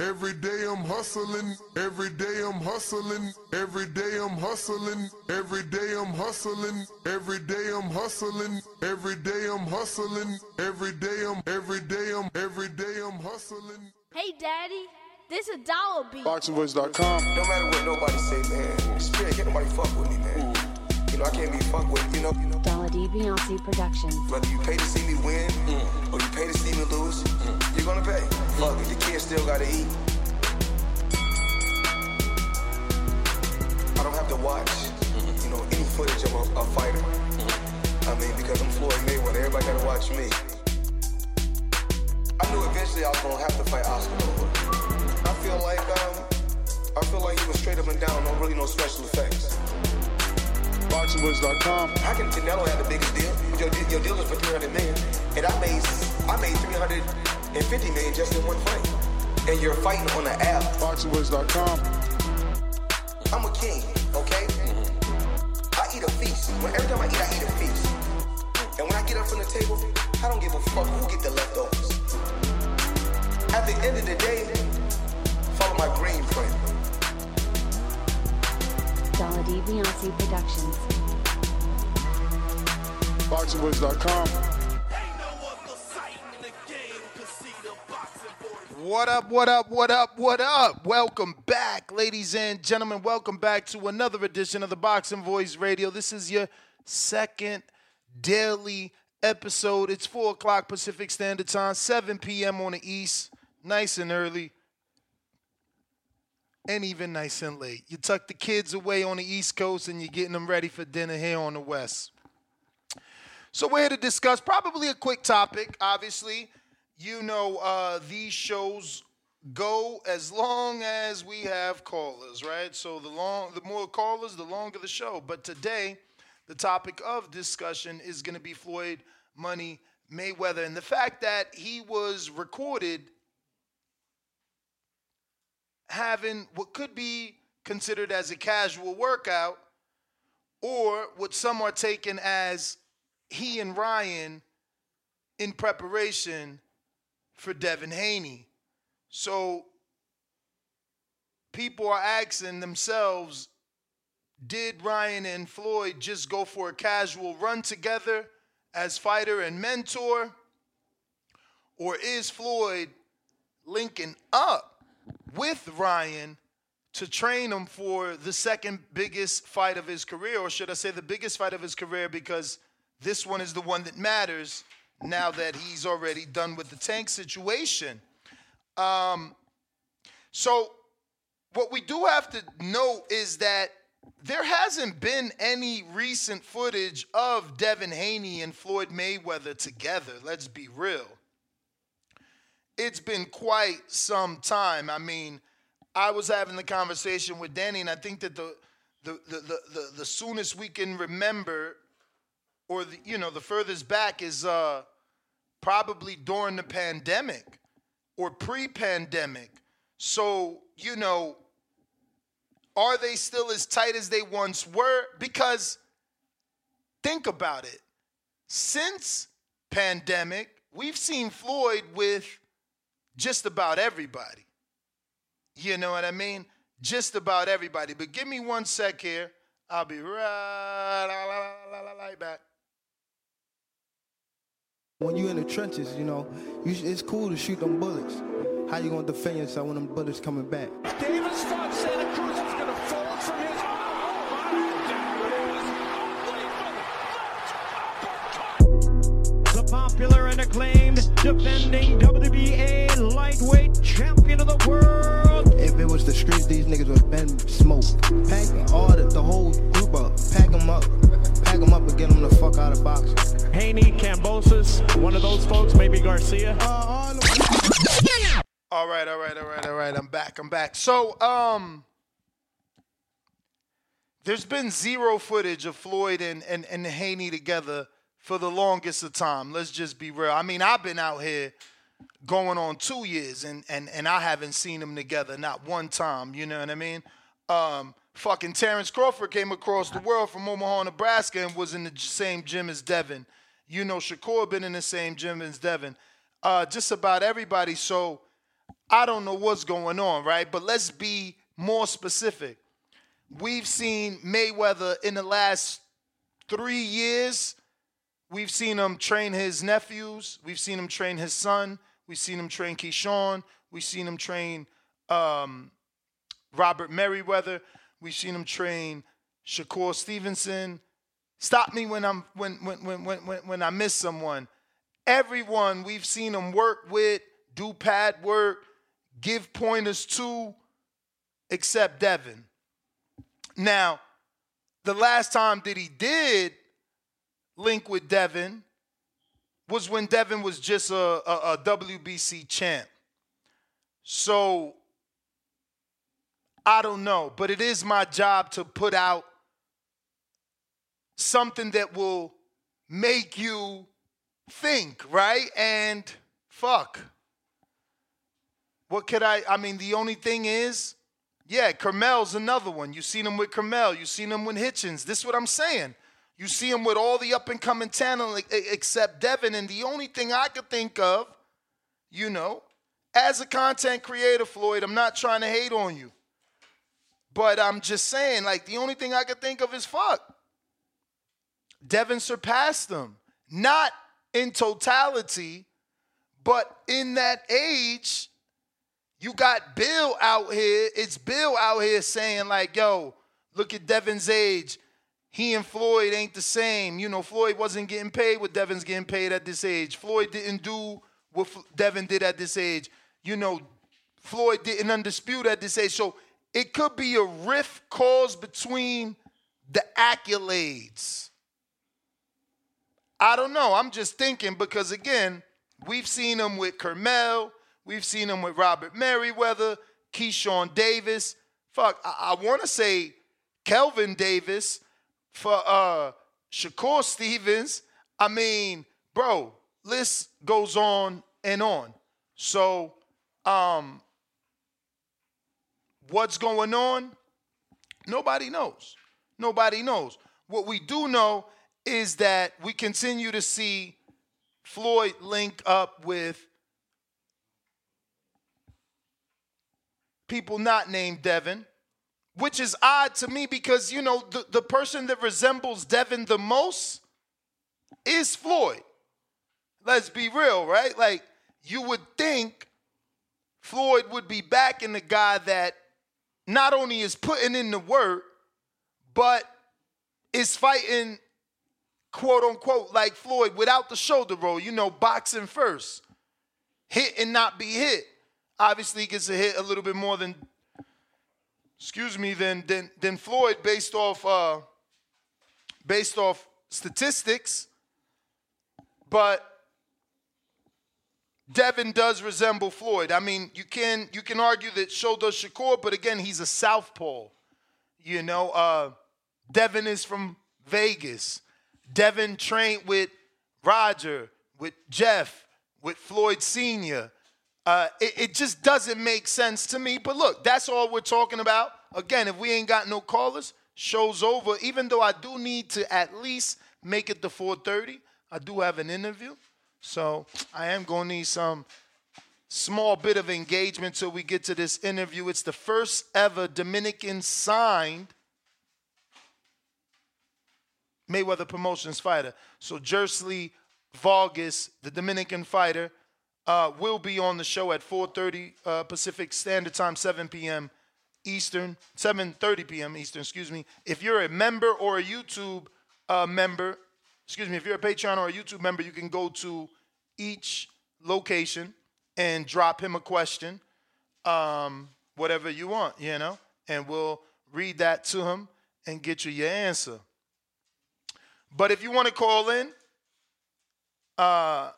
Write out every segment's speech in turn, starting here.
Every day I'm hustling, every day I'm hustling, every day I'm hustling, every day I'm hustling, every day I'm hustling, every day I'm hustling, every day I'm, every day I'm, every day I'm hustling. Hey, Daddy, this a dollar beat. BoxingVoice.com. No matter what nobody say, man, spirit can't nobody fuck with me, man. You know, I can't be fucked with, you know. Dollar D Beyonce Productions. Whether you pay to see me win or you pay to see me lose, you're gonna pay. Fuck it, your kids still gotta eat. I don't have to watch, you know, any footage of a, a fighter. I mean, because I'm Floyd Mayweather, everybody gotta watch me. I knew eventually I was gonna have to fight Oscar. I feel like, um, I feel like he was straight up and down, no really no special effects. BoxingVoice.com. How can Canelo have the biggest deal? Your, your deal is for 300 million, and I made I made 350 million just in one fight. And you're fighting on the app. BoxingVoice.com. I'm a king, okay? Mm-hmm. I eat a feast. When every time I eat, I eat a feast. And when I get up from the table, I don't give a fuck who get the leftovers. At the end of the day, follow my green print. Dollar D Beyonce Productions. BoxingVoice.com. What up, what up, what up, what up? Welcome back, ladies and gentlemen. Welcome back to another edition of the Boxing Voice Radio. This is your second daily episode. It's 4 o'clock Pacific Standard Time, 7 p.m. on the East. Nice and early, and even nice and late. You tuck the kids away on the East Coast and you're getting them ready for dinner here on the West. So we're here to discuss probably a quick topic. Obviously, you know uh, these shows go as long as we have callers, right? So the long, the more callers, the longer the show. But today, the topic of discussion is going to be Floyd Money Mayweather and the fact that he was recorded having what could be considered as a casual workout or what some are taking as he and Ryan in preparation for Devin Haney. So people are asking themselves, did Ryan and Floyd just go for a casual run together as fighter and mentor? Or is Floyd linking up with Ryan to train him for the second biggest fight of his career, or should I say the biggest fight of his career because this one is the one that matters now that he's already done with the tank situation. Um, so, what we do have to note is that there hasn't been any recent footage of Devin Haney and Floyd Mayweather together. Let's be real. It's been quite some time. I mean, I was having the conversation with Danny, and I think that the the the the, the, the soonest we can remember, or the you know the furthest back is uh, probably during the pandemic or pre-pandemic. So you know, are they still as tight as they once were? Because think about it. Since pandemic, we've seen Floyd with just about everybody. You know what I mean? Just about everybody. But give me one sec here. I'll be right, right back. When you in the trenches, you know, you, it's cool to shoot them bullets. How you gonna defend yourself when them bullets coming back? Davis defending WBA lightweight champion of the world. If it was the streets, these niggas would been smoked. Pack all the, the whole group up. Pack them up. Pack them up and get them the fuck out of boxing. Haney, Kambosos, one of those folks, maybe Garcia. Uh, all All right, all right, all right, all right. I'm back. I'm back. So, um, there's been zero footage of Floyd and, and, and Haney together for the longest of time. Let's just be real. I mean, I've been out here going on two years and, and, and I haven't seen them together not one time. You know what I mean? Um, fucking Terrence Crawford came across the world from Omaha, Nebraska and was in the same gym as Devin. You know, Shakur been in the same gym as Devin. Uh, just about everybody. So I don't know what's going on, right? But let's be more specific. We've seen Mayweather in the last three years. We've seen him train his nephews. We've seen him train his son. We've seen him train Keyshawn. We've seen him train um, Robert Merriweather. We've seen him train Shakur Stevenson. Stop me when I'm when when when when when, when I miss someone. Everyone we've seen him work with, do pad work, give pointers to, except Devin. Now, the last time that he did link with Devin was when Devin was just a, a, a WBC champ. So I don't know, but it is my job to put out something that will make you think, right? And fuck. What could I? I mean, the only thing is, yeah, Carmel's another one. You seen him with Carmel. You seen him with Hitchens. This is what I'm saying. You see him with all the up and coming talent except Devin. And the only thing I could think of, you know, as a content creator, Floyd, I'm not trying to hate on you. But I'm just saying, like, the only thing I could think of is fuck. Devin surpassed them. Not in totality, but in that age, you got Bill out here. It's Bill out here saying, like, yo, look at Devin's age. He and Floyd ain't the same. You know, Floyd wasn't getting paid what Devin's getting paid at this age. Floyd didn't do what Devin did at this age. You know, Floyd didn't undispute at this age. So it could be a rift caused between the accolades. I don't know. I'm just thinking because again, we've seen him with Carmel, we've seen him with Robert Merriweather, Keyshawn Davis. Fuck, I, I want to say Kelvin Davis for uh Shakur Stevens. I mean, bro, list goes on and on. So, um, what's going on? Nobody knows. Nobody knows. What we do know is that we continue to see Floyd link up with people not named Devin, which is odd to me because, you know, the, the person that resembles Devin the most is Floyd. Let's be real, right? Like, you would think Floyd would be backing the guy that not only is putting in the work, but is fighting quote unquote like Floyd without the shoulder roll, you know, boxing first. Hit and not be hit. Obviously gets a hit a little bit more than excuse me than than than Floyd based off uh based off statistics. But Devin does resemble Floyd. I mean, you can you can argue that so does Shakur, but again, he's a southpaw. You know, uh, Devin is from Vegas. Devin trained with Roger, with Jeff, with Floyd Sr. Uh, it, it just doesn't make sense to me. But look, that's all we're talking about. Again, if we ain't got no callers, show's over. Even though I do need to at least make it to 4:30, I do have an interview. So I am to need some small bit of engagement till we get to this interview. It's the first ever Dominican signed Mayweather Promotions fighter. So Jersley Vargas, the Dominican fighter, uh, will be on the show at 4:30 uh, Pacific Standard Time, 7 p.m. Eastern, 7:30 p.m. Eastern. Excuse me. If you're a member or a YouTube uh, member, excuse me, if you're a Patreon or a YouTube member, you can go to each location and drop him a question, um, whatever you want, you know, and we'll read that to him and get you your answer. But if you want to call in, uh,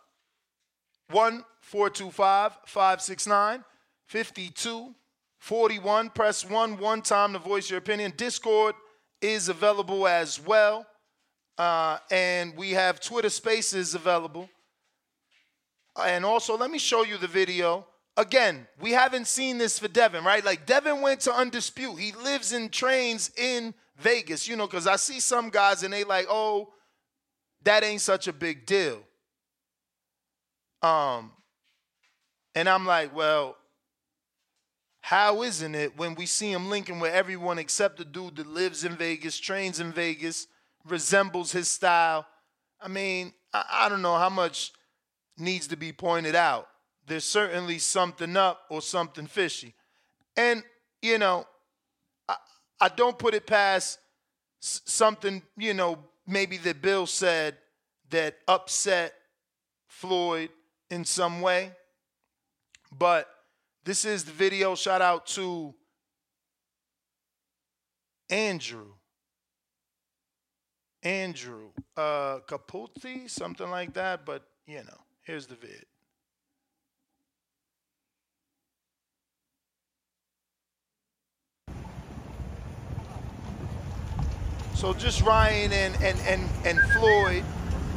1 425 569 5241. Press 1 one time to voice your opinion. Discord is available as well. Uh, and we have Twitter Spaces available. And also, let me show you the video. Again, we haven't seen this for Devin, right? Like, Devin went to Undispute. He lives and trains in Vegas, you know, because I see some guys and they like, oh, that ain't such a big deal. Um, and I'm like, well, how isn't it when we see him linking with everyone except the dude that lives in Vegas, trains in Vegas, resembles his style? I mean, I, I don't know how much needs to be pointed out. There's certainly something up or something fishy. And, you know, I, I don't put it past something, you know, maybe that Bill said that upset Floyd in some way. But this is the video. Shout out to Andrew. Andrew uh, Caputi, something like that. But, you know, here's the vid. So just Ryan and, and, and, and Floyd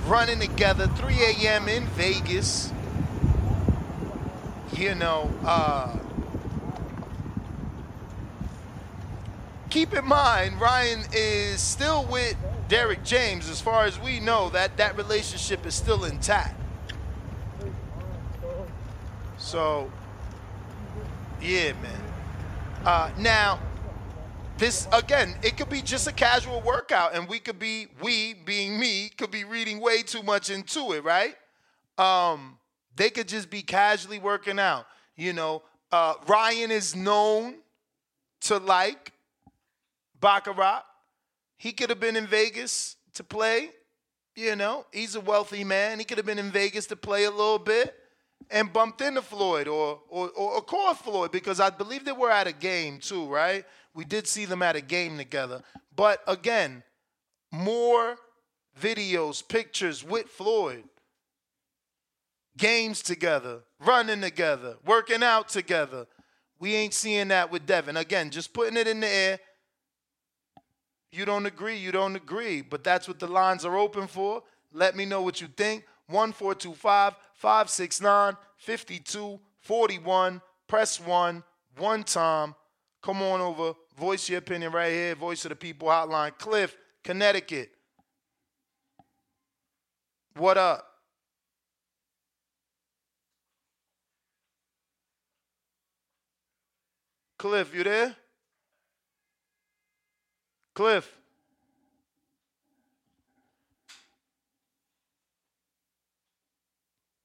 running together, 3 a.m. in Vegas. You know, uh, keep in mind, Ryan is still with Derrick James. As far as we know, that, that relationship is still intact. So, yeah, man. Uh, now, this again, it could be just a casual workout, and we could be, we being me, could be reading way too much into it, right? Um, they could just be casually working out. You know, uh, Ryan is known to like Baccarat. He could have been in Vegas to play. You know, he's a wealthy man. He could have been in Vegas to play a little bit and bumped into Floyd or or, or, or called Floyd because I believe they were at a game too, right? We did see them at a game together. But again, more videos, pictures with Floyd, games together, running together, working out together. We ain't seeing that with Devin. Again, just putting it in the air. You don't agree, you don't agree. But that's what the lines are open for. Let me know what you think. 1425 569 5241. Press 1 one time. Come on over. Voice your opinion right here. Voice of the People Hotline. Cliff, Connecticut. What up? Cliff, you there? Cliff.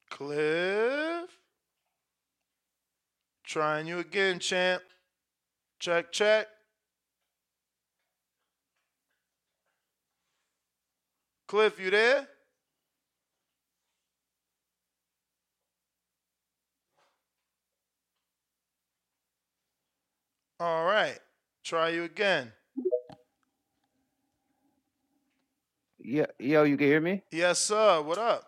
Cliff. Trying you again, champ. Check, check. Cliff, you there? All right. Try you again. Yeah, yo, you can hear me? Yes, sir. What up?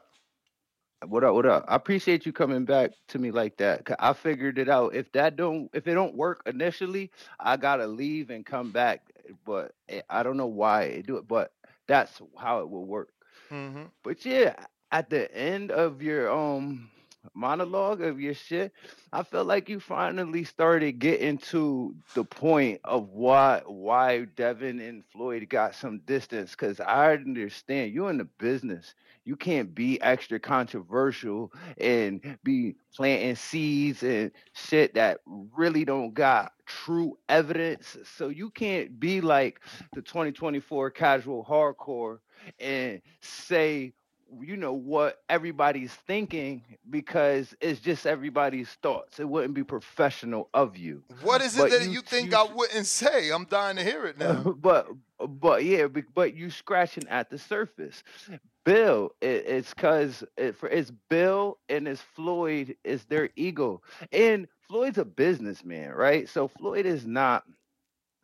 What up? What up? I appreciate you coming back to me like that. 'cause I figured it out. If that don't, if it don't work initially, I gotta leave and come back. But eh, I don't know why it do it, but that's how it will work. Mm-hmm. But yeah, at the end of your um monologue of your shit, I felt like you finally started getting to the point of why why Devin and Floyd got some distance. Cause I understand you're in the business. You can't be extra controversial and be planting seeds and shit that really don't got true evidence. So you can't be like the 2024 casual hardcore and say you know what everybody's thinking because it's just everybody's thoughts. It wouldn't be professional of you. What is it But that you you think you I wouldn't say? I'm dying to hear it now. but but yeah, but you scratching at the surface. Bill, it, it's cause it, for it's Bill and it's Floyd is their ego, and Floyd's a businessman, right? So Floyd is not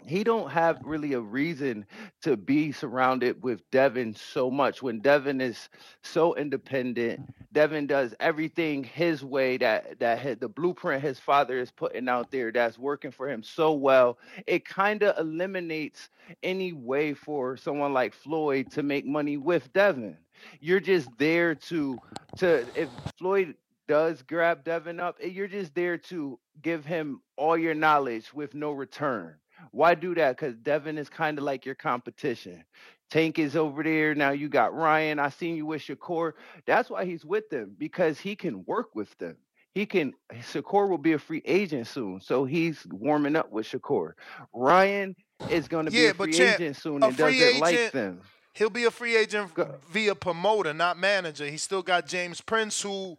he don't have really a reason to be surrounded with Devin so much when Devin is so independent. Devin does everything his way that that the blueprint his father is putting out there that's working for him so well. It kind of eliminates any way for someone like Floyd to make money with Devin. You're just there to to if Floyd does grab Devin up, eh, you're just there to give him all your knowledge with no return. Why do that? Because Devin is kind of like your competition. Tank is over there. Now you got Ryan. I seen you with Shakur. That's why he's with them because he can work with them. He can Shakur will be a free agent soon. So he's warming up with Shakur. Ryan is going to be Yeah, a but free agent soon and doesn't like them. He'll be a free agent via promoter, not manager. He still got James Prince, who,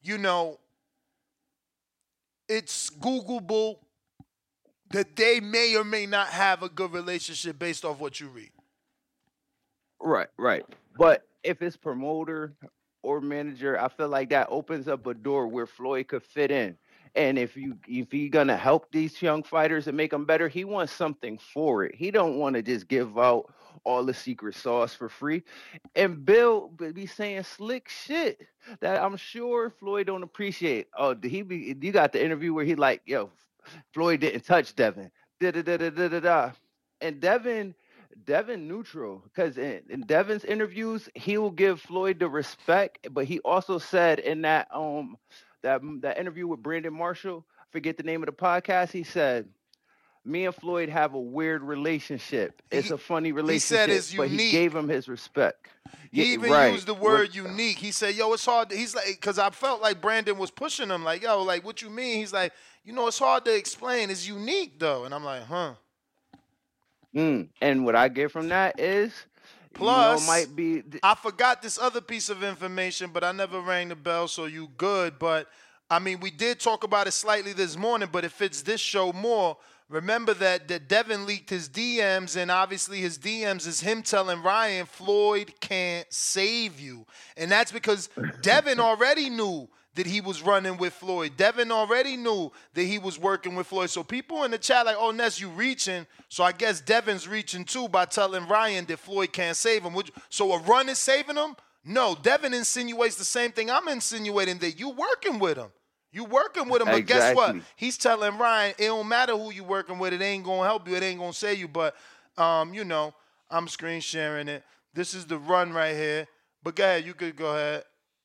you know, it's Googleable that they may or may not have a good relationship based off what you read. Right, right. But if it's promoter or manager, I feel like that opens up a door where Floyd could fit in. And if you if you're gonna help these young fighters and make them better, he wants something for it. He don't want to just give out all the secret sauce for free. And Bill be saying slick shit that I'm sure Floyd don't appreciate. Oh, did he be? You got the interview where he like, yo, Floyd didn't touch Devin. Da da da da da da. And Devin, Devin neutral because in, in Devin's interviews he will give Floyd the respect, but he also said in that um that that interview with Brandon Marshall, forget the name of the podcast, he said. Me and Floyd have a weird relationship. It's a funny relationship, said it's but he gave him his respect. He Yeah, even right. used the word unique. He said, "Yo, it's hard." To, he's like, because I felt like Brandon was pushing him, like, "Yo, like, what you mean?" He's like, "You know, it's hard to explain. It's unique, though." And I'm like, "Huh." Mm. And what I get from that is, Plus, you know, might be I forgot this other piece of information, but I never rang the bell, so you good. But I mean, we did talk about it slightly this morning, but it fits this show more. Remember that that Devin leaked his DMs, and obviously his DMs is him telling Ryan Floyd can't save you, and that's because Devin already knew that he was running with Floyd. Devin already knew that he was working with Floyd. So people in the chat like, "Oh, Ness, you reaching?" So I guess Devin's reaching too by telling Ryan that Floyd can't save him. So a run is saving him? No, Devin insinuates the same thing I'm insinuating that you working with him. You working with him, but guess what? He's telling Ryan, it don't matter who you working with, it ain't gonna help you, it ain't gonna save you. But um, you know, I'm screen sharing it. This is the run right here. But go ahead, you could go ahead.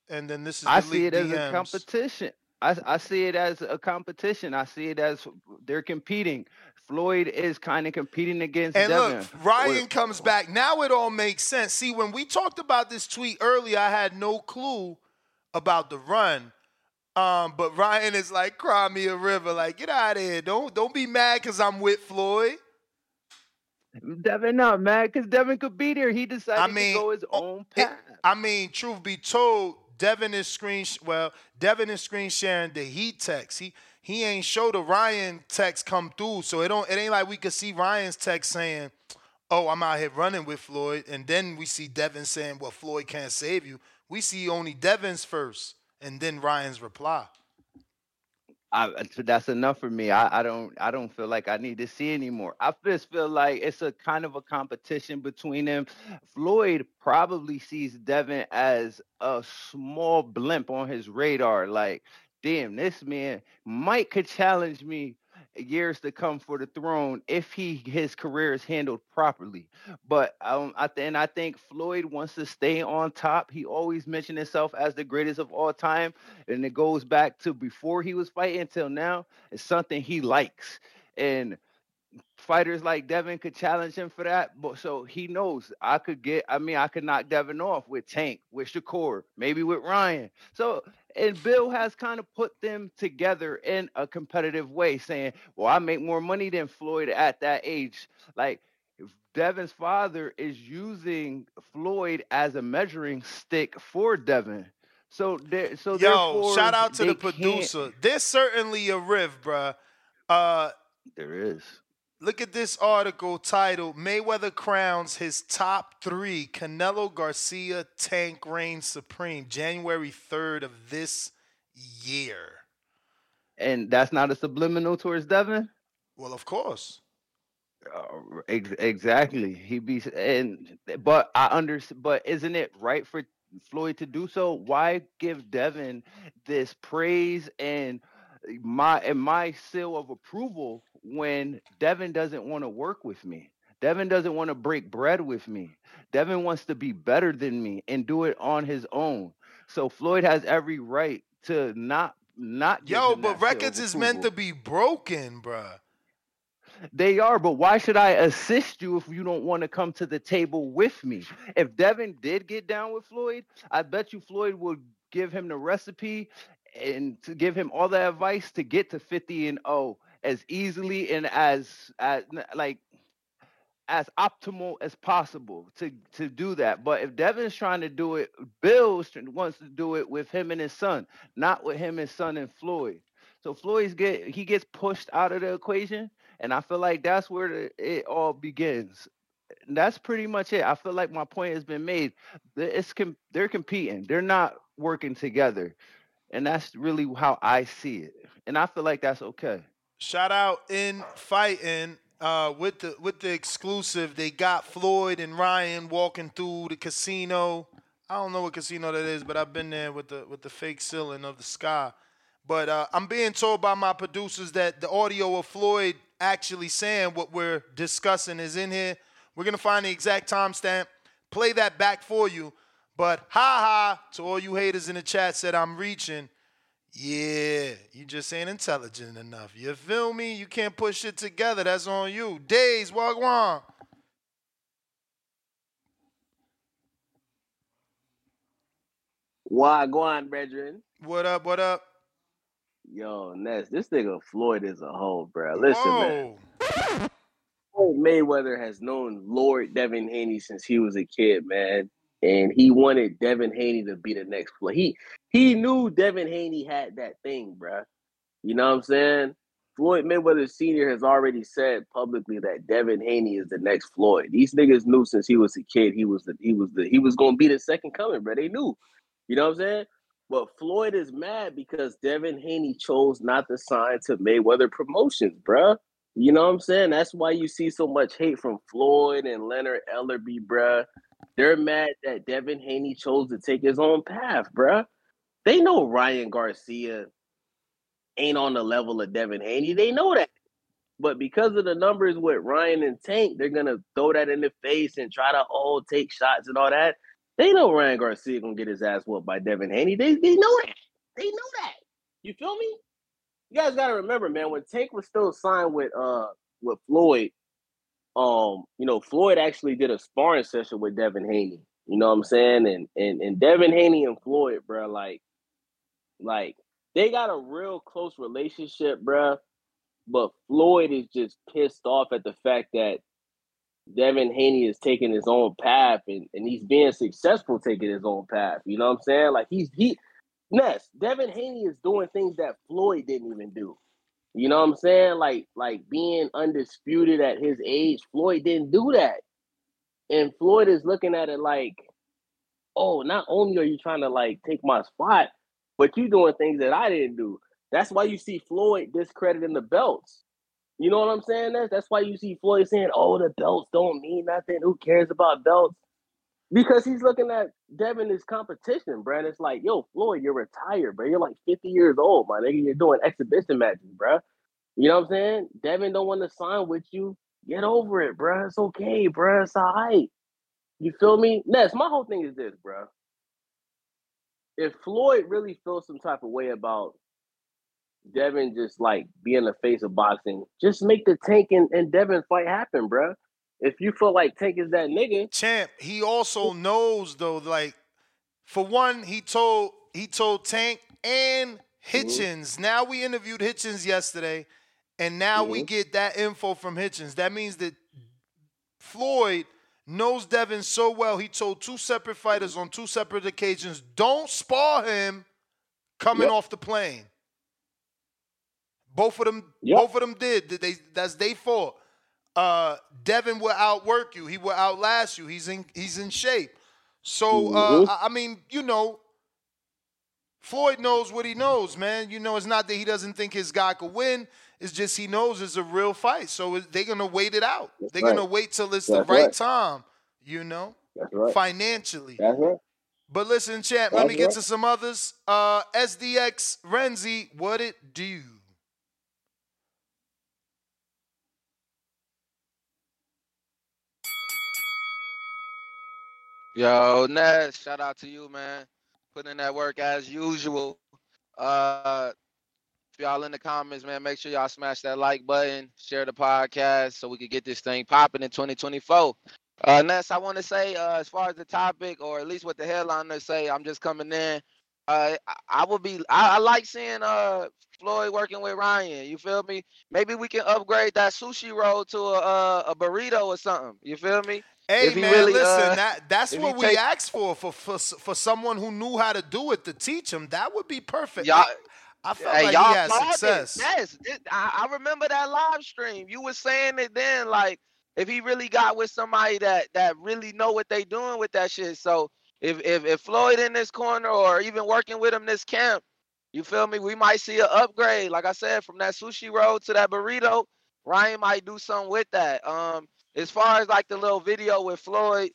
And then this is the I see it as a competition. I, I see it as a competition. I see it as they're competing. Floyd is kind of competing against And Devin. look, Ryan comes back. Now it all makes sense. See, when we talked about this tweet earlier, I had no clue about the run. Um, but Ryan is like, cry me a river. Like, get out of here. Don't don't be mad because I'm with Floyd. Devin not mad because Devin could be there. He decided I mean, to go his own path. I mean, truth be told, Devin is screen well, Devin is screen sharing the Heat text. He he ain't show the Ryan text come through, so it don't it ain't like we could see Ryan's text saying, "Oh, I'm out here running with Floyd," and then we see Devin saying, "Well, Floyd can't save you." We see only Devin's first, and then Ryan's reply. I, that's enough for me. I, I don't I don't feel like I need to see anymore. I just feel like it's a kind of a competition between them. Floyd probably sees Devin as a small blimp on his radar. Like, damn, this man Mike could challenge me years to come for the throne if he his career is handled properly. But um, I th- and I think Floyd wants to stay on top. He always mentioned himself as the greatest of all time, and it goes back to before he was fighting until now. It's something he likes, and fighters like Devin could challenge him for that. But so he knows I could get. I mean, I could knock Devin off with Tank, with Shakur, maybe with Ryan. So and Bill has kind of put them together in a competitive way, saying, "Well, I make more money than Floyd at that age." Like if Devin's father is using Floyd as a measuring stick for Devin. So there, so Yo, shout out to the they can't- producer. There's certainly a riff, bruh. Uh, there is. Look at this article titled Mayweather crowns his top three Canelo Garcia Tank reigns supreme, January 3rd of this year. And that's not a subliminal towards Devin. Well, of course. Uh, ex- exactly. He be and but I understand. But isn't it right for Floyd to do so? Why give Devin this praise and my and my seal of approval when Devin doesn't want to work with me? Devin doesn't want to break bread with me. Devin wants to be better than me and do it on his own. So Floyd has every right to not not Yo, but records is meant to be broken, bruh. They are, but why should I assist you if you don't want to come to the table with me? If Devin did get down with Floyd, I bet you Floyd would give him the recipe and to give him all the advice to get to 50 and 0 as easily and as as like as optimal as possible to to do that. But if Devin's trying to do it, Bill wants to do it with him and his son, not with him, his son, and Floyd. So Floyd's get he gets pushed out of the equation, and I feel like that's where the, it all begins. And that's pretty much it. I feel like my point has been made. It's they're competing. They're not working together, and that's really how I see it. And I feel like that's okay. Shout out in fighting uh, with the with the exclusive. They got Floyd and Ryan walking through the casino. I don't know what casino that is, but I've been there with the with the fake ceiling of the sky. But uh, I'm being told by my producers that the audio of Floyd actually saying what we're discussing is in here. We're gonna find the exact timestamp, play that back for you. But ha ha to all you haters in the chat said I'm reaching. Yeah, you just ain't intelligent enough. You feel me? You can't put shit together. That's on you. Days, Wagwan. Wagwan, brethren. What up? What up? Yo, Ness, this nigga Floyd is a hoe, bro. Listen, man. Whoa. Floyd Mayweather has known Lord Devin Haney since he was a kid, man. And he wanted Devin Haney to be the next Floyd. He he knew Devin Haney had that thing, bruh. You know what I'm saying? Floyd Mayweather Sr. has already said publicly that Devin Haney is the next Floyd. These niggas knew since he was a kid he was the he was the he was gonna be the second coming, bro. They knew. You know what I'm saying? But Floyd is mad because Devin Haney chose not to sign to Mayweather Promotions, bruh. You know what I'm saying? That's why you see so much hate from Floyd and Leonard Ellerbe, bruh. They're mad that Devin Haney chose to take his own path, bruh. They know Ryan Garcia ain't on the level of Devin Haney. They know that. But because of the numbers with Ryan and Tank, they're gonna throw that in the face and try to oh take shots and all that. They know Ryan Garcia gonna get his ass whooped by Devin Haney. They they know that. They know that. You feel me? You guys gotta remember, man, when Tank was still signed with uh with Floyd, um, you know, Floyd actually did a sparring session with Devin Haney. You know what I'm saying? And and and Devin Haney and Floyd, bro, like, like they got a real close relationship, bro. But Floyd is just pissed off at the fact that Devin Haney is taking his own path and, and he's being successful taking his own path. You know what I'm saying? Like he's he Ness, Devin Haney is doing things that Floyd didn't even do. You know what I'm saying? Like like being undisputed at his age, Floyd didn't do that. And Floyd is looking at it like, oh, not only are you trying to like take my spot, but you doing things that I didn't do. That's why you see Floyd discrediting the belts. You know what I'm saying? That's that's why you see Floyd saying, "Oh, the belts don't mean nothing. Who cares about belts?" Because he's looking at Devin as competition, bro. And it's like, yo, Floyd, you're retired, bro. You're like 50 years old, my nigga. You're doing exhibition matches, bro. You know what I'm saying? Devin don't want to sign with you. Get over it, bro. It's okay, bro. It's all right. You feel me? Ness, my whole thing is this, bro. If Floyd really feels some type of way about Devin just like being the face of boxing, just make the Tank and, and Devin fight happen, bro. If you feel like Tank is that nigga, Champ, he also knows though, like, for one, he told he told Tank and mm-hmm. Hitchens. Now we interviewed Hitchens yesterday, and now we mm-hmm. get that info from Hitchens. That means that Floyd knows Devin so well. He told two separate fighters on two separate occasions, don't spar him coming off the plane. Both of them, both of them did. Did They that's they fault. Uh, Devin will outwork you. He will outlast you. He's in he's in shape. So uh, Mhm. I mean, you know, Floyd knows what he knows, man. You know, it's not that he doesn't think his guy could win. It's just he knows it's a real fight. So they're gonna wait it out. That's they're right. gonna wait till it's That's the right, right. time. You know, right. financially. Right. But listen, champ, let me get to some others. Uh, SDX Renzi, what it do? Yo, Ness, shout out to you, man. Putting in that work as usual. Uh, if y'all in the comments, man, make sure y'all smash that like button, share the podcast so we can get this thing popping in 2024. Uh, Ness, I want to say, uh, as far as the topic, or at least what the headliners say, I'm just coming in. Uh, I, I would be, I, I like seeing uh Floyd working with Ryan. You feel me? Maybe we can upgrade that sushi roll to a a, a burrito or something. You feel me? Hey If he man, really, listen, uh, that that's what we take- asked for, for for for someone who knew how to do it to teach him. That would be perfect. Y'all- I, felt Hey, like y'all he had success. Yes, it- I, I remember that live stream. You were saying it then, like if he really got with somebody that that really know what they doing with that shit. So if if if Floyd in this corner or even working with him this camp, you feel me? We might see an upgrade. Like I said, from that sushi roll to that burrito, Ryan might do something with that. Um, as far as like the little video with Floyd,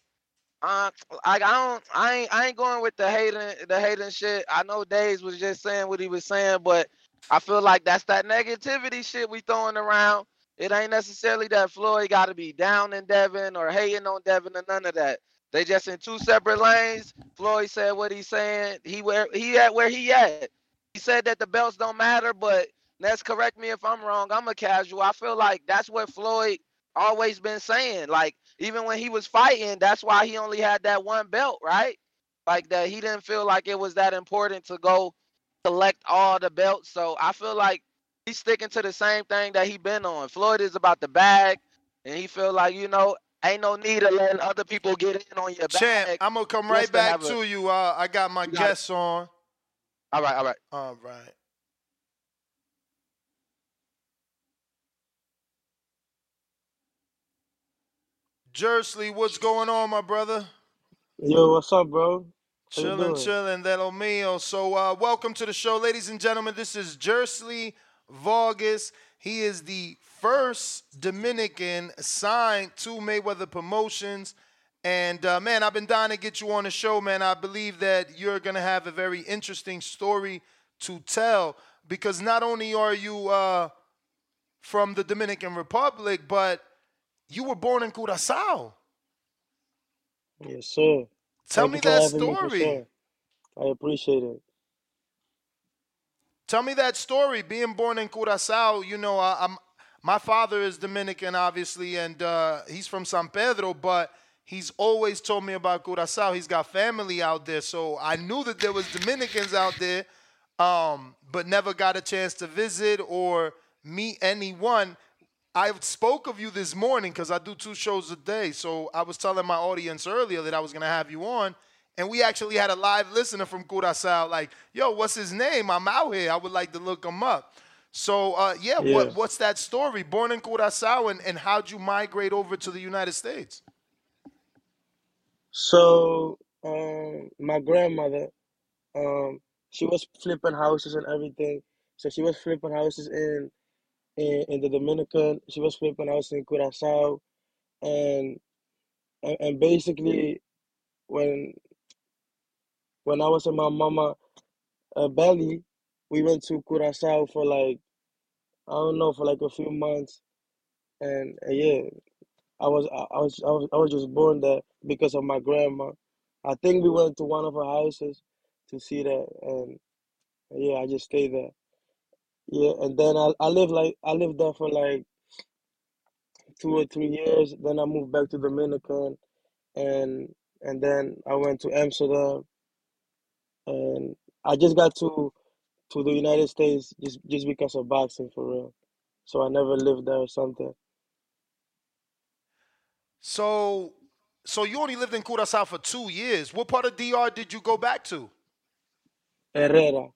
uh, like I don't, I ain't, I ain't going with the hating, the hating shit. I know Days was just saying what he was saying, but I feel like that's that negativity shit we throwing around. It ain't necessarily that Floyd got to be down in Devin or hating on Devin or none of that. They just in two separate lanes. Floyd said what he's saying. He where he at where he at. He said that the belts don't matter, but let's correct me if I'm wrong. I'm a casual. I feel like that's what Floyd always been saying. Like even when he was fighting, that's why he only had that one belt, right? Like that he didn't feel like it was that important to go collect all the belts. So I feel like he's sticking to the same thing that he been on. Floyd is about the bag, and he feel like you know ain't no need of letting other people get in on your Champ, bag. I'm gonna come right to back a- to you. Uh, I got my You got guests on. All right, all right. All right. Jersley, what's going on, my brother? Yo, what's up, bro? How Chilling, chilling, de lo mío. So, uh, welcome to the show, ladies and gentlemen. This is Jersley Vargas. He is the first Dominican signed to Mayweather Promotions. And uh, man, I've been dying to get you on the show, man. I believe that you're gonna have a very interesting story to tell because not only are you uh, from the Dominican Republic, but you were born in Curacao. Yes, sir. Tell Thank me that having me, story. I appreciate it. Tell me that story. Being born in Curacao, you know, I, I'm my father is Dominican, obviously, and uh, he's from San Pedro, but he's always told me about Curacao. He's got family out there, so I knew that there was Dominicans out there, um, but never got a chance to visit or meet anyone. I spoke of you this morning because I do two shows a day. So I was telling my audience earlier that I was gonna have you on, and we actually had a live listener from Curacao. Like, yo, what's his name? I'm out here. I would like to look him up. So uh, yeah, Yeah. What, what's that story? Born in Curacao, and, and how'd you migrate over to the United States? So, um, my grandmother, um, she was flipping houses and everything. So she was flipping houses in in, the Dominican. She was flipping houses in Curacao, and and, and basically when when I was in my mama uh, belly, we went to Curacao for like I don't know for like a few months, and uh, yeah, I was I, I was I was I was just born there because of my grandma. I think we went to one of her houses to see that, and yeah, I just stayed there. Yeah, and then I I lived like I lived there for like two or three years. Then I moved back to Dominican, and and then I went to Amsterdam, and I just got to to the United States just just because of boxing for real. So I never lived there or something. So, so you only lived in Curacao for two years. What part of DR did you go back to? Herrera,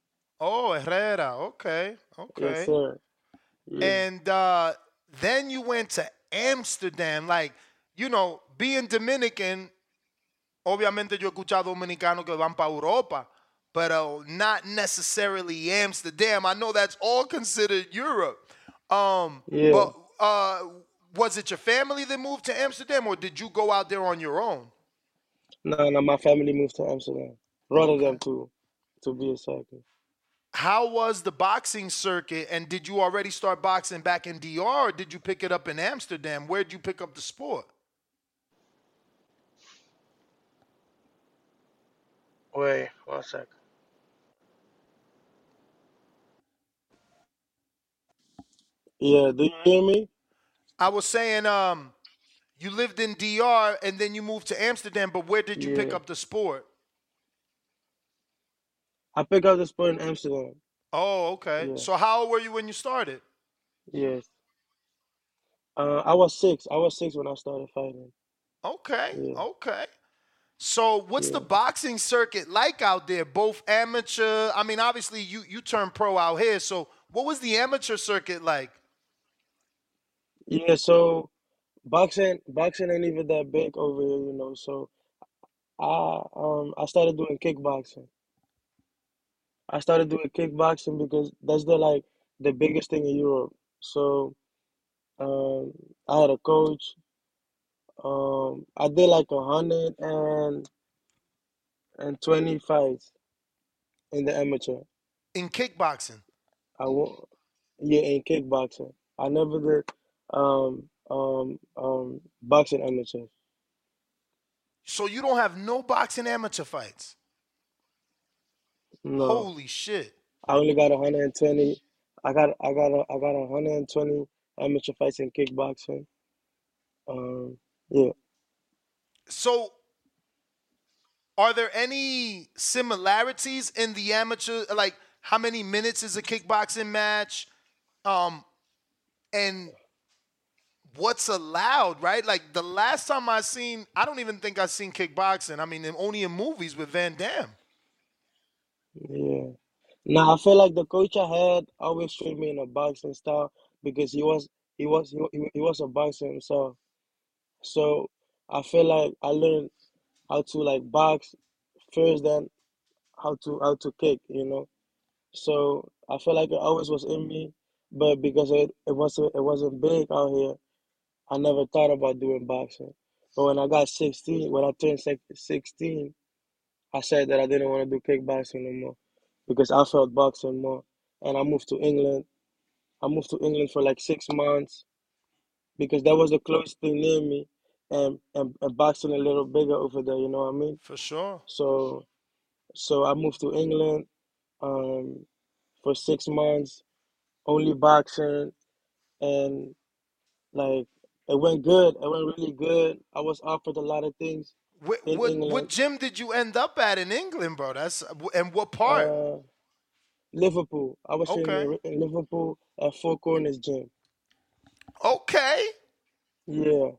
Oh, Herrera. Okay, okay. yes sir. Yeah. And uh, then you went to Amsterdam. Like, you know, being Dominican, obviamente yo he escuchado dominicanos que van para Europa, but uh, not necessarily Amsterdam. I know that's all considered Europe. Um, Yeah. but uh, was it your family that moved to Amsterdam, or did you go out there on your own? No, no, my family moved to Amsterdam, Rotterdam to to be a exactly. How was the boxing circuit, and did you already start boxing back in DR, or did you pick it up in Amsterdam? Where did you pick up the sport? Wait, one sec. Yeah, do you hear me? I was saying, um, you lived in DR and then you moved to Amsterdam, but where did you pick up the sport? I picked up the sport in Amsterdam. Oh, okay. Yeah. So how old were you when you started? Yes. Uh, I was six. I was six when I started fighting. Okay, Yeah. okay. So what's the boxing circuit like out there? Both amateur. I mean, obviously you you turned pro out here. So what was the amateur circuit like? Yeah, so boxing boxing ain't even that big over here, you know. So I um I started doing kickboxing. I started doing kickboxing because that's the like the biggest thing in Europe. So um I had a coach. Um I did like a hundred and and twenty fights in the amateur. In kickboxing. I wa- yeah in kickboxing. I never did um um um boxing amateur. So you don't have no boxing amateur fights. No. Holy shit. I only got 120. I got I got a, I got 120 amateur fights in kickboxing. Um, yeah. So are there any similarities in the amateur like how many minutes is a kickboxing match? Um and what's allowed, right? Like the last time I seen I don't even think I seen kickboxing. I mean only in movies with Van Damme. Yeah. Now I feel like the coach I had always trained me in a boxing style because he was he was he, wa- he was a boxer himself. So I feel like I learned how to like box first, then how to how to kick, you know. So I feel like it always was in me, but because it, it wasn't it wasn't big out here, I never thought about doing boxing. But when I got 16, when I turned six- 16, I said that I didn't want to do kickboxing no more because I felt boxing more. And I moved to England. I moved to England for like six months because that was the closest thing near me and, and, and boxing a little bigger over there, you know what I mean? For sure. So so I moved to England um, for six months, only boxing, and like it went good. It went really good. I was offered a lot of things What what, what gym did you end up at in England, bro? That's and what part? Uh, Liverpool. I was Okay. in in Liverpool at Four Corners Gym. Okay. Yeah.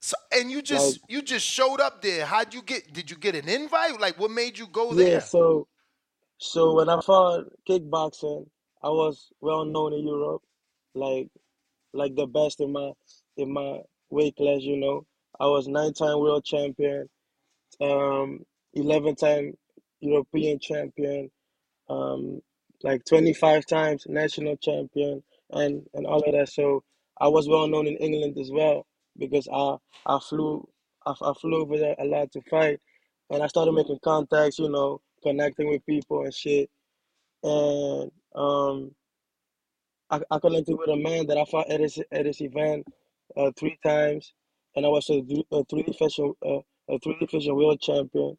So and you just Like you just showed up there. How'd you get did you get an invite? Like what made you go there? yeah, so so when I fought kickboxing, I was well known in Europe, like like the best in my in my weight class, you know. I was nine time world champion, um, eleven time European champion, um, like twenty five times national champion, and and all of that. So I was well known in England as well because I I flew I, I flew over there a lot to fight, and I started making contacts, you know, connecting with people and shit, and um. I, I connected with a man that I fought at this at this event uh, three times, and I was a, a three division uh, a three division world champion,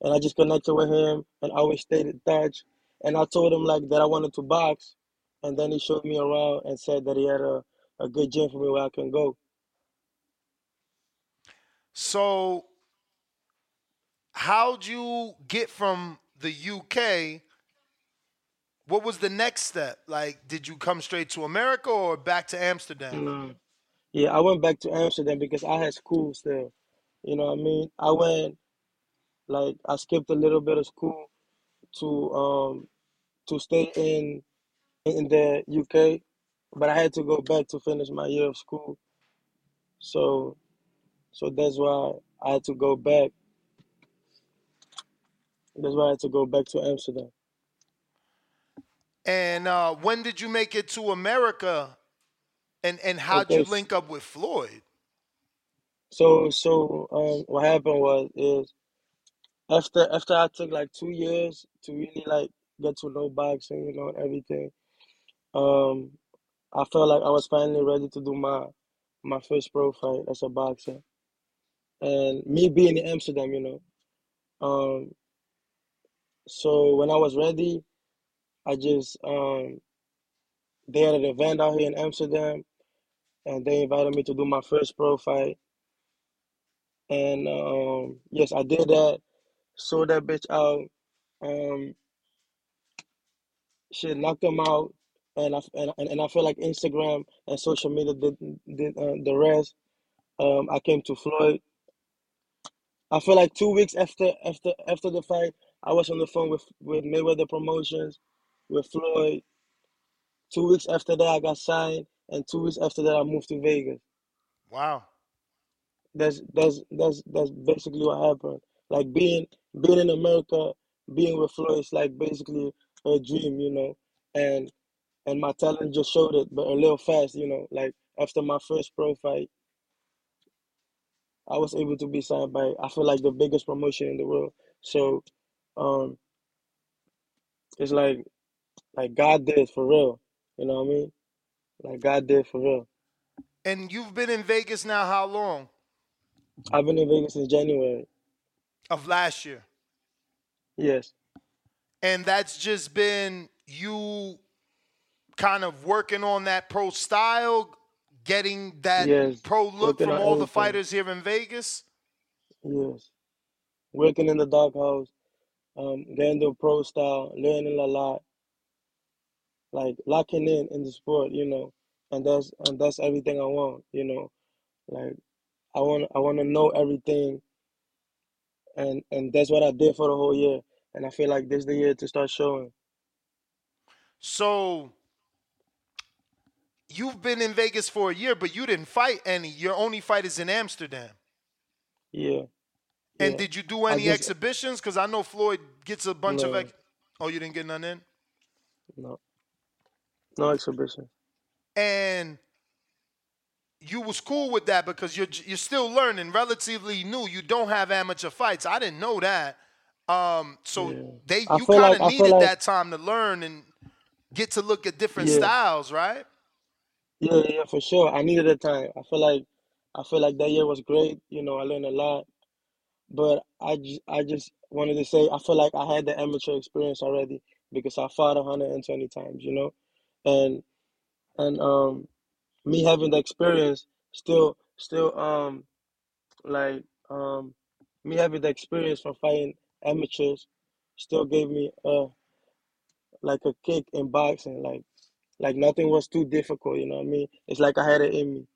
and I just connected with him and I always stayed in touch. And I told him like that I wanted to box, and then he showed me around and said that he had a, a good gym for me where I can go. So how'd you get from the UK? What was the next step? Like did you come straight to America or back to Amsterdam? No. Yeah, I went back to Amsterdam because I had school still. You know what I mean? I went like I skipped a little bit of school to um to stay in in the UK, but I had to go back to finish my year of school. So so that's why I had to go back. that's why I had to go back to Amsterdam. And uh, when did you make it to America? And and how'd Okay, you link up with Floyd? So so um what happened was is after after I took like two years to really like get to know boxing, you know, and everything, um I felt like I was finally ready to do my my first pro fight as a boxer. And me being in Amsterdam, you know, um so when I was ready, I just um they had an event out here in Amsterdam and they invited me to do my first pro fight. And um yes, I did that, sold that bitch out. Um shit knocked them out and I and, and I feel like Instagram and social media did did uh, the rest. Um I came to Floyd. I feel like two weeks after after after the fight, I was on the phone with with Mayweather Promotions, with Floyd. Two weeks after that, I got signed, and two weeks after that, I moved to Vegas. Wow. That's that's that's that's basically what happened. Like being being in America, being with Floyd is like basically a dream, you know. And and my talent just showed it, but a little fast, you know. Like after my first pro fight, I was able to be signed by I feel like the biggest promotion in the world. So, um, it's like like God did for real. You know what I mean? Like God did for real. And you've been in Vegas now how long? I've been in Vegas since January. Of last year. Yes. And that's just been you kind of working on that pro style, getting that Yes. pro look Working from all the fighters here in Vegas. Yes. Working in the doghouse, um, getting the pro style, learning a lot, like locking in in the sport, you know, and that's and that's everything I want, you know, like I want I want to know everything, and and that's what I did for the whole year, and I feel like this is the year to start showing. So you've been in Vegas for a year, but you didn't fight any. Your only fight is in Amsterdam. Yeah. And Yeah. did you do any exhibitions? Because I know Floyd gets a bunch of. No. Ex- oh, you didn't get none in. no no exhibition. and you was cool with that because you're you're still learning, relatively new. You don't have amateur fights. I didn't know that. Um, so Yeah. they you kind of feel needed like that time to learn and get to look at different yeah styles, right? yeah yeah for sure. I needed the time. I feel like I feel like that year was great. You know, I learned a lot. But I just, I just wanted to say I feel like I had the amateur experience already because I fought 120 times, you know, and and um me having the experience still still um like um me having the experience from fighting amateurs still gave me uh like a kick in boxing like like nothing was too difficult you know what I mean? It's like I had it in me.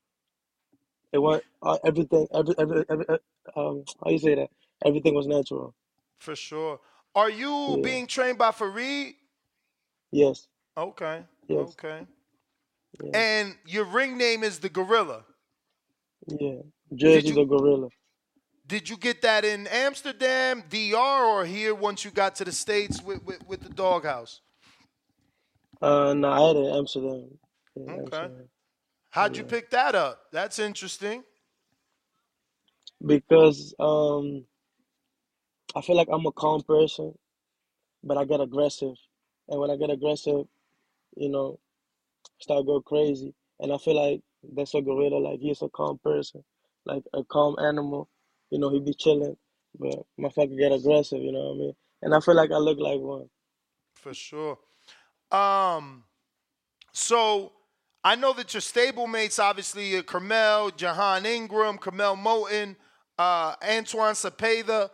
It was uh, everything every, every every uh, um how you say that? Everything was natural. For sure. Are you yeah. being trained by Fareed? yes. Okay, yes okay. yeah And your ring name is the Gorilla. yeah Jersey you the gorilla did you get that in Amsterdam, DR, or here once you got to the states with with, with the Doghouse? uh no I had it in Amsterdam in Okay. Amsterdam How'd you pick that up? That's interesting. because um I feel like I'm a calm person but I get aggressive. And when I get aggressive, you know, start go crazy. And I feel like that's a gorilla. Like he's a calm person, like a calm animal. You know, he be chilling, but my motherfucker get aggressive. You know what I mean? And I feel like I look like one. For sure. Um, so I know that your stablemates, obviously, uh, Curmel, Jahan Ingram, Curmel Moton, uh, Antoine Cepeda.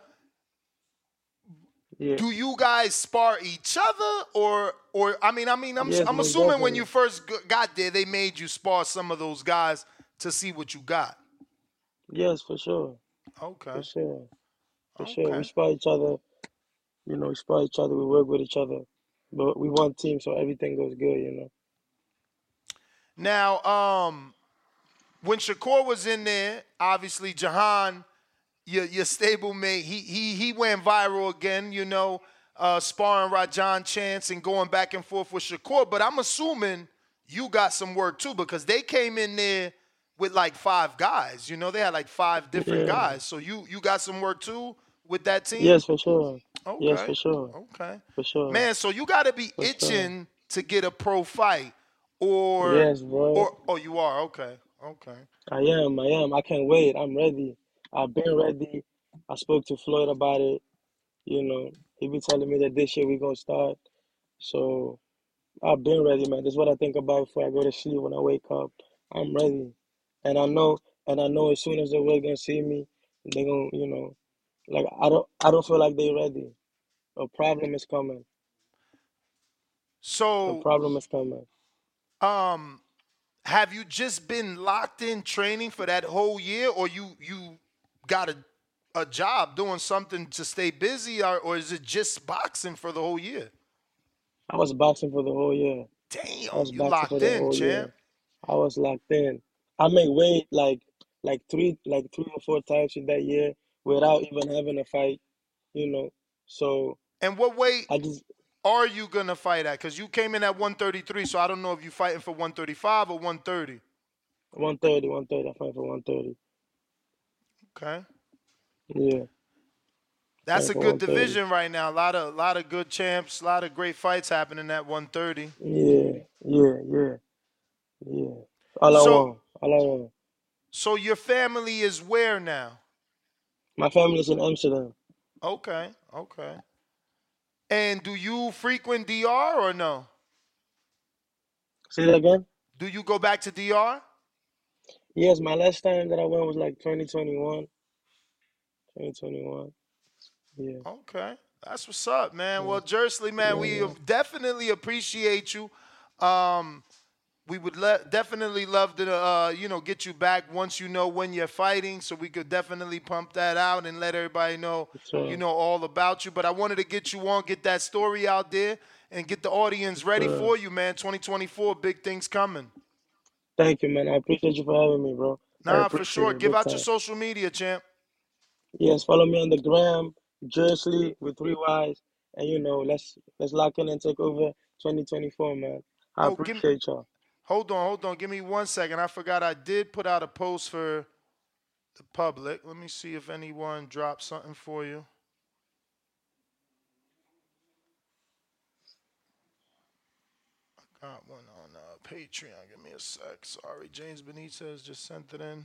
Yeah. Do you guys spar each other, or, or I mean, I mean, I'm, Yes, I'm assuming when you first got there, they made you spar some of those guys to see what you got. Yes, for sure. Okay. For sure. For sure. We spar each other. You know, we spar each other. We work with each other. But we one team, so everything goes good. You know. Now, um, when Shakur was in there, obviously Jahan your your stablemate, he he he went viral again. You know, uh, sparring Rajon Chance and going back and forth with Shakur. But I'm assuming you got some work too because they came in there with like five guys. You know, they had like five different Yeah. guys. So you you got some work too with that team. Yes, for sure. Yes, for sure. Okay. For sure. Man, so you got to be For sure. itching to get a pro fight, or Yes, bro. or oh, you are okay, okay. I am. I am. I can't wait. I'm ready. I've been ready. I spoke to Floyd about it. You know, he be telling me that this year we gonna start. So I've been ready, man. This is what I think about before I go to sleep. When I wake up, I'm ready, and I know, and I know as soon as the world gonna see me, they gonna, you know, like I don't, I don't feel like they ready. A problem is coming. So a So problem is coming. um, have you just been locked in training for that whole year, or you you got a a job doing something to stay busy, or, or is it just boxing for the whole year? I was boxing for the whole year. I Damn, was you locked in, champ. year. I was locked in. I made weight like like three like three or four times in that year without even having a fight, you know. So And what weight I just are you gonna fight at? Because you came in at 133, so I don't know if you're fighting for 135 or 130. 130, 130. I fight for 130. Okay. Yeah. That's a good division right now. A lot of a lot of good champs, a lot of great fights happening at 130. Yeah, yeah, yeah, yeah. All I So want, all I want. so your family is where now? My family's in Amsterdam. Okay, okay. And do you frequent DR or no? Say that again? Do you go back to DR? Yes, my last time that I went was like 2021. 2021. Yeah. Okay. That's what's up, man. Well, Jersley, man, we definitely appreciate you. Um, we would le- definitely love to, uh, you know, get you back once you know when you're fighting, so we could definitely pump that out and let everybody know, Sure. you know, all about you. But I wanted to get you on, get that story out there, and get the audience ready for you, man. 2024, big things coming. Thank you, man. I appreciate you for having me, bro. Nah, for sure. Give out your social media, champ. Yes, follow me on the gram, Jersley with three Y's, and you know, let's let's lock in and take over 2024, man. I Oh, give me, appreciate y'all. hold on, hold on. Give me one second. I forgot I did put out a post for the public. Let me see if anyone dropped something for you. I got one on Patreon. Give me a sec. Sorry, James Benitez just sent it in.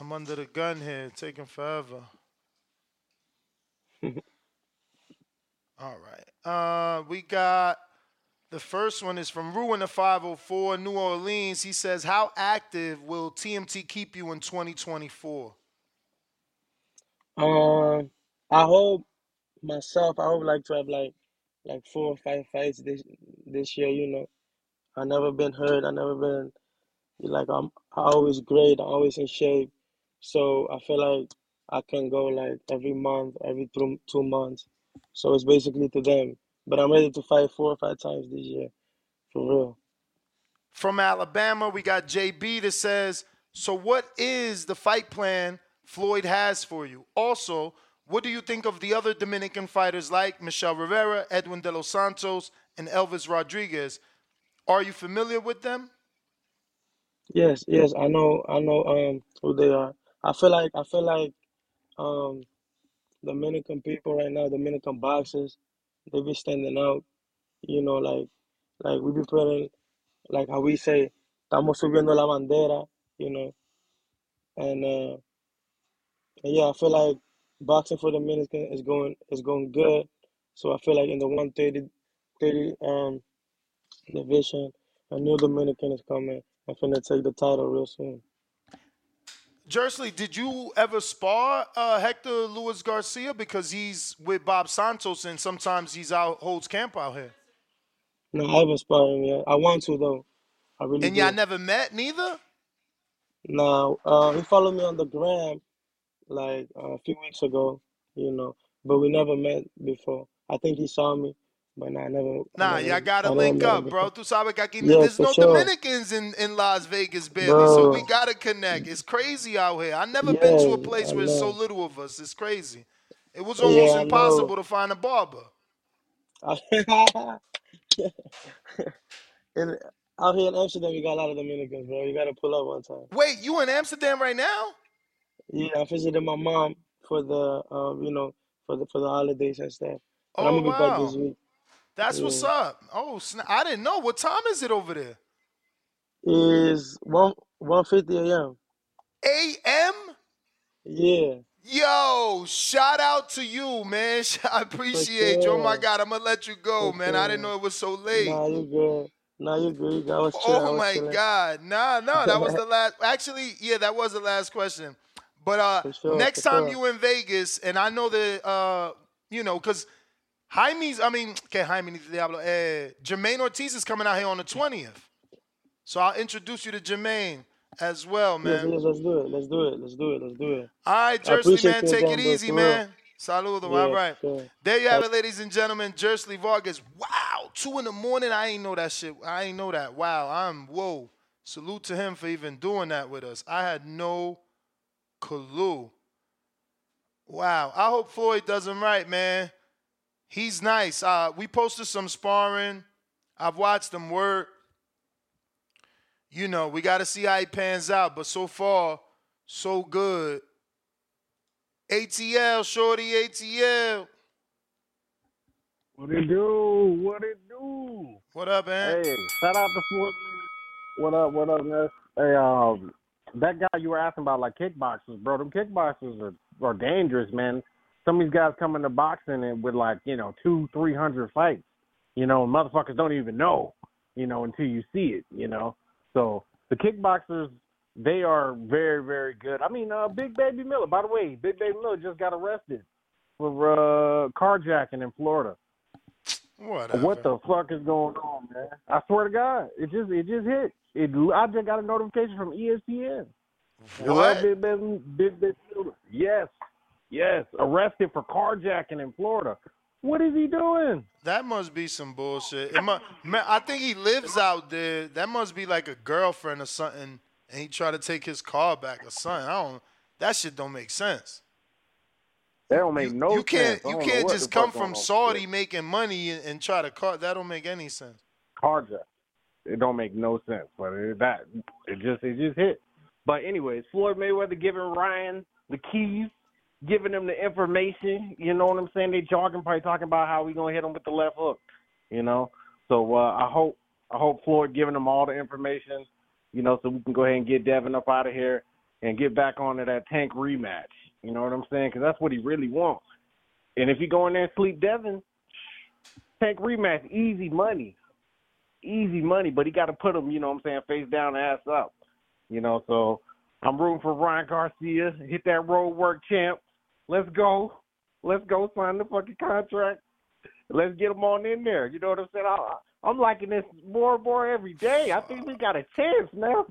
I'm under the gun here, taking forever. All right. Uh, we got the first one is from Ruin the 504, New Orleans. He says, How active will TMT keep you in 2024? Um, I hope myself. I would like to have like like four or five fights this this year. You know, I never been hurt. I never been like I'm. I always great. I'm always in shape. So I feel like I can go like every month, every two two months. So it's basically to them. But I'm ready to fight four or five times this year, for real. From Alabama, we got JB that says, So what is the fight plan Floyd has for you? Also, what do you think of the other Dominican fighters like Michel Rivera, Edwin De Los Santos, and Elvis Rodriguez? Are you familiar with them? Yes, yes, I know, I know um who they are. I feel like I feel like um Dominican people right now, Dominican boxers, they be standing out. You know, like like we be putting like how we say, estamos subiendo la bandera, you know, and uh and yeah, I feel like boxing for Dominican is going is going good. So I feel like in the 130 30 um division, a new Dominican is coming. I'm finna take the title real soon. Jersley, did you ever spar uh, Hector Luis Garcia because he's with Bob Santos and sometimes he's out holds camp out here? No, I haven't sparred him yet. I want to though. I really And y'all never met neither? No, uh, he followed me on the gram like uh, a few weeks ago, you know, but we never met before. I think he saw me, but nah, I never. Nah, I never, y'all gotta link up, bro. Tu sabes que aquí Yeah, there's no sure. Dominicans in, in Las Vegas barely, so we gotta connect. It's crazy out here. I never been to a place I where it's so little of us. It's crazy. It was almost I impossible know. to find a barber. and out here in Amsterdam, we got a lot of Dominicans, bro. You gotta pull up one time. Wait, you in Amsterdam right now? Yeah, I visited my mom for the, um, you know, for the for the holidays and stuff. But I'm Oh gonna be back this wow, week. that's what's up. Oh, sna- I didn't know. What time is it over there? Is one one fifty a.m. A.M. Yeah, Yo, shout out to you, man. I appreciate you. Oh my God, I'm gonna let you go, man. I didn't know it was so late. Nah, you good. Nah, you good. You. I was chilling. I Oh my chilling. God. Nah, no, that was the last. Actually, yeah, that was the last question. But uh, sure, next time sure. you in Vegas, and I know that uh, you know, cause Jaime's, I mean, okay, Jaime Diablo, eh, Jamaine Ortiz is coming out here on the twentieth, so I'll introduce you to Jamaine as well, man. yes, let's do it. Let's do it. Let's do it. Let's do it. All right, Jersey, man, take it easy, man. Saludo. All Yeah, right. sure. There you have it, ladies and gentlemen. Jersey Vargas. Wow, two in the morning. I ain't know that shit. I ain't know that. Wow, I'm whoa. Salute to him for even doing that with us. I had no clue. Wow. I hope Floyd does him right, man. He's nice. Uh, we posted some sparring. I've watched him work. You know, we got to see how he pans out. But so far, so good. ATL, shorty ATL. What it do? What it do? What up, man? Hey, shout out to Fort. What up? What up, man? Hey, um, that guy you were asking about, like kickboxers, bro. Them kickboxers are are dangerous, man. Some of these guys come into boxing and with like you know two, three hundred fights. You know, motherfuckers don't even know. You know, until you see it. You know, so the kickboxers they are very, very good. I mean, uh, Big Baby Miller. By the way, Big Baby Miller just got arrested for uh carjacking in Florida. Whatever. What the fuck is going on, man? I swear to God, it just it just hit. It I just got a notification from ESPN. What? Big, big, yes, yes, arrested for carjacking in Florida. What is he doing? That must be some bullshit. It mu- man, I think he lives out there. That must be like a girlfriend or something, and he tried to take his car back or something. I don't. That shit don't make sense. That don't make no you can't. sense. You can't just come from. Saudi making money and, and try to car. That don't make any sense. carjack. It don't make no sense, but it, that it just it just hit. But anyways, Floyd Mayweather giving Ryan the keys, giving him the information. You know what I'm saying? They jogging, probably talking about how we gonna hit him with the left hook. You know, so uh, I hope I hope Floyd giving him all the information. You know, so we can go ahead and get Devin up out of here and get back onto that tank rematch. You know what I'm saying? Because that's what he really wants. And if you go in there and sleep Devin, tank rematch, easy money easy money, but he got to put him, you know what I'm saying, face down, ass up. You know, so I'm rooting for Ryan Garcia. Hit that road work, champ. Let's go. Let's go sign the fucking contract. Let's get him on in there. You know what I'm saying? I, I'm liking this more and more every day. I think we got a chance now.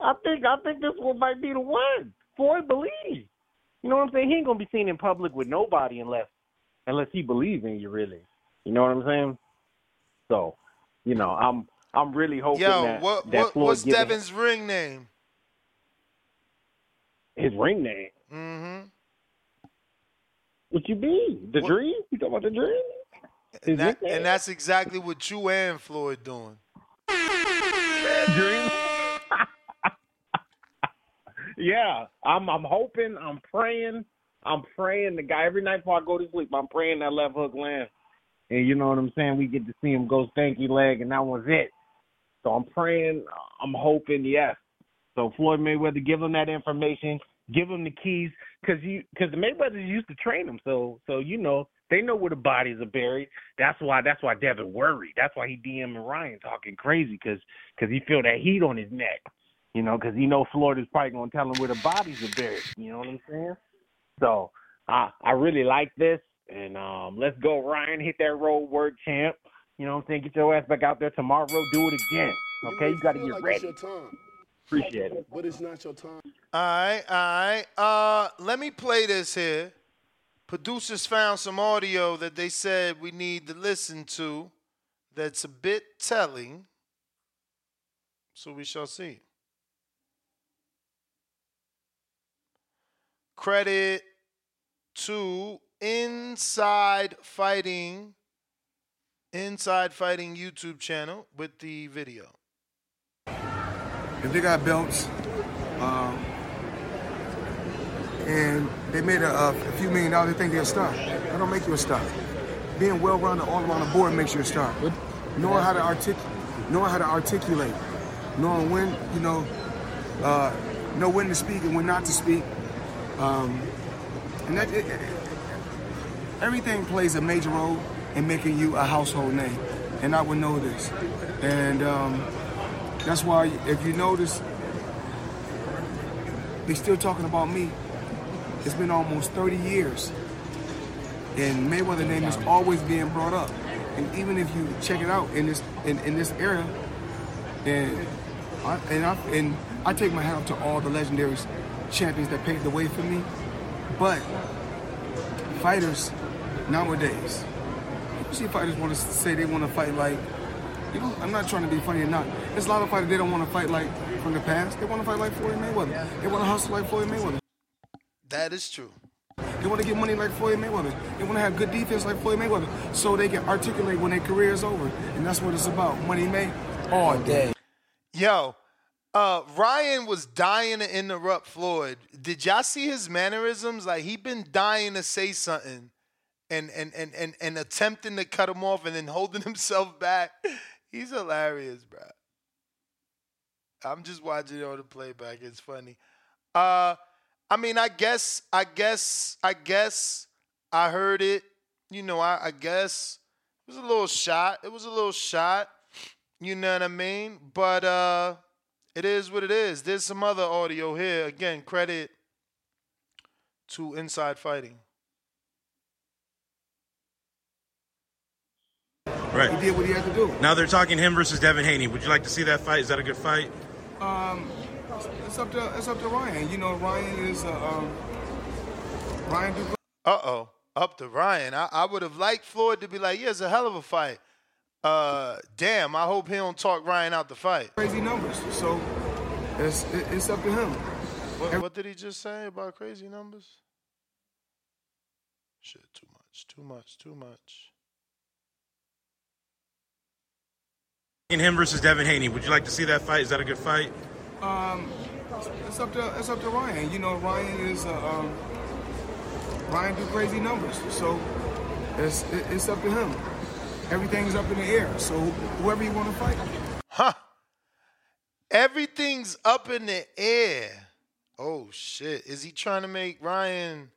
I think I think this one might be the one. Floyd believe. You know what I'm saying? He ain't gonna be seen in public with nobody unless unless he believes in you really. You know what I'm saying? So, you know, I'm I'm really hoping Yo, that, what that what Floyd what's Devin's ring name? his ring name. Mm-hmm. What you mean? The dream? You talking about the dream? And, that, and that's exactly what you and Floyd doing. dream. yeah, I'm I'm hoping, I'm praying, I'm praying the guy every night before I go to sleep. I'm praying that left hook lands, and you know what I'm saying. We get to see him go stanky leg, and that was it. So I'm praying, I'm hoping, yes. So Floyd Mayweather, give him that information, give him the keys, because you because the Mayweathers used to train him, so so you know they know where the bodies are buried. That's why that's why Devin worried. That's why he DMing Ryan talking crazy, because cause he feel that heat on his neck, you know, because he know Floyd is probably gonna tell him where the bodies are buried. You know what I'm saying? So I I really like this, and um let's go Ryan, hit that road word, champ. You know what I'm saying? Get your ass back out there tomorrow. Do it again. Okay, you got to get like ready. It's your time, Appreciate it. but it's not your time. All right, all right. Uh, let me play this here. producers found some audio that they said we need to listen to that's a bit telling. So we shall see. Credit to Inside Fighting, Inside Fighting YouTube channel with the video. if they got belts, um, and they made a, a few million dollars, they think they're a star. That don't make you a star. Being well-rounded all around the board makes you a star. Knowing how to artic- knowing how to articulate, knowing when you know, uh, know when to speak and when not to speak, um, and that it, it- everything plays a major role in making you a household name. And I would know this, and. Um, that's why if you notice, they're still talking about me. It's been almost 30 years. And Mayweather name is always being brought up. And even if you check it out in this in, in this era, and I and I and I take my hat off to all the legendary champions that paved the way for me. But fighters nowadays, you see fighters want to say they want to fight like you know, I'm not trying to be funny or not. There's a lot of fighters they don't want to fight like from the past. They want to fight like Floyd Mayweather. They want to hustle like Floyd Mayweather. That is true. They want to get money like Floyd Mayweather. They want to have good defense like Floyd Mayweather, so they can articulate when their career is over. And that's what it's about. Money made all day. Yo, uh, Ryan was dying to interrupt Floyd. Did y'all see his mannerisms? Like he been dying to say something and and and and, and attempting to cut him off and then holding himself back. He's hilarious, bro. I'm just watching on the playback. It's funny. Uh I mean, I guess, I guess, I guess I heard it. You know, I, I guess it was a little shot. It was a little shot. You know what I mean? But uh it is what it is. There's some other audio here. Again, credit to Inside Fighting. Right. He did what he had to do. Now they're talking him versus Devin Haney. Would you like to see that fight? Is that a good fight? Um, it's up to it's up to Ryan. You know, Ryan is uh, um, Ryan do Uh oh. Up to Ryan. I, I would have liked Floyd to be like, yeah, it's a hell of a fight. Uh damn, I hope he don't talk Ryan out the fight. crazy numbers. So it's it- it's up to him. What, what did he just say about crazy numbers? Shit, too much, too much, too much. In him versus Devin Haney. Would you like to see that fight? Is that a good fight? Um, it's up to it's up to Ryan. You know, Ryan is uh, um, Ryan do crazy numbers. So it's it's up to him. Everything's up in the air. So whoever you want to fight. Huh. Everything's up in the air. Oh shit. Is he trying to make Ryan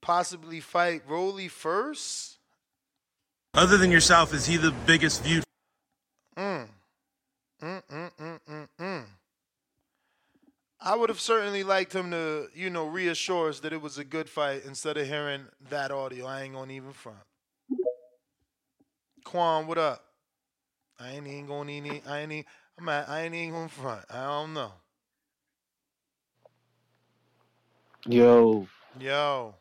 possibly fight Rolly first? Other than yourself, is he the biggest viewed? Mm. Mm, mm, mm, mm, mm. I would have certainly liked him to, you know, reassure us that it was a good fight instead of hearing that audio. I ain't gonna even front. Quan, what up? I ain't even gonna even, I ain't even, I'm at, I ain't even gonna front. I don't know. Yo, Yo.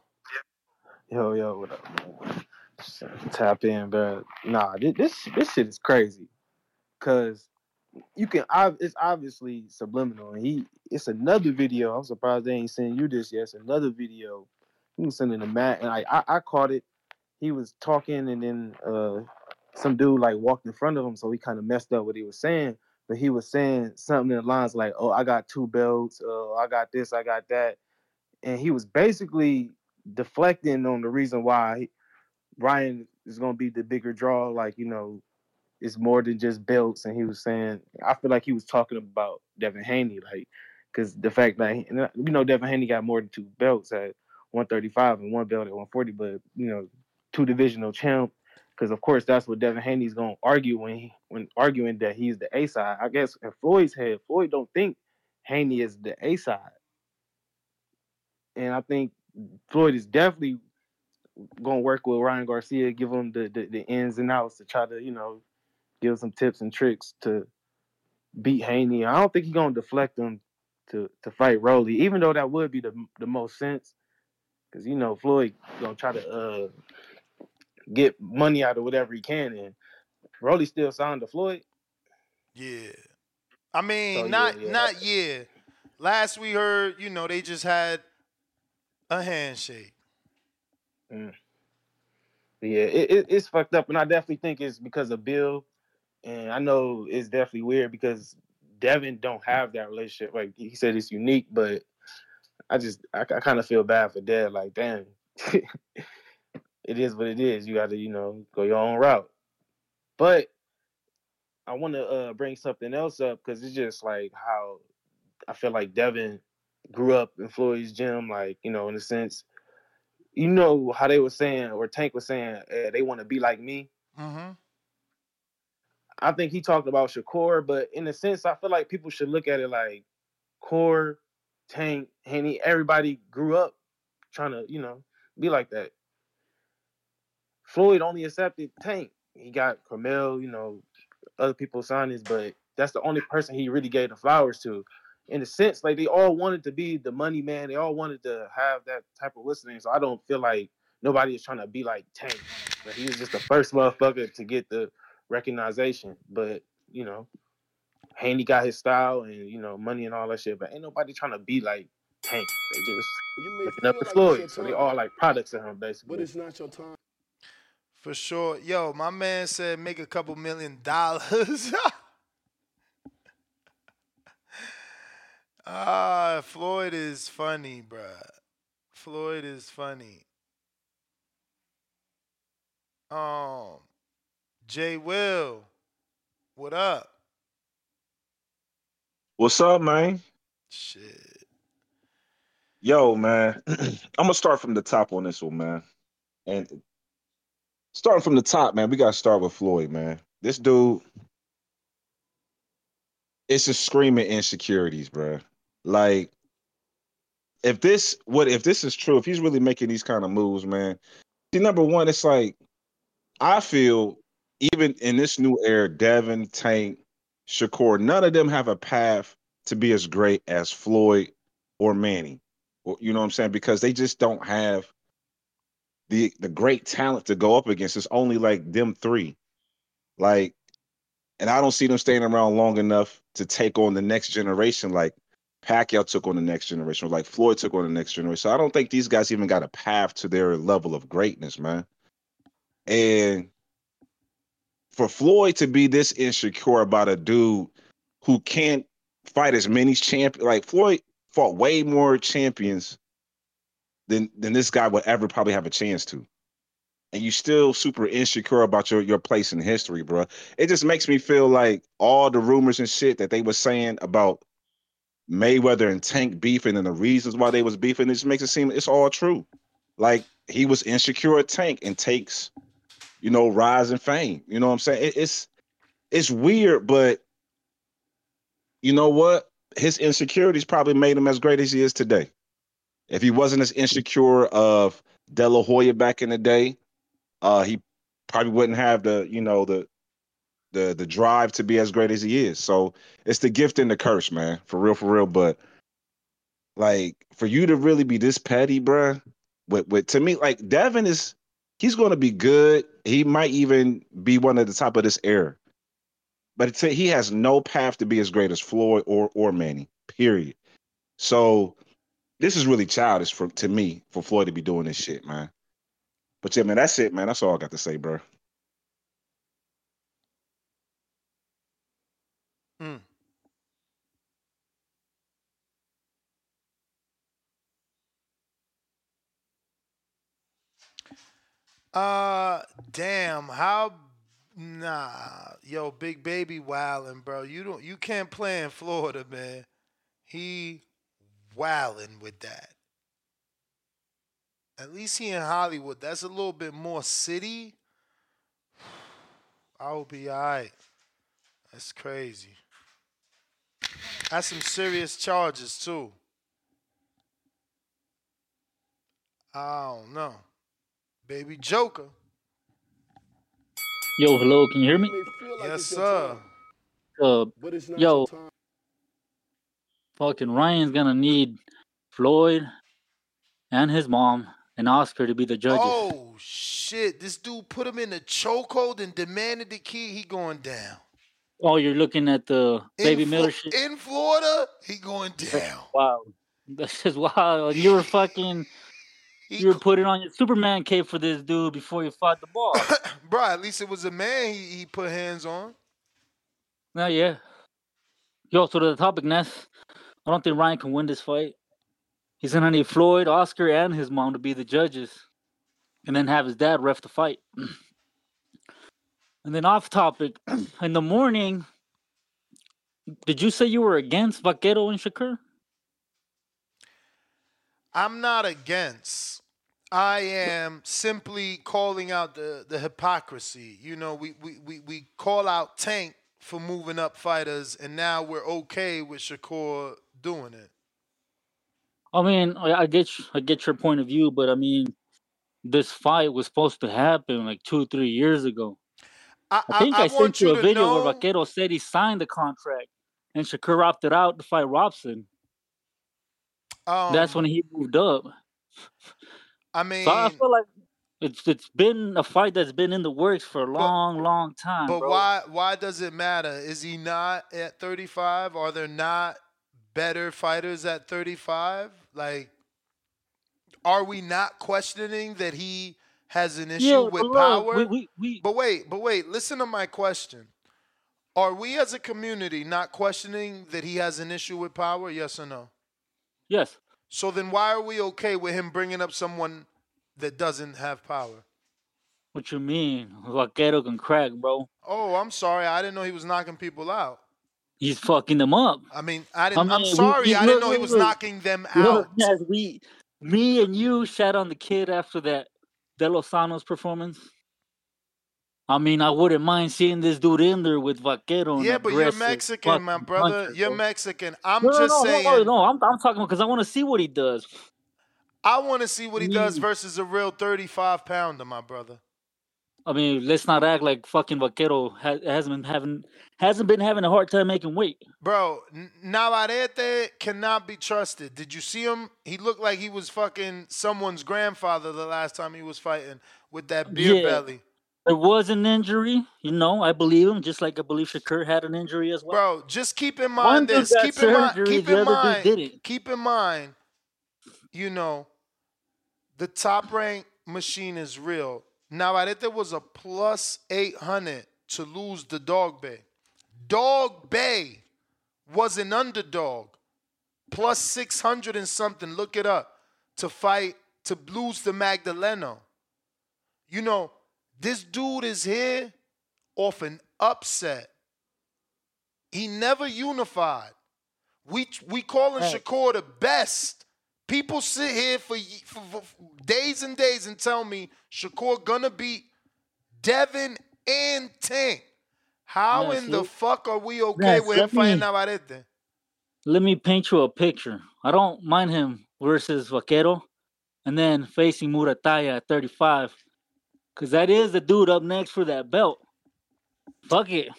yo, yo, what up? man? Just, uh, Tap in, bro. Nah, thi- this this shit is crazy. Cause you can, it's obviously subliminal. And he, it's another video. I'm surprised they ain't sending you this yet. It's another video. He was sending a Matt, and I, I, I caught it. He was talking, and then uh, some dude like walked in front of him, so he kind of messed up what he was saying. But he was saying something in the lines like, "Oh, I got two belts. Uh, I got this. I got that." and he was basically deflecting on the reason why Ryan is going to be the bigger draw. Like you know, it's more than just belts. And he was saying, I feel like he was talking about Devin Haney, like because the fact that uh, you know Devin Haney got more than two belts at 135 and one belt at 140, but you know, two divisional champ. Because of course that's what Devin Haney's going to argue when he when arguing that he's the A side. I guess in Floyd's head, Floyd don't think Haney is the A side and I think Floyd is definitely gonna work with Ryan Garcia, give him the, the, the ins and outs to try to, you know, give some tips and tricks to beat Haney. I don't think he's gonna deflect him to to fight Rolly, even though that would be the the most sense. because you know Floyd gonna try to uh get money out of whatever he can, and Rolly still signed to Floyd. Yeah. I mean, So, yeah, not yeah. not yeah. Last we heard, you know, they just had a handshake. Mm. Yeah, it, it, it's fucked up, and I definitely think it's because of Bill. And I know it's definitely weird because Devin don't have that relationship. Like he said, it's unique, but I just I, I kind of feel bad for Dev. Like, damn, it is what it is. You got to you know go your own route. But I want to uh, bring something else up because it's just like how I feel like Devin grew up in Floyd's gym, like you know, in a sense. You know how they were saying, or Tank was saying, eh, they want to be like me. Mm-hmm. I think he talked about Shakur, but in a sense, I feel like people should look at it like Core, Tank, Henny, everybody grew up trying to, you know, be like that. Floyd only accepted Tank. He got Curmel, you know, other people signings, but that's the only person he really gave the flowers to. In a sense, like they all wanted to be the money man. They all wanted to have that type of listening. So I don't feel like nobody is trying to be like Tank. But he was just the first motherfucker to get the recognition. But you know, Haney got his style and you know money and all that shit. But ain't nobody trying to be like Tank. They just looking up to Floyd. So they all like products of him basically. But it's not your time. For sure. Yo, my man said make a couple million dollars. ah, Floyd is funny, bruh. Floyd is funny. Um, Jay Will, what up? What's up, man? Shit. Yo, man. I'm gonna start from the top on this one, man. And starting from the top, man, we gotta start with Floyd, man. This dude, it's a screaming insecurities, bro. Like, if this what if this is true, if he's really making these kind of moves, man. See, number one, it's like I feel even in this new era, Devin, Tank, Shakur, none of them have a path to be as great as Floyd or Manny. Or- You know what I'm saying? Because they just don't have the the great talent to go up against. It's only like them three. Like, and I don't see them staying around long enough to take on the next generation like Pacquiao took on the next generation, or like Floyd took on the next generation. So I don't think these guys even got a path to their level of greatness, man. And for Floyd to be this insecure about a dude who can't fight as many champions, like Floyd fought way more champions than than this guy would ever probably have a chance to. And you still super insecure about your your place in history, bro. It just makes me feel like all the rumors and shit that they were saying about Mayweather and Tank beefing and the reasons why they was beefing, it just makes it seem it's all true. Like he was insecure at Tank and takes, you know, rise and fame. You know what I'm saying? It, it's it's weird, but you know what? His insecurities probably made him as great as he is today. If he wasn't as insecure of De La Hoya back in the day, uh, he probably wouldn't have the, you know, the the the drive to be as great as he is. So it's the gift and the curse, man. For real, for real. But like for you to really be this petty, bruh, with with to me, like Devin is he's gonna be good. He might even be one at the top of this era. But he has no path to be as great as Floyd or or Manny. Period. So this is really childish for to me for Floyd to be doing this shit, man. But yeah, man, that's it, man. That's all I got to say, bro. Mm. Uh, damn. How? Nah, yo, big baby wildin', bro. You don't, you can't play in Florida, man. He wildin' with that. At least he in Hollywood. That's a little bit more city. I will be alright. That's crazy. That's some serious charges too. I don't know. Baby Joker. Yo, hello, can you hear me? Yes, sir. Uh, But it's not yo, fucking Ryan's gonna need Floyd and his mom and Oscar to be the judges. Oh shit! This dude put him in the chokehold and demanded the key. He going down. Oh, you're looking at the baby in, Miller shit. in Florida. He going down. Wow, that's just wow. You were fucking. You were putting on your Superman cape for this dude before you fought the ball. Bro, at least it was a man he, he put hands on. No, yeah. Yo, so to the topic, Ness. I don't think Ryan can win this fight. He's gonna need Floyd, Oscar, and his mom to be the judges, and then have his dad ref the fight. and then off topic, in the morning, did you say you were against Vaquero and Shakur? I'm not against. I am simply calling out the, the hypocrisy. You know, we, we, we, we call out Tank for moving up fighters, and now we're okay with Shakur doing it. I mean, I, I get you- I get your point of view, but I mean, this fight was supposed to happen like two, three years ago. I, I think I, sent you you a video know- where Vaquero said he signed the contract, and Shakur opted out to fight Robson. Um, That's when he moved up. I mean, So I feel like it's it's been a fight that's been in the works for a long, long time. But bro. why why does it matter? Is he not at 35? Are there not better fighters at 35? Like are we not questioning that he has an issue Yeah, with look, power? we- we- we- but wait, but wait, listen to my question. Are we as a community not questioning that he has an issue with power? Yes or no? Yes. So then why are we okay with him bringing up someone that doesn't have power? What you mean? Vaquero can crack, bro. Oh, I'm sorry. I didn't know he was knocking people out. He's fucking them up. I mean, I didn't. I am mean, sorry. we- I didn't look, know he was look. knocking them Look, out. yes, we, me and you shat on the kid after that De Los Santos's performance. I mean, I wouldn't mind seeing this dude in there with Vaquero. Yeah, but you're Mexican, my brother. You're bro. Mexican. I'm no, just no, saying. No, no, no, I'm, I'm talking because I want to see what he does. I want to see what he does Mm. versus a real 35 pounder, my brother. I mean, let's not act like fucking Vaquero ha- hasn't been having hasn't been having a hard time making weight. Bro, Navarrete cannot be trusted. Did you see him? He looked like he was fucking someone's grandfather the last time he was fighting with that beer Yeah. belly. There was an injury, you know. I believe him, just like I believe Shakur had an injury as well. Bro, just keep in One mind dude this. got Keep in mind. surgery, Keep the in other dude mind. didn't. Keep in mind. You know, the top rank machine is real. Navarrete was a plus eight hundred to lose the Dogboe. Dog Bay was an underdog, plus six hundred and something. Look it up to fight to lose the Magdaleno. You know, this dude is here off an upset. He never unified. We we calling Hey. Shakur the best. People sit here for, for, for days and days and tell me Shakur gonna beat Devin and Tank. How Yeah, in the fuck are we okay Yeah, with him fighting Navarrete? Let me paint you a picture. I don't mind him versus Vaquero, and then facing Murataya at 35, because that is the dude up next for that belt. Fuck it.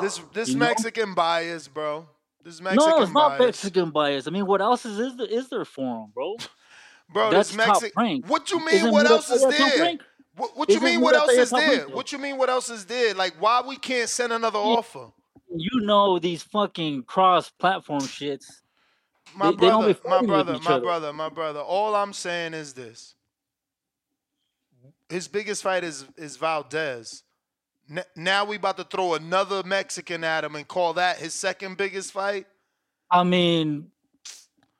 This this You know? Mexican bias, bro. This Mexican no, it's not bias. Mexican bias. I mean, what else is is there, is there for him, bro? Bro, That's this Mexican. What you mean? Isn't what else is there? What, what you mean? What else is there? What you mean? What else is there? Like, why we can't send another offer? You know these fucking cross-platform shits. My They- they brother, be my brother, my other. brother, my brother. All I'm saying is this: his biggest fight is is Valdez. Now we about to throw another Mexican at him and call that his second biggest fight. I mean,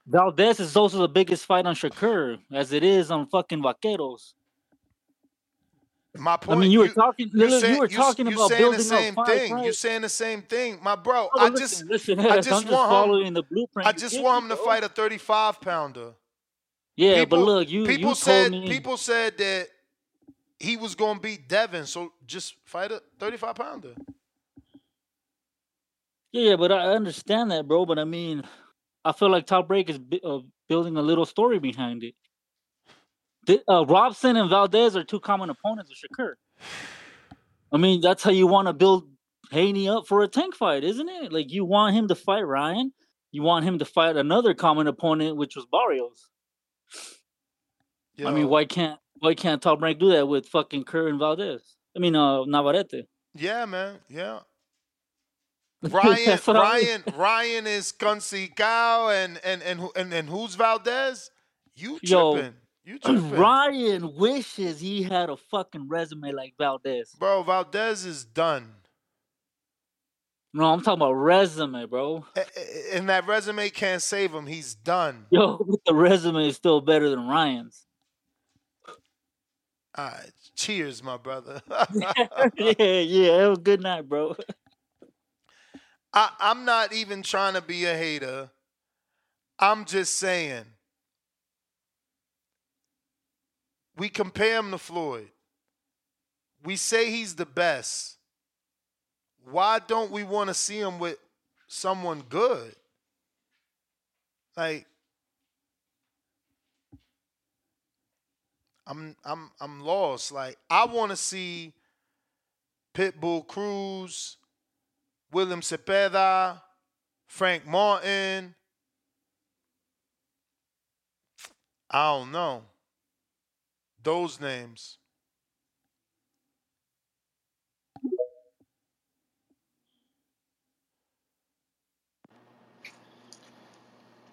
Valdez is also the biggest fight on Shakur, as it is on fucking Vaqueros. My point. I mean, you were talking. you're saying- you were talking you're about saying building the same up thing. right? You're saying the same thing, my bro. Oh, I listen, just, listen, I just just want him. the blueprint I just want him to fight a 35 pounder. Yeah, people, but look, you people you said me people said that he was gonna beat Devin, so just fight a 35 pounder. Yeah, but I understand that, bro. But I mean, I feel like Top Rank is uh, building a little story behind it. Th- uh, Robson and Valdez are two common opponents of Shakur. I mean, that's how you want to build Haney up for a tank fight, isn't it? Like you want him to fight Ryan, you want him to fight another common opponent, which was Barrios. I mean, why can't why can't Top Rank do that with fucking Kerr and Valdez? I mean, uh, Navarrete. Yeah, man. Yeah. Ryan, That's I mean. Ryan, Ryan is Cow and and and who- and and who's Valdez? You Yo, tripping? You tripping, Ryan wishes he had a fucking resume like Valdez. bro? Valdez is done, No, I'm talking about resume, bro. And that resume can't save him. He's done. Yo, the resume is still better than Ryan's. All right, cheers, my brother. yeah, yeah. It was good night, bro. I, I'm not even trying to be a hater. I'm just saying. We compare him to Floyd. We say he's the best. Why don't we want to see him with someone good? Like I'm I'm I'm lost. Like I want to see Pitbull Cruz, William Zepeda, Frank Martin. I don't know. Those names.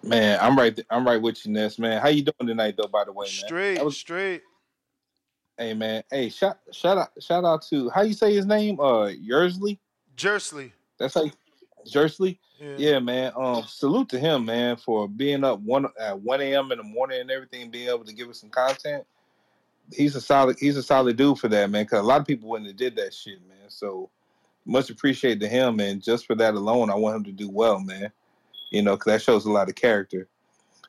Man, I'm right. th- I'm right with you, Ness. Man, how you doing tonight, though? By the way, man. Straight, That was- straight. hey, man. Hey, shout shout out shout out to how you say his name? Uh, Yersley. Jersley. That's you, Jersley. Yeah. Yeah, man. Um, salute to him, man, for being up one at one a.m. in the morning and everything, being able to give us some content. He's a solid. He's a solid dude for that, man. Because a lot of people wouldn't have did that shit, man. So much appreciated to him, and just for that alone, I want him to do well, man. You know, because that shows a lot of character.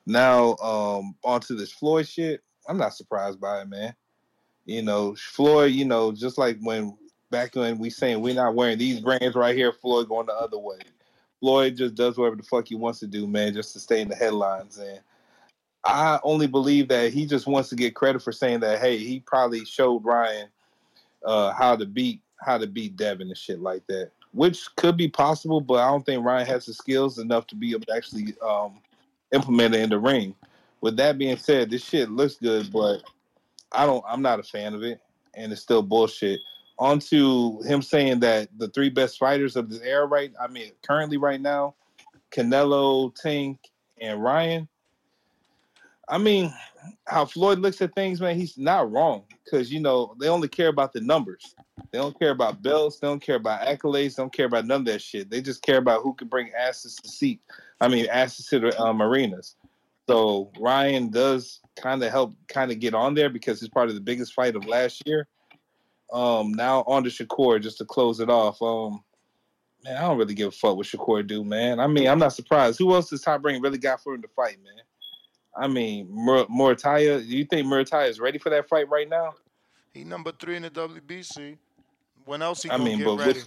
Now, um, onto this Floyd shit. I'm not surprised by it, man. You know, Floyd. You know, just like when back when we saying we're not wearing these brands right here, Floyd going the other way. Floyd just does whatever the fuck he wants to do, man, just to stay in the headlines. And I only believe that he just wants to get credit for saying that, hey, he probably showed Ryan uh, how to beat how to beat Devin and shit like that, which could be possible, but I don't think Ryan has the skills enough to be able to actually um, implement it in the ring. With that being said, this shit looks good, but I don't. I'm not a fan of it, and it's still bullshit. On to him saying that the three best fighters of this era, right? I mean, currently right now, Canelo, Tank, and Ryan. I mean, how Floyd looks at things, man, he's not wrong because you know they only care about the numbers. They don't care about belts. They don't care about accolades. They don't care about none of that shit. They just care about who can bring asses to seat. I mean, asses to the um, arenas. So Ryan does kind of help, kind of get on there because he's part of the biggest fight of last year. Um, now on to Shakur just to close it off. Um, man, I don't really give a fuck what Shakur do, man. I mean, I'm not surprised. Who else does Top Rank really got for him to fight, man? I mean, Mur- Murataya. Do you think Murataya is ready for that fight right now? He number three in the WBC. When else he I mean, get but ready?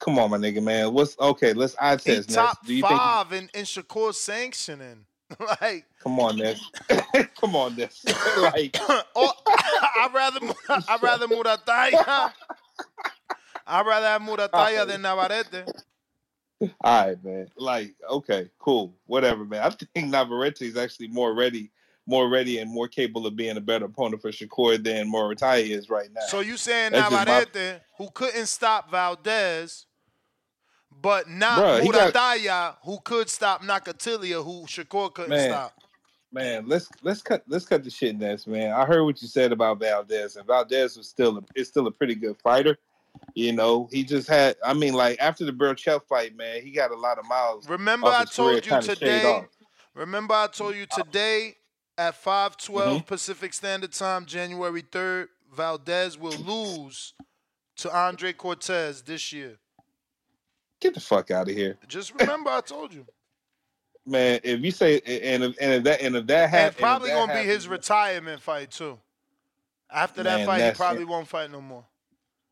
come on, my nigga, man. What's okay? Let's eye He test. Ness. top Do you think? five in, in Shakur's sanctioning. like, Come on, Ness. come on, Ness. like, oh, I'd rather I'd rather Murataya. I'd rather have Murataya than Navarrete. all right, man. Like, okay, cool, whatever, man. I think Navarrete is actually more ready, more ready, and more capable of being a better opponent for Shakur than Murataya is right now. So you saying That's just my- who couldn't stop Valdez, but not Bruh, he got- who could stop Nakatilia, who Shakur couldn't Man. stop. Man, let's let's cut let's cut the shit Ness, man. I heard what you said about Valdez, and Valdez was still a, is still a pretty good fighter. You know, he just had. I mean, like after the Berchelt fight, man, he got a lot of miles. Remember I told you today. Remember I told you uh, today at 512 Mhm. Pacific Standard Time, January 3rd, Valdez will lose to Andre Cortez this year. Get the fuck out of here, Just remember I told you. man. If you say and if, and if that and if that happens, probably gonna be his retirement fight too. After that fight, he probably won't fight no more.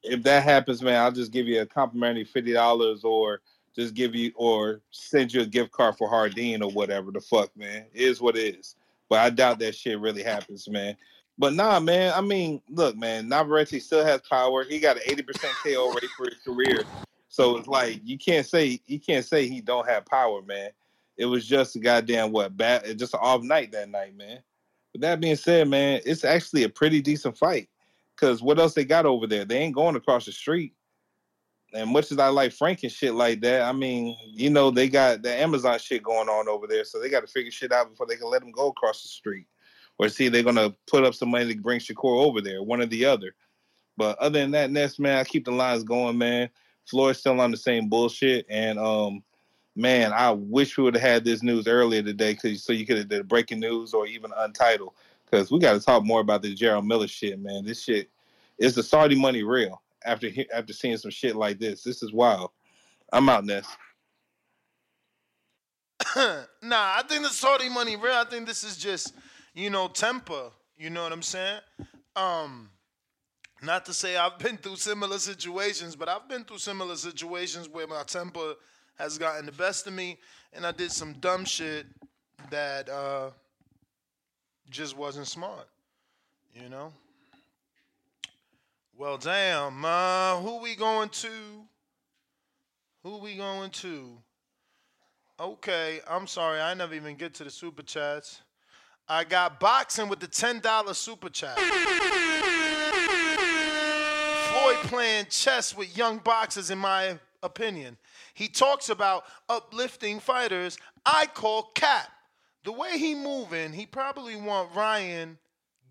if that happens, man, I'll just give you a complimentary fifty dollars, or just give you, or send you a gift card for Hardin or whatever the fuck, man. It is what it is. But I doubt that shit really happens, man. But nah, man. I mean, look, man. Navarrete still has power. He got an eighty percent KO rate for his career, so it's like you can't say you can't say he don't have power, man. It was just a goddamn what bad, just an off night that night, man. But that being said, man, it's actually a pretty decent fight. Cause what else they got over there? They ain't going across the street. And much as I like Frank and shit like that, I mean, you know, they got the Amazon shit going on over there, so they got to figure shit out before they can let him go across the street, or see they're gonna put up some money to bring Shakur over there, one or the other. But other than that, Ness, man, I keep the lines going, man. Floyd's still on the same bullshit, and um, man, I wish we would have had this news earlier today, cause so you could have did breaking news or even untitled, because we got to talk more about the Jarrell Miller shit, man. This shit is the Saudi money real? After after seeing some shit like this, this is wild. I'm out, Ness. nah, I think the Saudi money real. I think this is just, you know, temper. You know what I'm saying? Um, not to say I've been through similar situations, but I've been through similar situations where my temper has gotten the best of me, and I did some dumb shit that uh, just wasn't smart. You know. Well, damn. Uh, who we going to? Who we going to? Okay, I'm sorry. I never even get to the super chats. I got boxing with the $10 super chat. Floyd playing chess with young boxers, in my opinion. He talks about uplifting fighters. I call cap. The way he moving, he probably want Ryan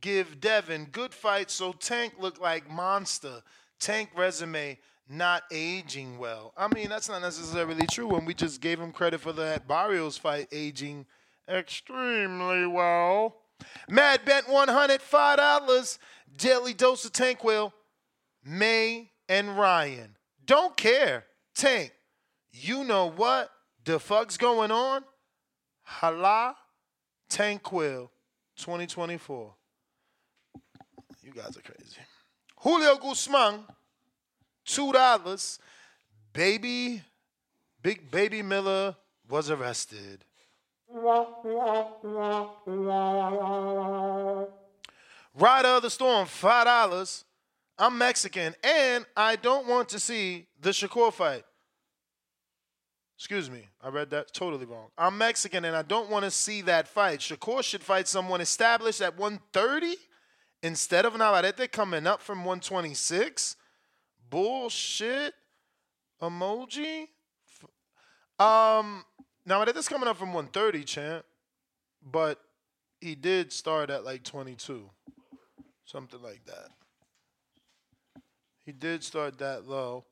give Devin good fight so Tank look like monster. Tank resume not aging well. I mean, that's not necessarily true when we just gave him credit for that Barrios fight aging extremely well. Mad Bet 100 $5. Daily dose of Tank Will. May and Ryan. Don't care. Tank, you know what the fuck's going on? Hala Tanquil 2024. You guys are crazy. Julio Guzman, two dollars. Baby, Big Baby Miller was arrested. Rider of the Storm, five dollars. I'm Mexican and I don't want to see the Shakur fight. Excuse me, I read that totally wrong. I'm Mexican and I don't want to see that fight. Shakur should fight someone established at 130 instead of Navarrete coming up from 126. Bullshit emoji. Um, Navarrete's coming up from 130, champ, but he did start at like 22, something like that. He did start that low.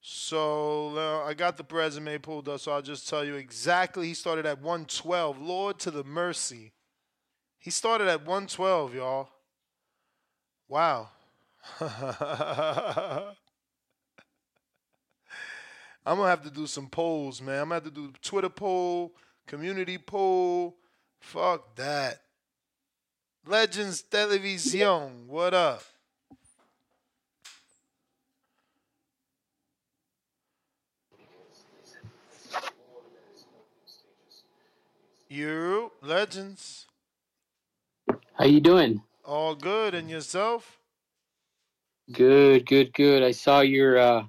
So uh, I got the resume pulled up, so I'll just tell you exactly. He started at 112. Lord to the mercy. He started at 112, y'all. Wow. I'm gonna have to do some polls, man. I'm gonna have to do Twitter poll, community poll. Fuck that. Legends Television, what up? You legends. How you doing? All good, and yourself? Good, good, good. I saw your uh,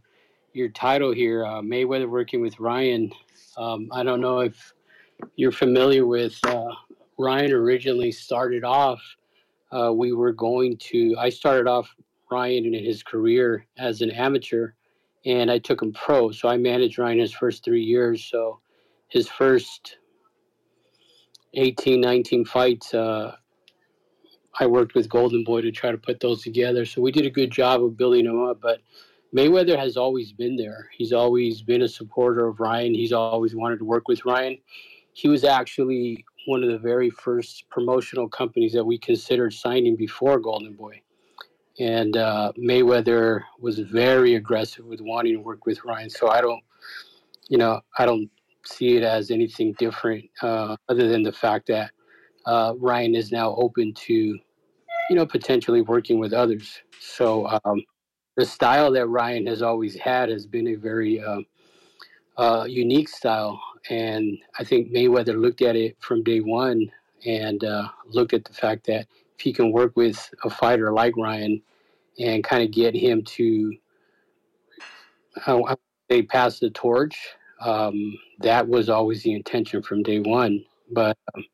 your title here, uh, Mayweather working with Ryan. Um, I don't know if you're familiar with uh, Ryan. Originally started off, uh, we were going to. I started off Ryan in his career as an amateur, and I took him pro. So I managed Ryan his first three years. So his first 18, 19 fights. Uh, I worked with Golden Boy to try to put those together. So we did a good job of building them up. But Mayweather has always been there. He's always been a supporter of Ryan. He's always wanted to work with Ryan. He was actually one of the very first promotional companies that we considered signing before Golden Boy. And uh, Mayweather was very aggressive with wanting to work with Ryan. So I don't, you know, I don't see it as anything different uh, other than the fact that uh, Ryan is now open to, you know, potentially working with others. So um, the style that Ryan has always had has been a very uh, uh, unique style, and I think Mayweather looked at it from day one and uh, looked at the fact that if he can work with a fighter like Ryan and kind of get him to, say, pass the torch, um, that was always the intention from day one. But um,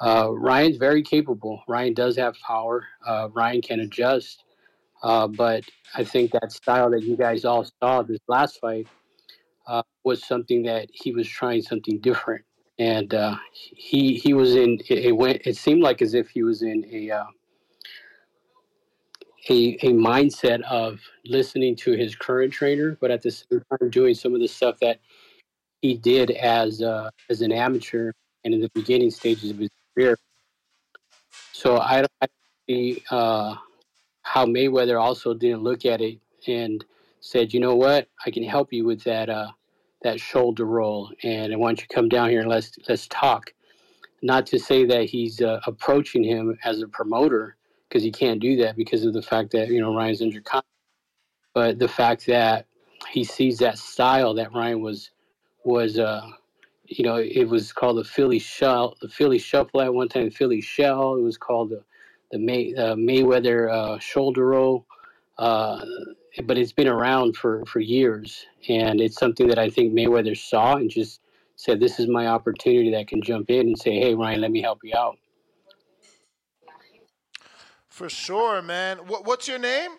Uh, Ryan's very capable. Ryan does have power. Uh, Ryan can adjust. Uh, but I think that style that you guys all saw this last fight uh, was something that he was trying something different, and uh, he he was in. It, it went. It seemed like as if he was in a uh, a a mindset of listening to his current trainer, but at the same time doing some of the stuff that he did as uh, as an amateur and in the beginning stages of his career. So I don't, see uh, how Mayweather also didn't look at it and said, you know what, I can help you with that uh, that shoulder roll, and I want you to come down here and let's let's talk. Not to say that he's uh, approaching him as a promoter because he can't do that because of the fact that you know Ryan's injured, but the fact that he sees that style that Ryan was was uh, you know it was called the Philly shell, the Philly shuffle at one time, Philly shell. It was called the the May, uh, Mayweather uh, shoulder roll. Uh, but it's been around for, for years, and it's something that I think Mayweather saw and just said, "This is my opportunity that I can jump in and say, hey, Ryan, let me help you out." For sure, man. What, what's your name?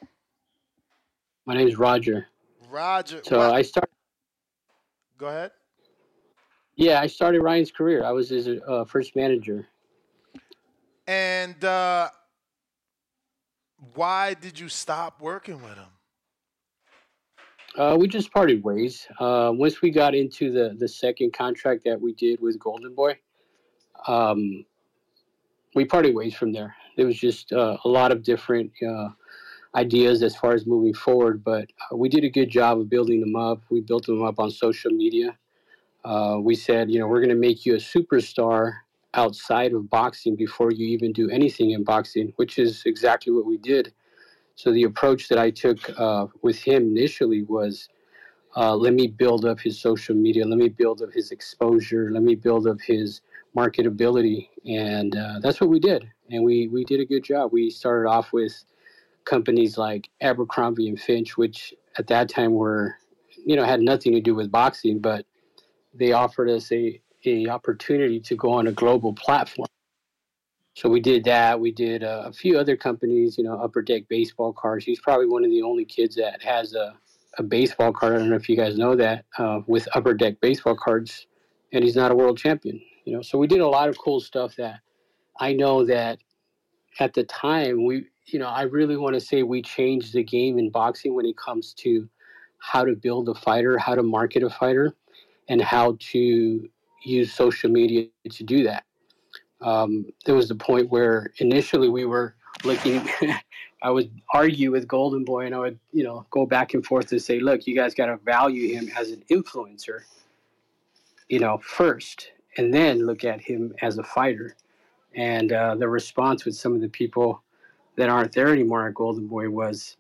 My name is Roger. Roger. So What- I started. Go ahead. Yeah, I started Ryan's career. I was his uh, first manager. And uh, why did you stop working with him? Uh, we just parted ways. Uh, once we got into the, the second contract that we did with Golden Boy, um, we parted ways from there. There was just uh, a lot of different uh, ideas as far as moving forward, but uh, we did a good job of building them up. We built them up on social media. Uh, we said, you know, we're going to make you a superstar outside of boxing before you even do anything in boxing, which is exactly what we did. So the approach that I took uh, with him initially was, uh, let me build up his social media, let me build up his exposure, let me build up his marketability, and uh, that's what we did. And we we did a good job. We started off with companies like Abercrombie and Fitch, which at that time were, you know, had nothing to do with boxing, but they offered us a a opportunity to go on a global platform. So we did that. We did uh, a few other companies, you know, Upper Deck Baseball Cards. He's probably one of the only kids that has a, a baseball card. I don't know if you guys know that uh, with Upper Deck Baseball Cards, and he's not a world champion. You know, so we did a lot of cool stuff that I know that at the time we, you know, I really want to say we changed the game in boxing when it comes to how to build a fighter, how to market a fighter, and how to use social media to do that. Um, there was the point where initially we were looking i would argue with golden boy and i would you know go back and forth to say look you guys got to value him as an influencer you know first and then look at him as a fighter. And uh, the response with some of the people that aren't there anymore at golden boy was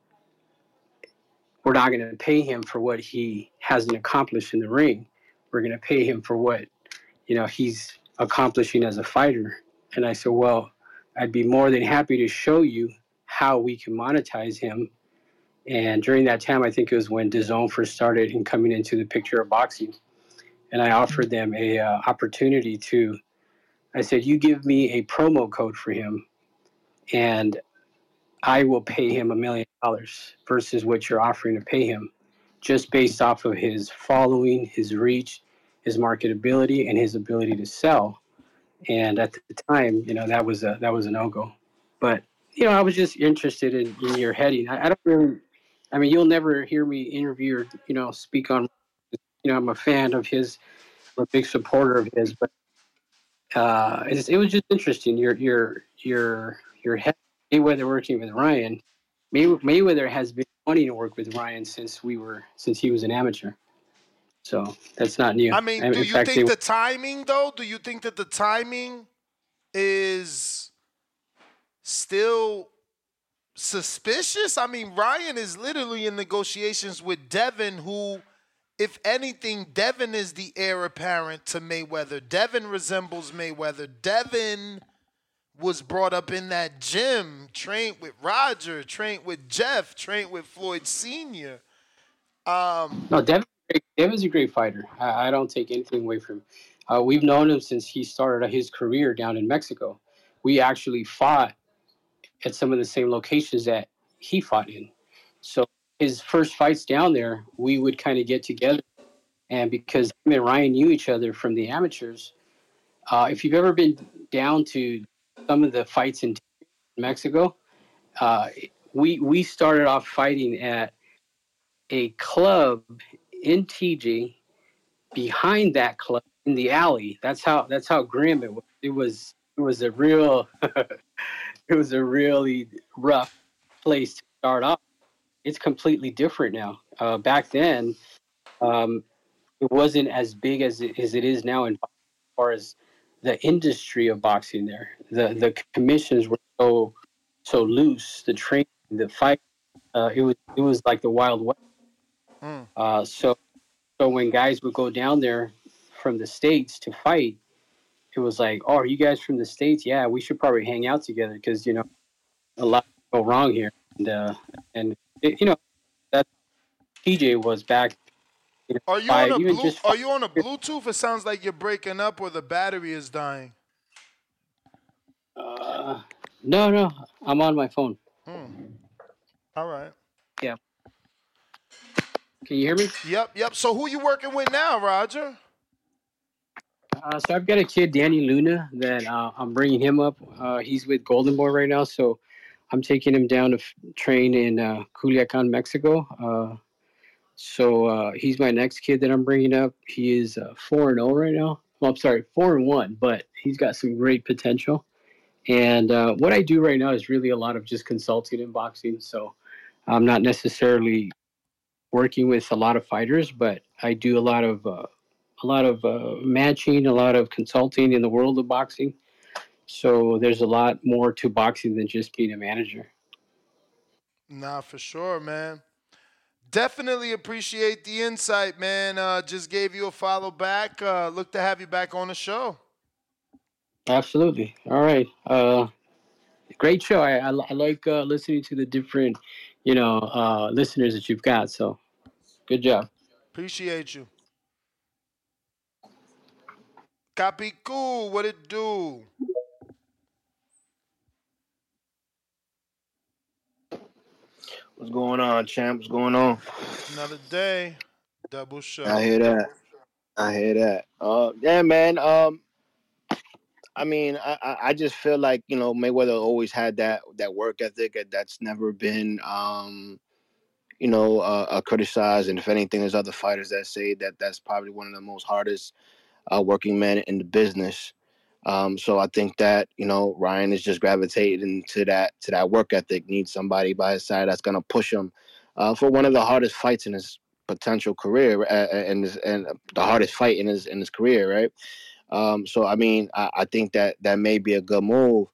we're not going to pay him for what he hasn't accomplished in the ring we're going to pay him for what you know he's accomplishing as a fighter. And i said well i'd be more than happy to show you how we can monetize him. And during that time i think it was when DAZN first started and coming into the picture of boxing. And i offered them a uh, opportunity to i said you give me a promo code for him and i will pay him a million dollars versus what you're offering to pay him just based off of his following his reach his marketability and his ability to sell. And at the time, you know, that was a that was a no go. But you know, I was just interested in, in your heading. I, I don't really. I mean, you'll never hear me interview or you know speak on. You know, I'm a fan of his, I'm a big supporter of his, but uh, it was just interesting. Your your your your head Mayweather working with Ryan. May, Mayweather has been wanting to work with Ryan since we were since he was an amateur. So that's not new. I mean, do in you fact, think they- the timing though? Do you think that the timing is still suspicious? I mean, Ryan is literally in negotiations with Devin, who, if anything, Devin is the heir apparent to Mayweather. Devin resembles Mayweather. Devin was brought up in that gym, trained with Roger, trained with Jeff, trained with Floyd Sr. Um, No, Devin, Devin's a great fighter. I, I don't take anything away from him. Uh, we've known him since he started his career down in Mexico. We actually fought at some of the same locations that he fought in. So his first fights down there, we would kind of get together, and because him and Ryan knew each other from the amateurs, uh, if you've ever been down to some of the fights in Mexico, uh, we we started off fighting at a club in TJ Behind that club in the alley, that's how that's how grim it was. It was it was a real it was a really rough place to start off. It's completely different now. Uh, back then, um, it wasn't as big as it, as it is now in as far as the industry of boxing. There, the the commissions were so so loose. The training, the fight, uh, it was it was like the wild west. Mm. Uh, so so when guys would go down there from the states to fight, it was like, oh, are you guys from the states? Yeah, we should probably hang out together because you know a lot go wrong here, and uh, and it, you know that TJ was back. You know, Are you five, on a blue, Are you on a Bluetooth? It sounds like you're breaking up or the battery is dying. Uh, no, no, I'm on my phone. Hmm. All right. Yeah. Can you hear me? Yep, yep. So who you working with now, Roger? Uh, so I've got a kid, Danny Luna, that uh, I'm bringing him up. Uh, he's with Golden Boy right now, so I'm taking him down to f- train in uh, Culiacan, Mexico. Uh, so uh, he's my next kid that I'm bringing up. He is uh, four and zero right now. Well, I'm sorry, four and one, but he's got some great potential. And uh, what I do right now is really a lot of just consulting in boxing. So I'm not necessarily working with a lot of fighters, but I do a lot of uh, a lot of uh, matching, a lot of consulting in the world of boxing. So there's a lot more to boxing than just being a manager. Nah, for sure, man. Definitely appreciate the insight, man. Uh, just gave you a follow back. Uh, look to have you back on the show. Absolutely. All right. Uh, great show. I, I, I like uh, listening to the different, you know, uh, listeners that you've got. So good job. Appreciate you. Copy cool. What it do? What's going on, champ? What's going on? Another day. Double show. I hear that. I hear that. Uh, yeah, man. Um, I mean, I, I- I just feel like you know Mayweather always had that that work ethic and that's never been um, you know uh, uh, criticized. And if anything, there's other fighters that say that that's probably one of the most hardest uh, working men in the business. Um, so I think that you know Ryan is just gravitating to that to that work ethic. Needs somebody by his side that's gonna push him uh, for one of the hardest fights in his potential career, and and the hardest fight in his in his career, right? Um, so I mean, I, I think that that may be a good move.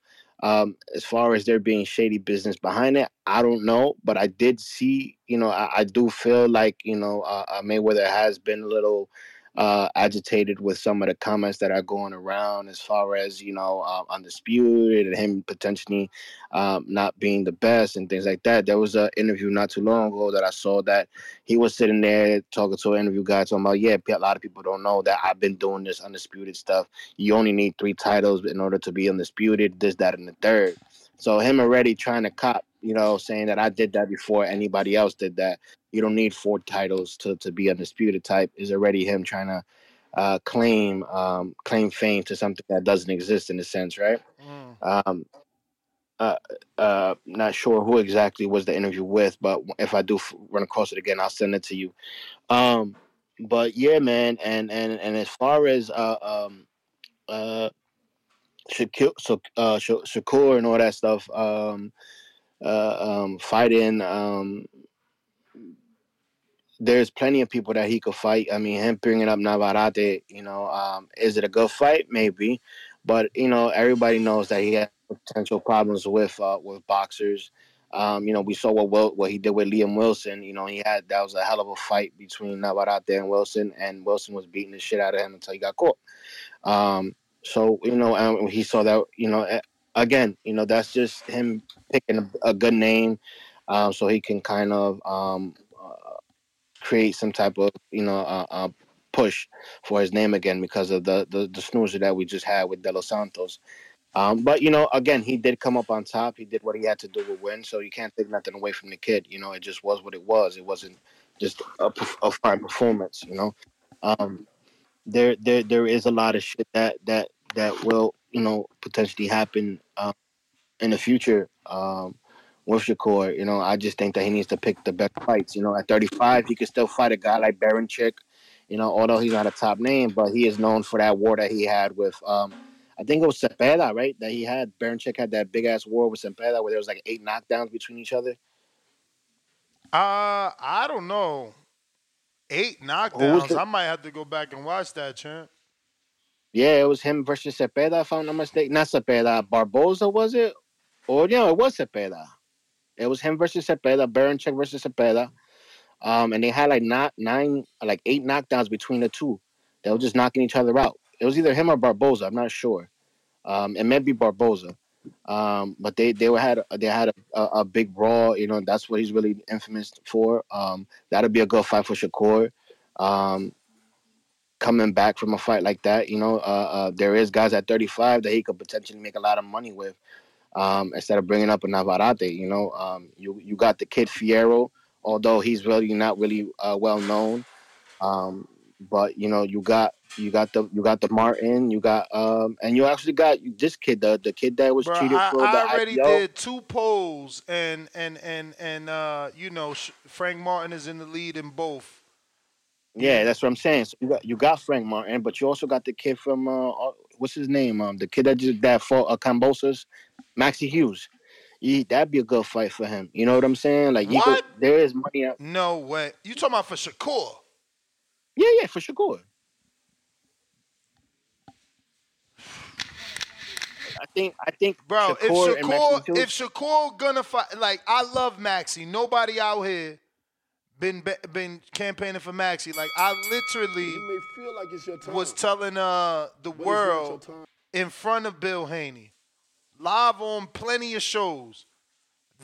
Um, as far as there being shady business behind it, I don't know, but I did see, you know, I, I do feel like, you know, uh, uh, Mayweather has been a little uh, agitated with some of the comments that are going around as far as, you know, uh, undisputed and him potentially um, not being the best and things like that. There was an interview not too long ago that I saw that he was sitting there talking to an interview guy talking about, yeah, a lot of people don't know that I've been doing this undisputed stuff. You only need three titles in order to be undisputed, this, that, and the third. So him already trying to cop, you know, saying that I did that before anybody else did that. You don't need four titles to, to be undisputed type is already him trying to uh, claim um, claim fame to something that doesn't exist in a sense, right? Um, uh, uh, not sure who exactly was the interview with, but if I do run across it again, I'll send it to you. Um, but yeah, man, and and and as far as uh um uh Shakur, so uh Shakur and all that stuff, um, uh, um, fighting, um, there's plenty of people that he could fight. I mean, him bringing up Navarrete, you know, um, is it a good fight? Maybe, but you know, everybody knows that he has potential problems with uh, with boxers. Um, you know, we saw what Wil- what he did with Liam Wilson. You know, he had that was a hell of a fight between Navarrete and Wilson, and Wilson was beating the shit out of him until he got caught. Um, so you know, he saw that. You know, again, you know, that's just him picking a, a good name, um, so he can kind of um, create some type of you know uh, uh, push for his name again because of the the, the snoozer that we just had with De Los Santos. Um, but you know, again, he did come up on top. He did what he had to do to win, so you can't take nothing away from the kid. You know, it just was what it was. It wasn't just a, a fine performance. You know, um, there there there is a lot of shit that that that will you know potentially happen um, in the future um, with Shakur. You know, I just think that he needs to pick the best fights. You know, at 35, he could still fight a guy like Baranchyk. You know, although he's not a top name, but he is known for that war that he had with. Um, I think it was Zepeda, right? That he had Baranchyk had that big ass war with Zepeda where there was like eight knockdowns between each other. Uh, I don't know. Eight knockdowns. the- I might have to go back and watch that, champ. Yeah, it was him versus Zepeda, if I'm not mistaken. Not Zepeda, Barboza was it? Or yeah, it was Zepeda. It was him versus Zepeda, Baranchyk versus Zepeda. Um, and they had like not nine, like eight knockdowns between the two. They were just knocking each other out. It was either him or Barboza. I'm not sure. Um, it may be Barboza. Um, but they they were had they had a, a, a big brawl. You know, that's what he's really infamous for. Um, that'll be a good fight for Shakur. Um, coming back from a fight like that, you know, uh, uh, there is guys at 35 that he could potentially make a lot of money with. Um, instead of bringing up a Navarrete, you know, um, you you got the kid Fierro, although he's really not really uh, well known. Um, but you know, you got you got the you got the Martin, you got um, and you actually got this kid, the the kid that was Bro, treated I, for the I already IBO. did two polls, and and and and uh, you know, Frank Martin is in the lead in both. Yeah, that's what I'm saying. So you got you got Frank Martin, but you also got the kid from uh, uh, what's his name? Um, the kid that just that fought uh, Kambosos, Maxie Hughes. He, that'd be a good fight for him. You know what I'm saying? Like, you could, there is money out. No way. You talking about for Shakur? Yeah, yeah, for sure. I think I think Bro, Shakur if and Shakur, Maxie Hughes, if Shakur gonna fight, like I love Maxie. Nobody out here been been campaigning for Maxie. Like I literally feel like it's your time. was telling uh the But world in front of Bill Haney, live on plenty of shows,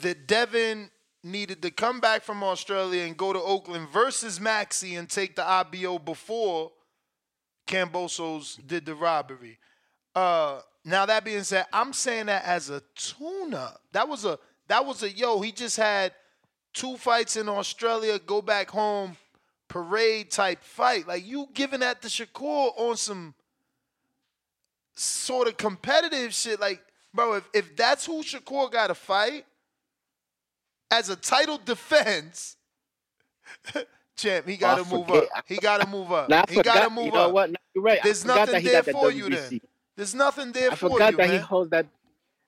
that Devin needed to come back from Australia and go to Oakland versus Maxie and take the IBO before Kambosos did the robbery. Uh, now that being said, I'm saying that as a tune-up. That was a that was a yo. He just had two fights in Australia. Go back home, parade type fight. Like you giving that to Shakur on some sort of competitive shit. Like, bro, if if that's who Shakur got to fight as a title defense, champ, he got to I move forget- up. He got to move up. I he got to forgot- move you know up. what? Nah, you're right. There's forgot nothing there for you then. There's nothing there I for forgot you, that man. he holds that.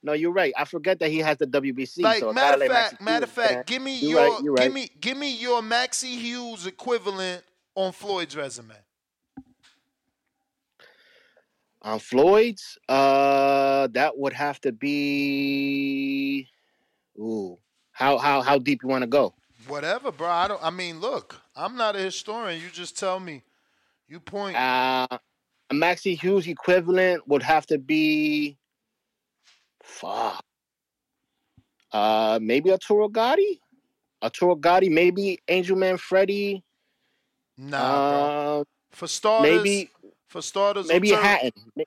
No, you're right. I forget that he has the WBC. Like so matter of fact, matter of fact, give me you're your right, give right. me give me your Maxie Hughes equivalent on Floyd's resume. On Floyd's, uh, that would have to be. Ooh, how how how deep you want to go? Whatever, bro. I don't. I mean, look, I'm not a historian. You just tell me. You point. Uh, a Maxie Hughes equivalent would have to be. Fuck. Uh, maybe a Gatti, a Gatti, maybe Angel Manfredi. Nah, uh, For starters, maybe for starters, maybe Hatton, May-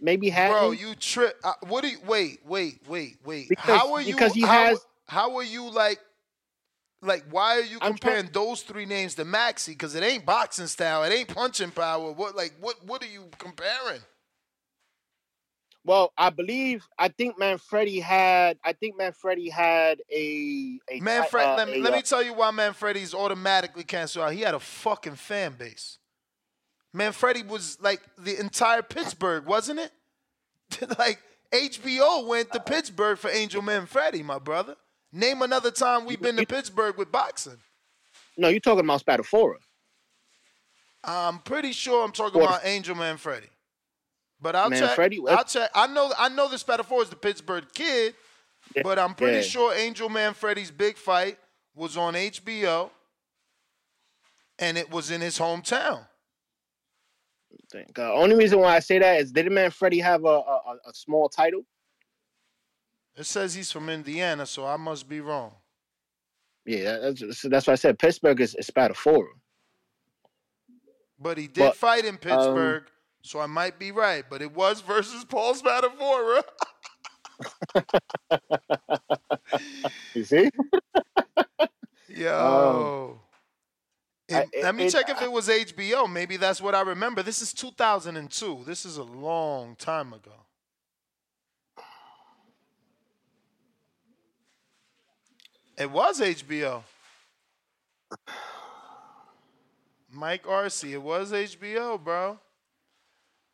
maybe Hatton. Bro, you trip. Uh, what do you wait? Wait, wait, wait. Because- how are you? because he how, has- How are you like? Like, why are you comparing those three names to Maxi? Because it ain't boxing style. It ain't punching power. What like what? What are you comparing? Well, I believe I think Manfredi had I think Manfredi had a a Manfred, uh, let me a, let uh, me tell you why Manfredi's automatically canceled out. He had a fucking fan base. Manfredi was like the entire Pittsburgh, wasn't it? like HBO went to Pittsburgh for Angel Manfredi, my brother. Name another time we've been to Pittsburgh with boxing. No, you're talking about Spadafora. I'm pretty sure I'm talking about Angel Manfredi. But I'll Manfredi, check. I'll check. I know. I know the Spadafora is the Pittsburgh kid, but I'm pretty yeah. sure Angel Manfredi's big fight was on HBO, and it was in his hometown. The uh, only reason why I say that is didn't Manfredi have a, a a- small title? It says he's from Indiana, so I must be wrong. Yeah, that's that's why I said Pittsburgh is, is Spadafora. But he did But, fight in um, Pittsburgh, so I might be right. But it was versus Paul Spadafora. You see? Yo. It- I- let me it- check if it was HBO. Maybe that's what I remember. This is 2002. This is a long time ago. It was HBO. Mike Arcee. It was HBO, bro.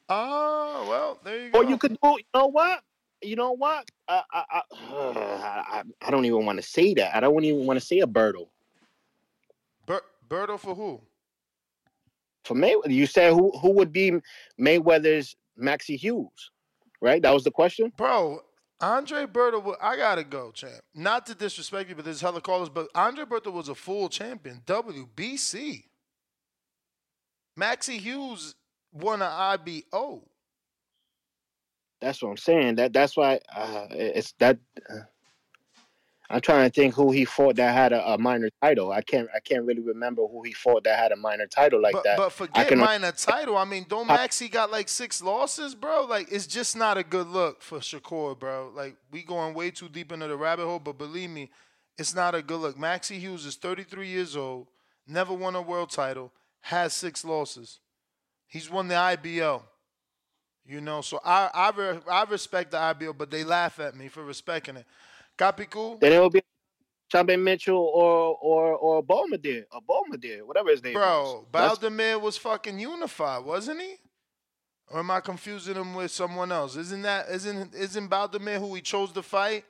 Oh, well, there you go. Or you could do. You know what? You know what? I I I, I, I don't even want to say that. I don't even want to say a Berto. Ber- Berto for who? For Mayweather, you said who who would be Mayweather's Maxie Hughes, right? That was the question. Bro, Andre Berto, I gotta go, champ. Not to disrespect you, but there's hella callers, but Andre Berto was a full champion, WBC. Maxie Hughes won an IBO. That's what I'm saying. That that's why uh, it's that. Uh, I'm trying to think who he fought that had a, a minor title. I can't I can't really remember who he fought that had a minor title like but, that. but forget can minor title. I mean, don't Maxie got like six losses, bro? Like, it's just not a good look for Shakur, bro. Like, we going way too deep into the rabbit hole, but believe me, it's not a good look. Maxie Hughes is 33 years old, never won a world title, has six losses. He's won the IBO. You know, so I I, re, I respect the IBO, but they laugh at me for respecting it. Copy cool? Then it will be Chambe Mitchell or or or Bombardier or Bombardier, whatever his name Bro, is. That's- Baldomir was fucking unified, wasn't he? Or am I confusing him with someone else? Isn't that isn't isn't Baldomir who he chose to fight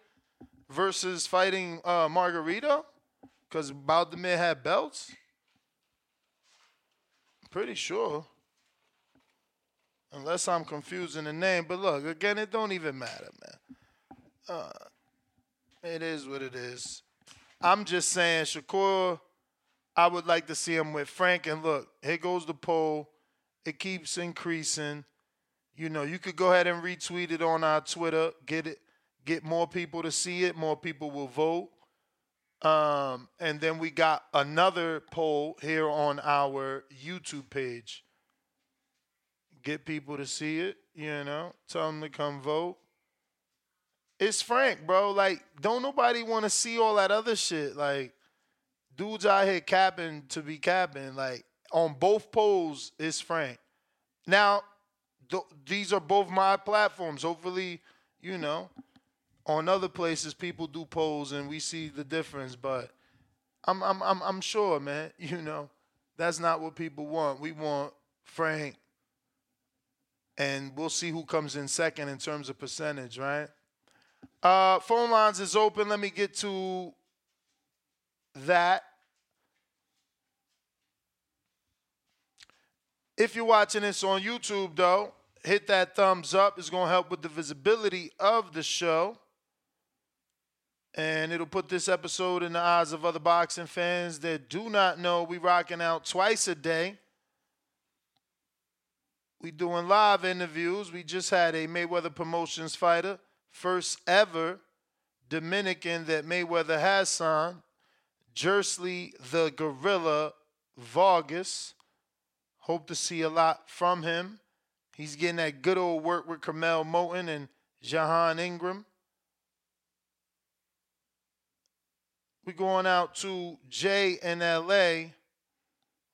versus fighting uh Margarito? Because Baldomir had belts? Pretty sure. Unless I'm confusing the name. But look, again, it don't even matter, man. Uh, it is what it is. I'm just saying, Shakur, I would like to see him with Frank. And look, here goes the poll. It keeps increasing. You know, you could go ahead and retweet it on our Twitter. Get it, get more people to see it. More people will vote. Um, and then we got another poll here on our YouTube page. Get people to see it. You know, tell them to come vote. It's Frank, bro. Like, don't nobody want to see all that other shit. Like, dudes out here capping to be capping. Like, on both polls, it's Frank. Now, th- these are both my platforms. Hopefully, you know, on other places people do polls and we see the difference. But I'm, I'm, I'm, I'm sure, man. You know, that's not what people want. We want Frank, and we'll see who comes in second in terms of percentage, right? Uh, phone lines is open. Let me get to that. If you're watching this on YouTube, though, hit that thumbs up. It's going to help with the visibility of the show. And it'll put this episode in the eyes of other boxing fans that do not know we rocking out twice a day. We doing live interviews. We just had a Mayweather Promotions fighter, first ever Dominican that Mayweather has signed, Jersley the Gorilla Vargas. Hope to see a lot from him. He's getting that good old work with Curmel Moton and Jahan Ingram. We're going out to Jay in LA.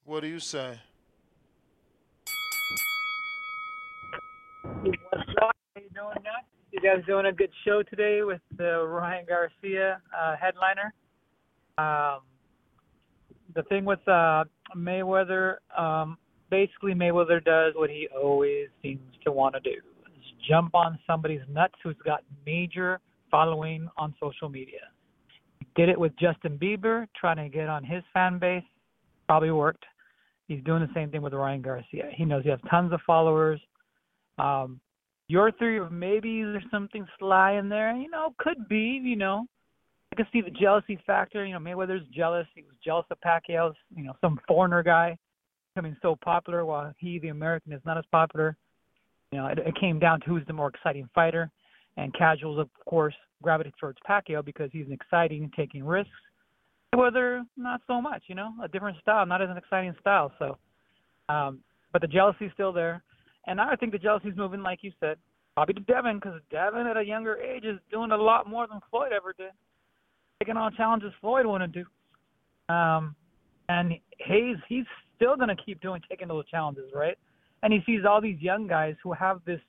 What do you say? What's up? How you doing, Nuts? You guys doing a good show today with uh, Ryan Garcia uh, headliner. Um, the thing with uh, Mayweather, um, basically Mayweather does what he always seems to want to do: is jump on somebody's nuts who's got major following on social media. Did it with Justin Bieber, trying to get on his fan base. Probably worked. He's doing the same thing with Ryan Garcia. He knows he has tons of followers. Um, your theory of maybe there's something sly in there, you know, could be, you know. I can see the jealousy factor. You know, Mayweather's jealous. He was jealous of Pacquiao's, you know, some foreigner guy becoming so popular while he, the American, is not as popular. You know, it, it came down to who's the more exciting fighter. And casuals, of course, gravitate towards Pacquiao because he's an exciting, taking risks. Mayweather, not so much, you know, a different style, not as an exciting style. So, um, but the jealousy's still there. And I think the jealousy's moving, like you said, probably to Devin because Devin at a younger age is doing a lot more than Floyd ever did, taking on challenges Floyd wouldn't do. Um, and Hayes, he's still going to keep doing taking those challenges, right? And he sees all these young guys who have this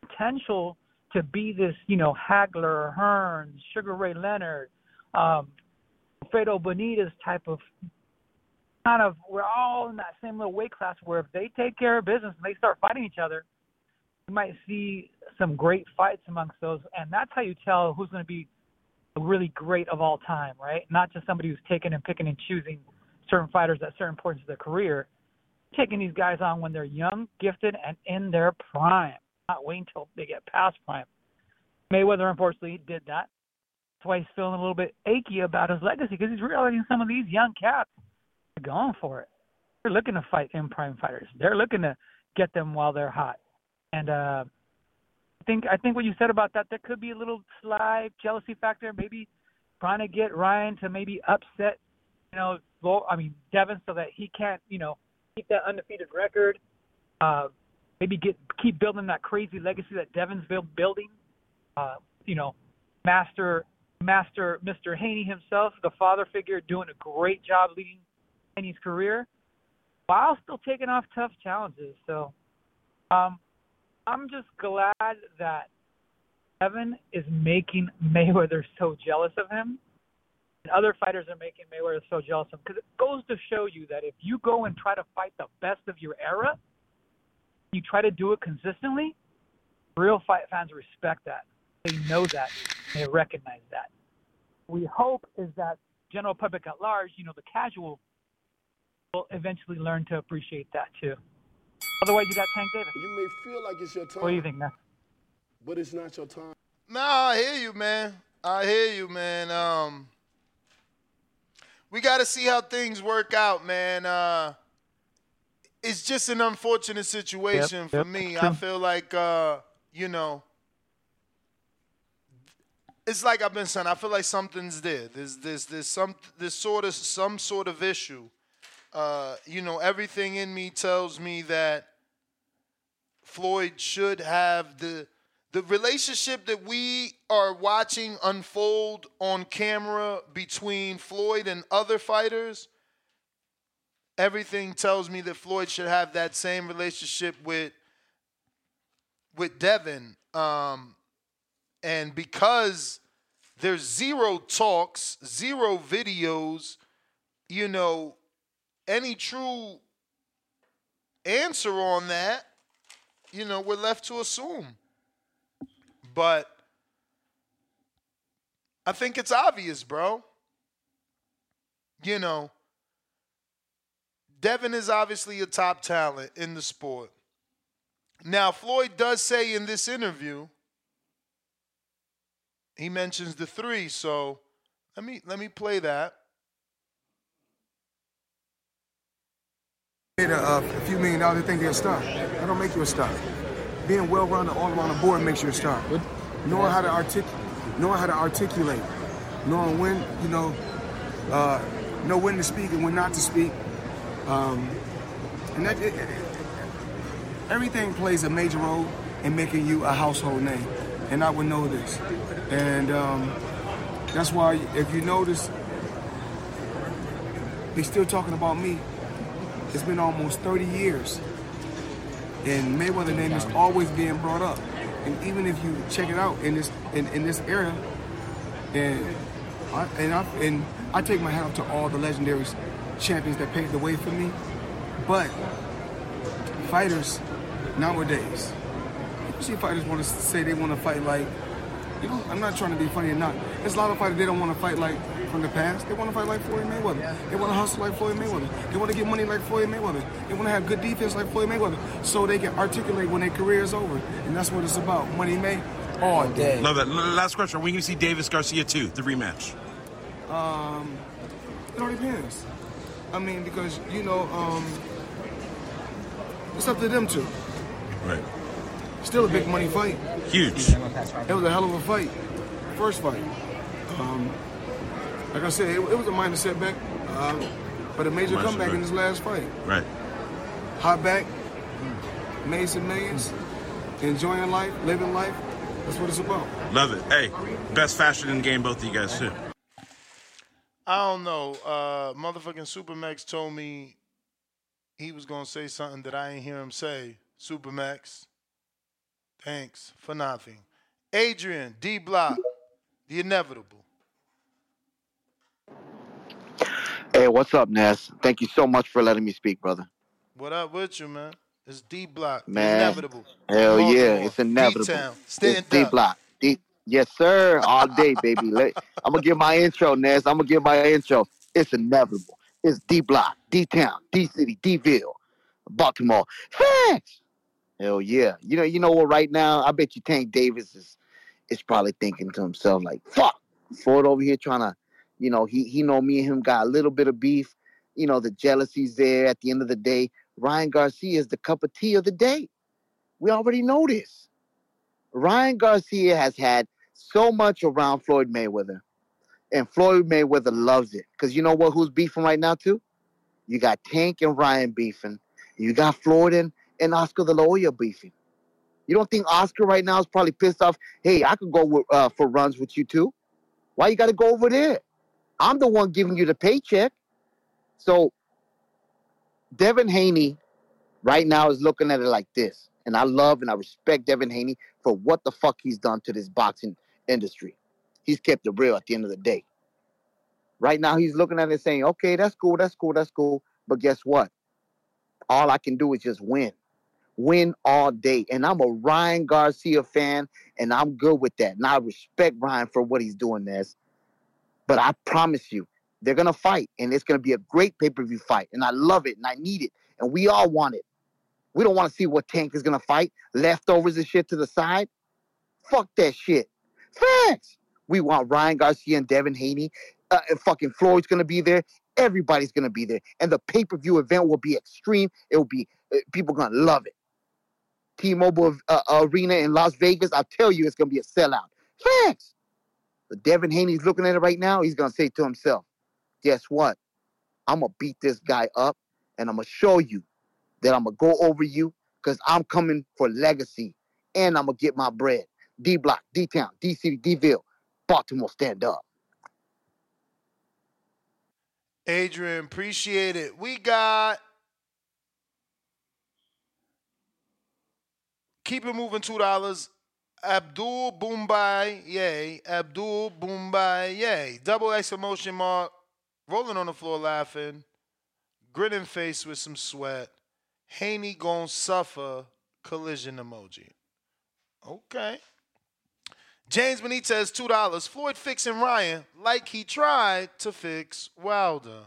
potential to be this, you know, Hagler, Hearns, Sugar Ray Leonard, um, Fredo Benitez type of kind of we're all in that same little weight class where if they take care of business and they start fighting each other, you might see some great fights amongst those, and that's how you tell who's going to be really great of all time, right? Not just somebody who's taking and picking and choosing certain fighters at certain points of their career. Taking these guys on when they're young, gifted, and in their prime, not waiting until they get past prime. Mayweather, unfortunately, did that. That's why he's feeling a little bit achy about his legacy because he's realizing some of these young cats going for it. They're looking to fight in prime fighters. They're looking to get them while they're hot. And uh, I think I think what you said about that, there could be a little slight jealousy factor, maybe trying to get Ryan to maybe upset, you know, Vol- I mean Devin, so that he can't, you know, keep that undefeated record. Uh, maybe get keep building that crazy legacy that Devin's build, building. Uh, you know, master master Mr. Haney himself, the father figure, doing a great job leading Haney's career while still taking off tough challenges. So, um, I'm just glad that Devin is making Mayweather so jealous of him. And other fighters are making Mayweather so jealous of him because it goes to show you that if you go and try to fight the best of your era, you try to do it consistently, real fight fans respect that. They know that. They recognize that. We hope is that general public at large, you know, the casual will eventually learn to appreciate that too. Otherwise, you got Tank Davis. You may feel like it's your time. What do you think, man? But it's not your time. Nah, I hear you, man. I hear you, man. Um, we got to see how things work out, man. Uh, it's just an unfortunate situation Yep, for yep, me. I feel like, uh, you know, it's like I've been saying. I feel like something's there. There's, there's, there's some, there's sort of some sort of issue. Uh, you know, everything in me tells me that Floyd should have the the relationship that we are watching unfold on camera between Floyd and other fighters. Everything tells me that Floyd should have that same relationship with with Devin. Um, and because there's zero talks, zero videos, you know, any true answer on that, you know, we're left to assume. But I think it's obvious, bro. You know, Devin is obviously a top talent in the sport. Now, Floyd does say in this interview, he mentions the three, so let me let me play that. made a, a few million dollars, they think they're a star. That don't make you a star. Being well-rounded all around the board makes you a star. Knowing how to articulate, knowing how to articulate, knowing when you know, uh, know when to speak and when not to speak, um, and that it, it- everything plays a major role in making you a household name. And I would know this, and um, that's why if you notice, they're still talking about me it's been almost 30 years. And Mayweather name is always being brought up. And even if you check it out in this in, in this era, and I and I and I take my hat off to all the legendary champions that paved the way for me. But fighters nowadays, you see fighters want to say they want to fight like you know, I'm not trying to be funny or not. There's a lot of fighters they don't want to fight like from the past. They want to fight like Floyd Mayweather. They want to hustle like Floyd Mayweather. They want to get money like Floyd Mayweather. They want to have good defense like Floyd Mayweather, so they can articulate when their career is over. And that's what it's about. Money made all day. Love that. Last question. Are we going to see Davis Garcia too, the rematch? Um, it all depends. I mean, because you know, um, it's up to them two. Right. Still a big money fight. Huge. It was a hell of a fight. First fight. Um, like I said, it, it was a minor setback, um, but a major Minor comeback in setback. his last fight. Right. Hot back, made some millions, enjoying life, living life. That's what it's about. Love it. Hey, best fashion in the game, both of you guys too. I don't know. Uh, motherfucking Supermax told me he was gonna say something that I ain't hear him say. Supermax, thanks for nothing. Adrian D Block, the inevitable. Hey, what's up, Ness? Thank you so much for letting me speak, brother. What up with you, man? It's D Block, Man, inevitable. hell yeah, it's inevitable. It's D block. D, yes, sir. All day, baby. Let, I'm gonna give my intro, Ness. I'm gonna give my intro. It's inevitable. It's D block, D town, D city, Dville, Baltimore. Facts. Hell yeah. You know, you know what? Right now, I bet you Tank Davis is is probably thinking to himself like, "Fuck, Ford over here trying to, you know, he he know me and him got a little bit of beef. You know, the jealousy's there. At the end of the day, Ryan Garcia is the cup of tea of the day. We already know this. Ryan Garcia has had so much around Floyd Mayweather, and Floyd Mayweather loves it. Because you know what? Who's beefing right now too? You got Tank and Ryan beefing. You got Floyd and, and Oscar De La Hoya beefing. You don't think Oscar right now is probably pissed off? Hey, I could go with, uh, for runs with you too. Why you got to go over there? I'm the one giving you the paycheck. So Devin Haney right now is looking at it like this. And I love and I respect Devin Haney for what the fuck he's done to this boxing industry. He's kept it real at the end of the day. Right now, he's looking at it saying, okay, that's cool, that's cool, that's cool. But guess what? All I can do is just win. Win all day. And I'm a Ryan Garcia fan, and I'm good with that. And I respect Ryan for what he's doing, Ness. But I promise you, they're gonna fight, and it's gonna be a great pay-per-view fight. And I love it, and I need it, and we all want it. We don't want to see what Tank is gonna fight, leftovers and shit to the side. Fuck that shit. Facts. We want Ryan Garcia and Devin Haney. Uh, and fucking Floyd's gonna be there. Everybody's gonna be there, and the pay-per-view event will be extreme. It will be uh, people gonna love it. T-Mobile uh, Arena in Las Vegas. I'll tell you, it's gonna be a sellout. Facts. But Devin Haney's looking at it right now. He's gonna say to himself, "Guess what? I'm gonna beat this guy up, and I'm gonna show you that I'm gonna go over you because I'm coming for legacy, and I'm gonna get my bread. D Block, D Town, D City, Dville, Baltimore, stand up. Adrian, appreciate it. We got keep it moving two dollars. Abdul Boombai Yay. Abdul Boombai Yay. Double exclamation mark. Rolling on the floor laughing. Grinning face with some sweat. Haney gon' suffer. Collision emoji. Okay. James Benitez, $2. Floyd fixing Ryan like he tried to fix Wilder.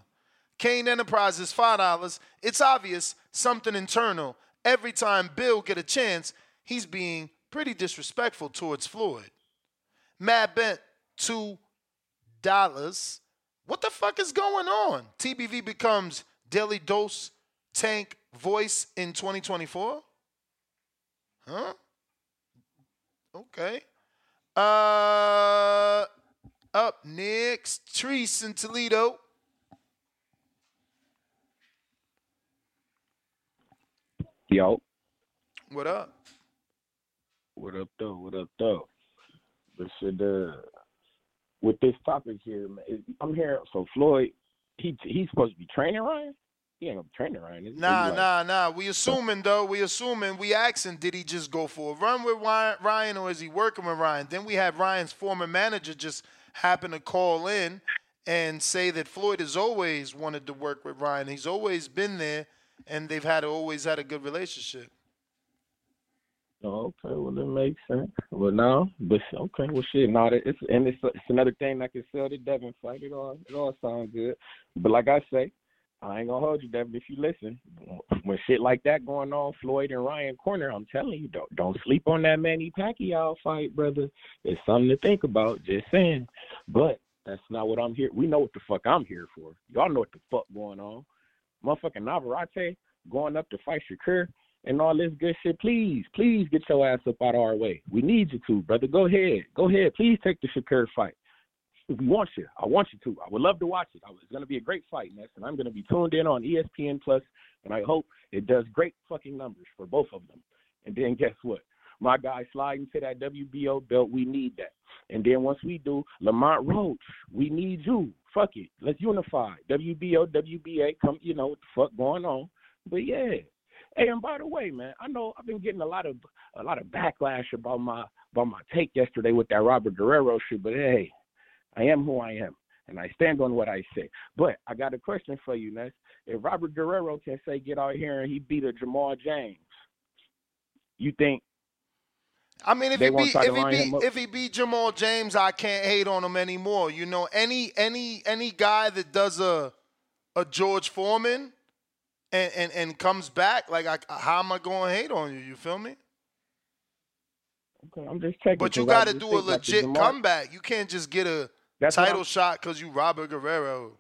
Kane Enterprises, $5. It's obvious, something internal. Every time Bill get a chance, he's being pretty disrespectful towards Floyd. Mad Bent, $2. What the fuck is going on? TBV becomes Daily Dose Tank Voice in 2024? Huh? Okay. Uh, up next, Treese in Toledo. Yo, What up? What up though? What up though? But should uh, with this topic here, man, I'm hearing so Floyd, he he's supposed to be training Ryan. He ain't gonna be training Ryan. Is? Nah, Like, nah, nah. We assuming though. We assuming. We asking, did he just go for a run with Ryan, Ryan, or is he working with Ryan? Then we had Ryan's former manager just happen to call in and say that Floyd has always wanted to work with Ryan. He's always been there, and they've had always had a good relationship. Okay, well that makes sense. Well, now, but okay, well shit, no, that- it's and it's it's another thing that can sell the Devin fight. It all it all sounds good, but like I say, I ain't gonna hold you, Devin. If you listen, when shit like that going on, Floyd and Ryan corner, I'm telling you, don't don't sleep on that Manny Pacquiao fight, brother. It's something to think about. Just saying, but that's not what I'm here. We know what the fuck I'm here for. Y'all know what the fuck going on. Motherfucking Navarrete going up to fight Shakur and all this good shit. Please, please get your ass up out of our way. We need you to, brother. Go ahead. Go ahead. Please take the Shakur fight. we want you. I want you to. I would love to watch it. It's going to be a great fight, next, and I'm going to be tuned in on ESPN Plus, and I hope it does great fucking numbers for both of them. And then guess what? My guy sliding to that WBO belt. We need that. And then once we do, Lamont Roach, we need you. Fuck it. Let's unify. WBO, WBA, come, you know what the fuck going on. But yeah. Hey, and by the way, man, I know I've been getting a lot of a lot of backlash about my about my take yesterday with that Robert Guerrero shit. But hey, I am who I am, and I stand on what I say. But I got a question for you, Ness. If Robert Guerrero can say get out here and he beat a Jamal James, you think I mean, if he beat if he beat if he beat Jamal James, I can't hate on him anymore. You know, any any any guy that does a a George Foreman and and, and comes back, like I, how am I going to hate on you? You feel me? Okay, I'm just checking. But you got to do a like, legit comeback. You can't just get a That's title shot because you Robert Guerrero.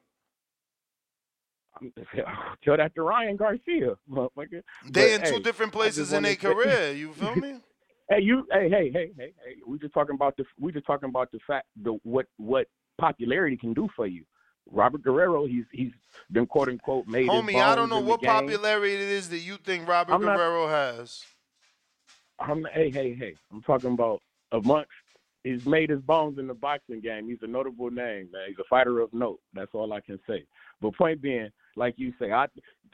Tell that to Ryan Garcia, motherfucker. They But, in two hey, different places in their career. You feel me? Hey, you. Hey, hey, hey, hey, hey. We just talking about the. We just talking about the fact the what what popularity can do for you. Robert Guerrero, he's he's been quote unquote made. his Homie, I don't know what popularity it is that you think Robert I'm not- Guerrero has. I'm, hey, hey, hey. I'm talking about amongst. He's made his bones in the boxing game. He's a notable name, man. He's a fighter of note. That's all I can say. But point being, like you say, I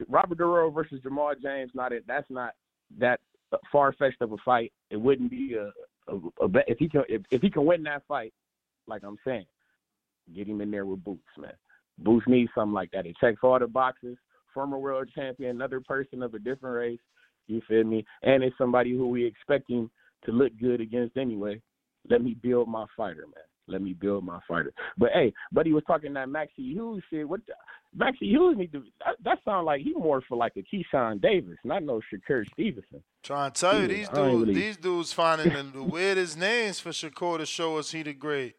Robert Guerrero versus Jamal James. Not it. That's not that far fetched of a fight. It wouldn't be a, a, a bet if he can if, if he can win that fight. Like I'm saying, get him in there with Boots, man. Boots needs something like that. It checks all the boxes. Former world champion, another person of a different race. You feel me? And it's somebody who we expecting to look good against anyway. Let me build my fighter, man. Let me build my fighter. But hey, buddy was talking that Maxie Hughes shit. What the, Maxie Hughes need to? That, that sound like he more for like a Keyshawn Davis, not no Shakur Stevenson. Trying to tell you, these dudes, really- these dudes finding the, the weirdest names for Shakur to show us he the great.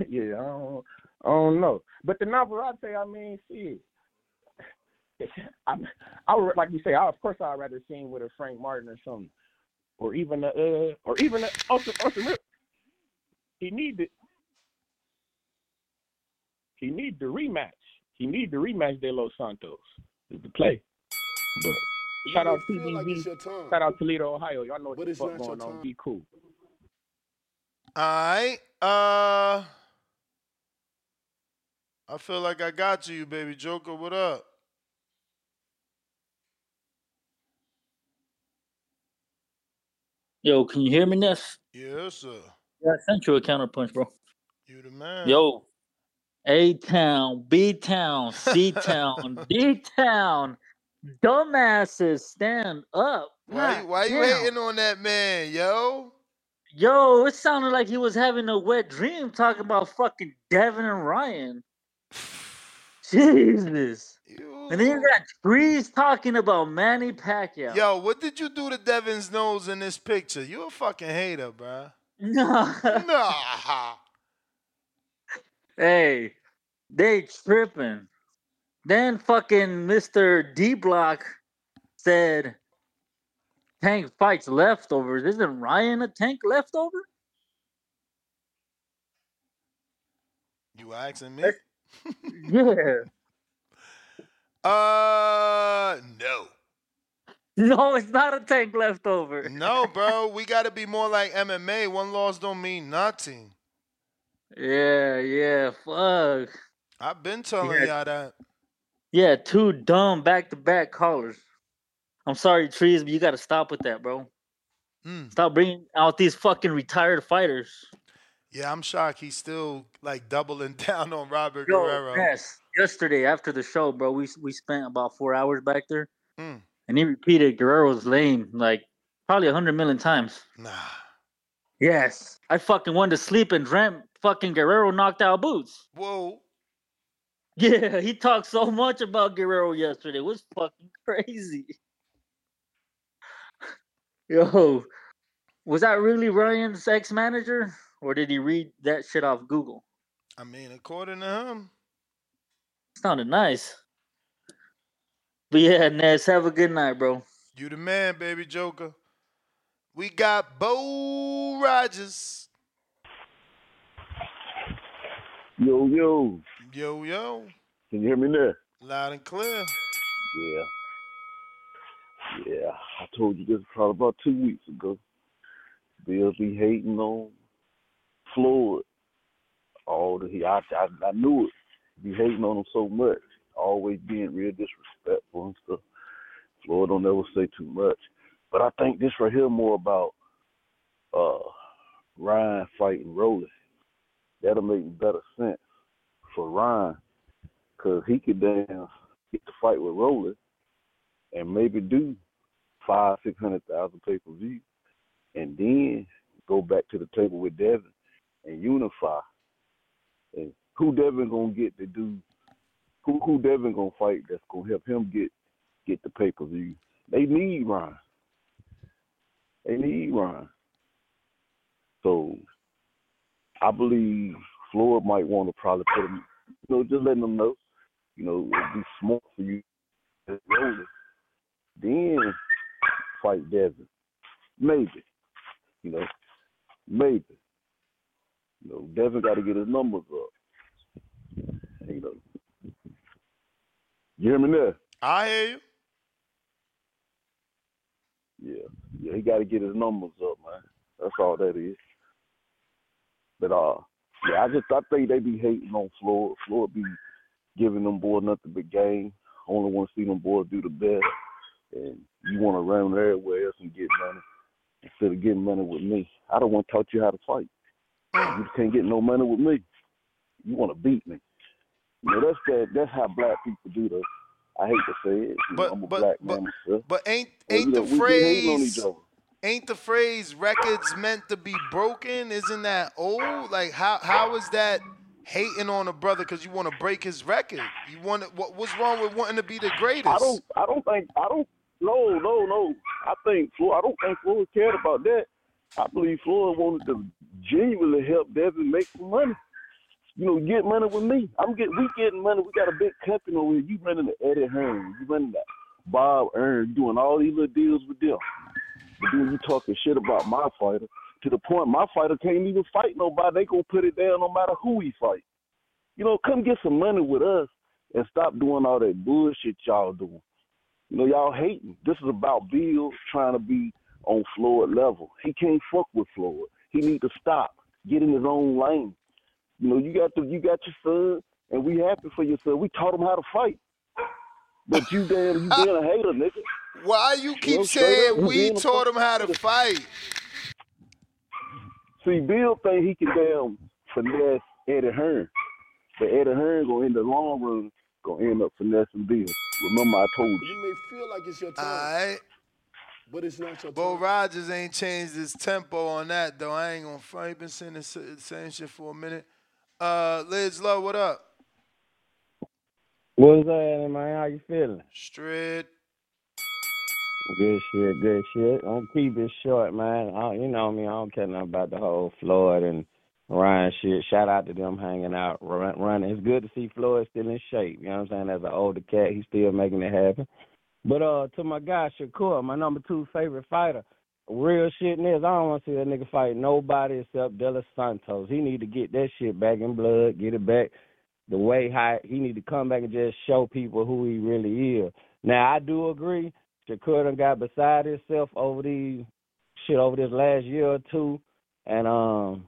yeah, I don't, I don't know. But the Navarrete, I mean, shit. I, I would like you say. I, of course, I'd rather see him with a Frank Martin or something, or even a, uh, or even a Austin, Austin Rip. He need to. He need the rematch. He need the rematch De Los Santos is the play. But shout out feel like TBV. it's your time. shout out Toledo, Ohio. Y'all know what But the fuck going on. time. Be cool. All right. Uh, I feel like I got to you, baby Joker. What up? Yo, can you hear me, Ness? Yes, sir. Yeah, I sent you a counterpunch, bro. You the man. Yo, A town, B town, C town, D town, dumbasses, stand up. Why why you hating on that man, yo? Yo, it sounded like he was having a wet dream talking about fucking Devin and Ryan. Jesus. And then you got Trees talking about Manny Pacquiao. Yo, what did you do to Devin's nose in this picture? You a fucking hater, bruh. Nah. Nah. Hey, they tripping. Then fucking Mr. D Block said Tank fights leftovers. Isn't Ryan a tank leftover? You asking me? Yeah. Uh, no. No, it's not a tank leftover. No, bro. We got to be more like MMA. One loss don't mean nothing. Yeah, yeah, fuck. I've been telling Yeah. y'all that. Yeah, two dumb back to back callers. I'm sorry, Trees, but you got to stop with that, bro. Mm. Stop bringing out these fucking retired fighters. Yeah, I'm shocked he's still like doubling down on Robert Yo, Guerrero. yes. Yesterday after the show, bro, we we spent about four hours back there, Mm. and he repeated Guerrero's name like probably a hundred million times. Nah. Yes, I fucking went to sleep and dreamt fucking Guerrero knocked out Boots. Whoa. Yeah, he talked so much about Guerrero yesterday. It was fucking crazy. Yo, was that really Ryan's ex manager, or did he read that shit off Google? I mean, according to him. Sounded nice. But yeah, Ness, have a good night, bro. You the man, baby Joker. We got Bo Rogers. Yo, yo. Yo, yo. Can you hear me there? Loud and clear. Yeah. Yeah. I told you this probably about two weeks ago. Bill be hating on Floyd. All the he I, I I knew it. Be hating on him so much. Always being real disrespectful and stuff. Floyd don't ever say too much. But I think this right here more about uh Ryan fighting Rolly. That'll make better sense for Ryan because he could damn get to fight with Rolly and maybe do five, six hundred thousand pay per view, and then go back to the table with Devin and unify. And who Devin gonna get to do? Who who Devin gonna fight that's gonna help him get get the pay per view? They need Ryan. They need Ryan. So I believe Floyd might want to probably put him, you know, just letting them know, you know, it'd be smart for you to roll it. Then fight Devin. Maybe. You know, maybe. You know, Devin got to get his numbers up. You know. You hear me there? I hear you. Yeah. Yeah, he got to get his numbers up, man. That's all that is. But uh, yeah, I just I think they be hating on Floyd. Floyd be giving them boys nothing but game. Only want to see them boys do the best. And you want to run everywhere else and get money instead of getting money with me. I don't want to teach you how to fight. You can't get no money with me. You want to beat me. You know, that's that. That's how black people do this. I hate to say it. You know, I'm a black man. But ain't But, ain't you the know, on phrase ain't the phrase records meant to be broken? Isn't that old? Like how how is that hating on a brother because you want to break his record? You want to, what what's wrong with wanting to be the greatest? I don't. I don't think. I don't. No, no, no. I think Floyd. I don't think Floyd cared about that. I believe Floyd wanted to genuinely help Devin make some money. You know, get money with me. I'm getting. We getting money. We got a big company over here. You running the Eddie Hearn. You running the Bob Arum. Doing all these little deals with them. But then you talking shit about my fighter to the point my fighter can't even fight nobody. They gonna put it down no matter who he fight. You know, come get some money with us and stop doing all that bullshit y'all doing. You know, y'all hating. This is about Bill trying to be on Floyd level. He can't fuck with Floyd. He need to stop, get in his own lane. You know, you got the you got your son, and we happy for your son. We taught him how to fight. But you damn, you being a hater, nigga. Why you keep know, straight up, saying we taught him how to fight? See, Bill think he can damn finesse Eddie Hearn. But Eddie Hearn gonna in the long run gonna end up finessing Bill. Remember I told you. You may feel like it's your time, Alright. But it's not your Bo time. Rogers ain't changed his tempo on that though. I ain't gonna front. He been saying the s- same shit for a minute. Uh, Liz Love, what up? What's up, man? How you feeling? Straight. Good shit, good shit. I'm gonna keep it short, man. I, you know me, I don't care nothing about the whole Floyd and Ryan shit. Shout out to them hanging out, run- running. It's good to see Floyd still in shape. You know what I'm saying? As an older cat, he's still making it happen. But uh, to my guy Shakur, my number two favorite fighter, real shit is I don't want to see that nigga fight nobody except De Los Santos. He need to get that shit back in blood, get it back the way how he need to come back and just show people who he really is. Now I do agree, Shakur done got beside himself over these shit over this last year or two, and um,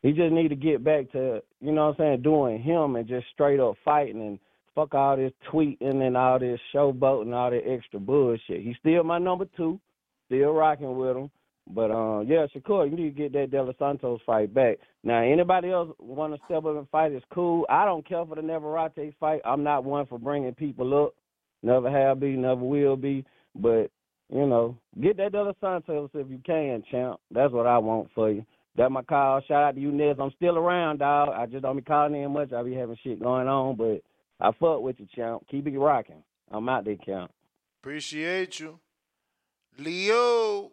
he just need to get back to you know what I'm saying, doing him and just straight up fighting and fuck all this tweeting and all this showboating and all that extra bullshit. He's still my number two, still rocking with him. But um, yeah, Shakur, you need to get that De Los Santos fight back. Now, anybody else want to step up and fight is cool. I don't care for the Navarrete fight. I'm not one for bringing people up. Never have been, never will be. But you know, get that De Los Santos if you can, champ. That's what I want for you. That my call. Shout out to you, Nez. I'm still around, dog. I just don't be calling in much. I be having shit going on, but I fuck with you, champ. Keep it rocking. I'm out there, champ. Appreciate you. Leo.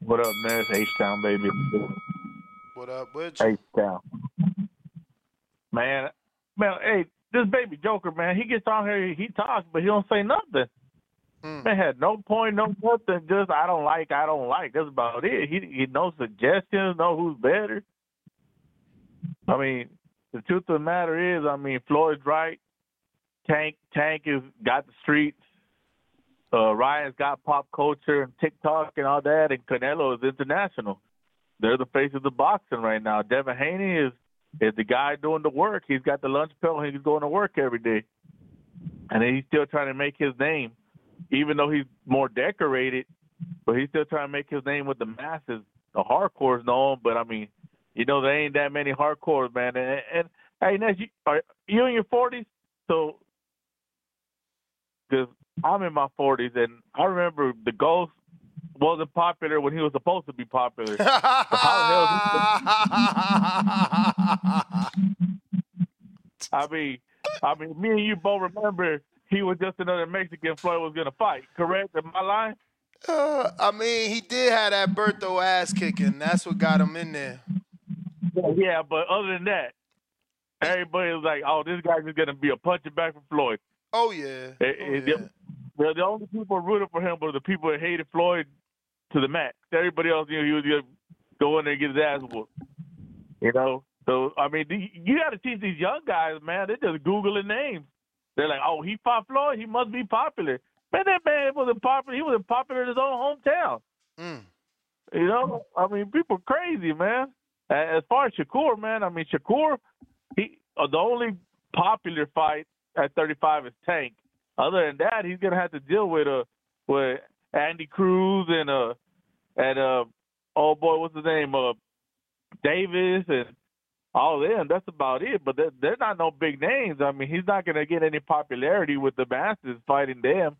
What up, man? It's H-Town, baby. What up with you? H-Town. Man, man, hey, this baby Joker, man, he gets on here, he talks, but he don't say nothing. Hmm. Man had no point, no nothing. Just I don't like, I don't like. That's about it. He he no suggestions, no who's better. I mean, the truth of the matter is, I mean, Floyd's right. Tank Tank has got the streets. Uh, Ryan's got pop culture and TikTok and all that, and Canelo is international. They're the face of the boxing right now. Devin Haney is is the guy doing the work. He's got the lunch and he's going to work every day, and he's still trying to make his name, even though he's more decorated. But he's still trying to make his name with the masses. The hardcores know him, but I mean, you know, there ain't that many hardcores, man. And, hey, Ness, you, are you in your forties? So, because I'm in my forties, and I remember the Ghost wasn't popular when he was supposed to be popular. so how the hell? I mean, I mean, me and you both remember he was just another Mexican Floyd was gonna fight. Correct? Am I lying? Uh, I mean, he did have that Berto ass kicking. That's what got him in there. Yeah, but other than that, everybody was like, "Oh, this guy's just gonna be a punching back for Floyd." Oh yeah. Eh, eh, the, the, the only people rooting for him were the people that hated Floyd to the max. Everybody else, you know, he was gonna go in there and get his ass whooped. You know, so I mean, you got to teach these young guys, man. They're just googling names. They're like, "Oh, he fought Floyd. He must be popular." Man, that man wasn't popular. He wasn't popular in his own hometown. Mm. You know, I mean, people crazy, man. A- As far as Shakur, man, I mean, Shakur, he uh, the only popular fight at 35 is Tank. Other than that, he's gonna have to deal with uh with Andy Cruz and uh and uh oh boy, what's his name? Uh Davis and all them. That's about it. But they're, they're not no big names. I mean, he's not gonna get any popularity with the masses fighting them.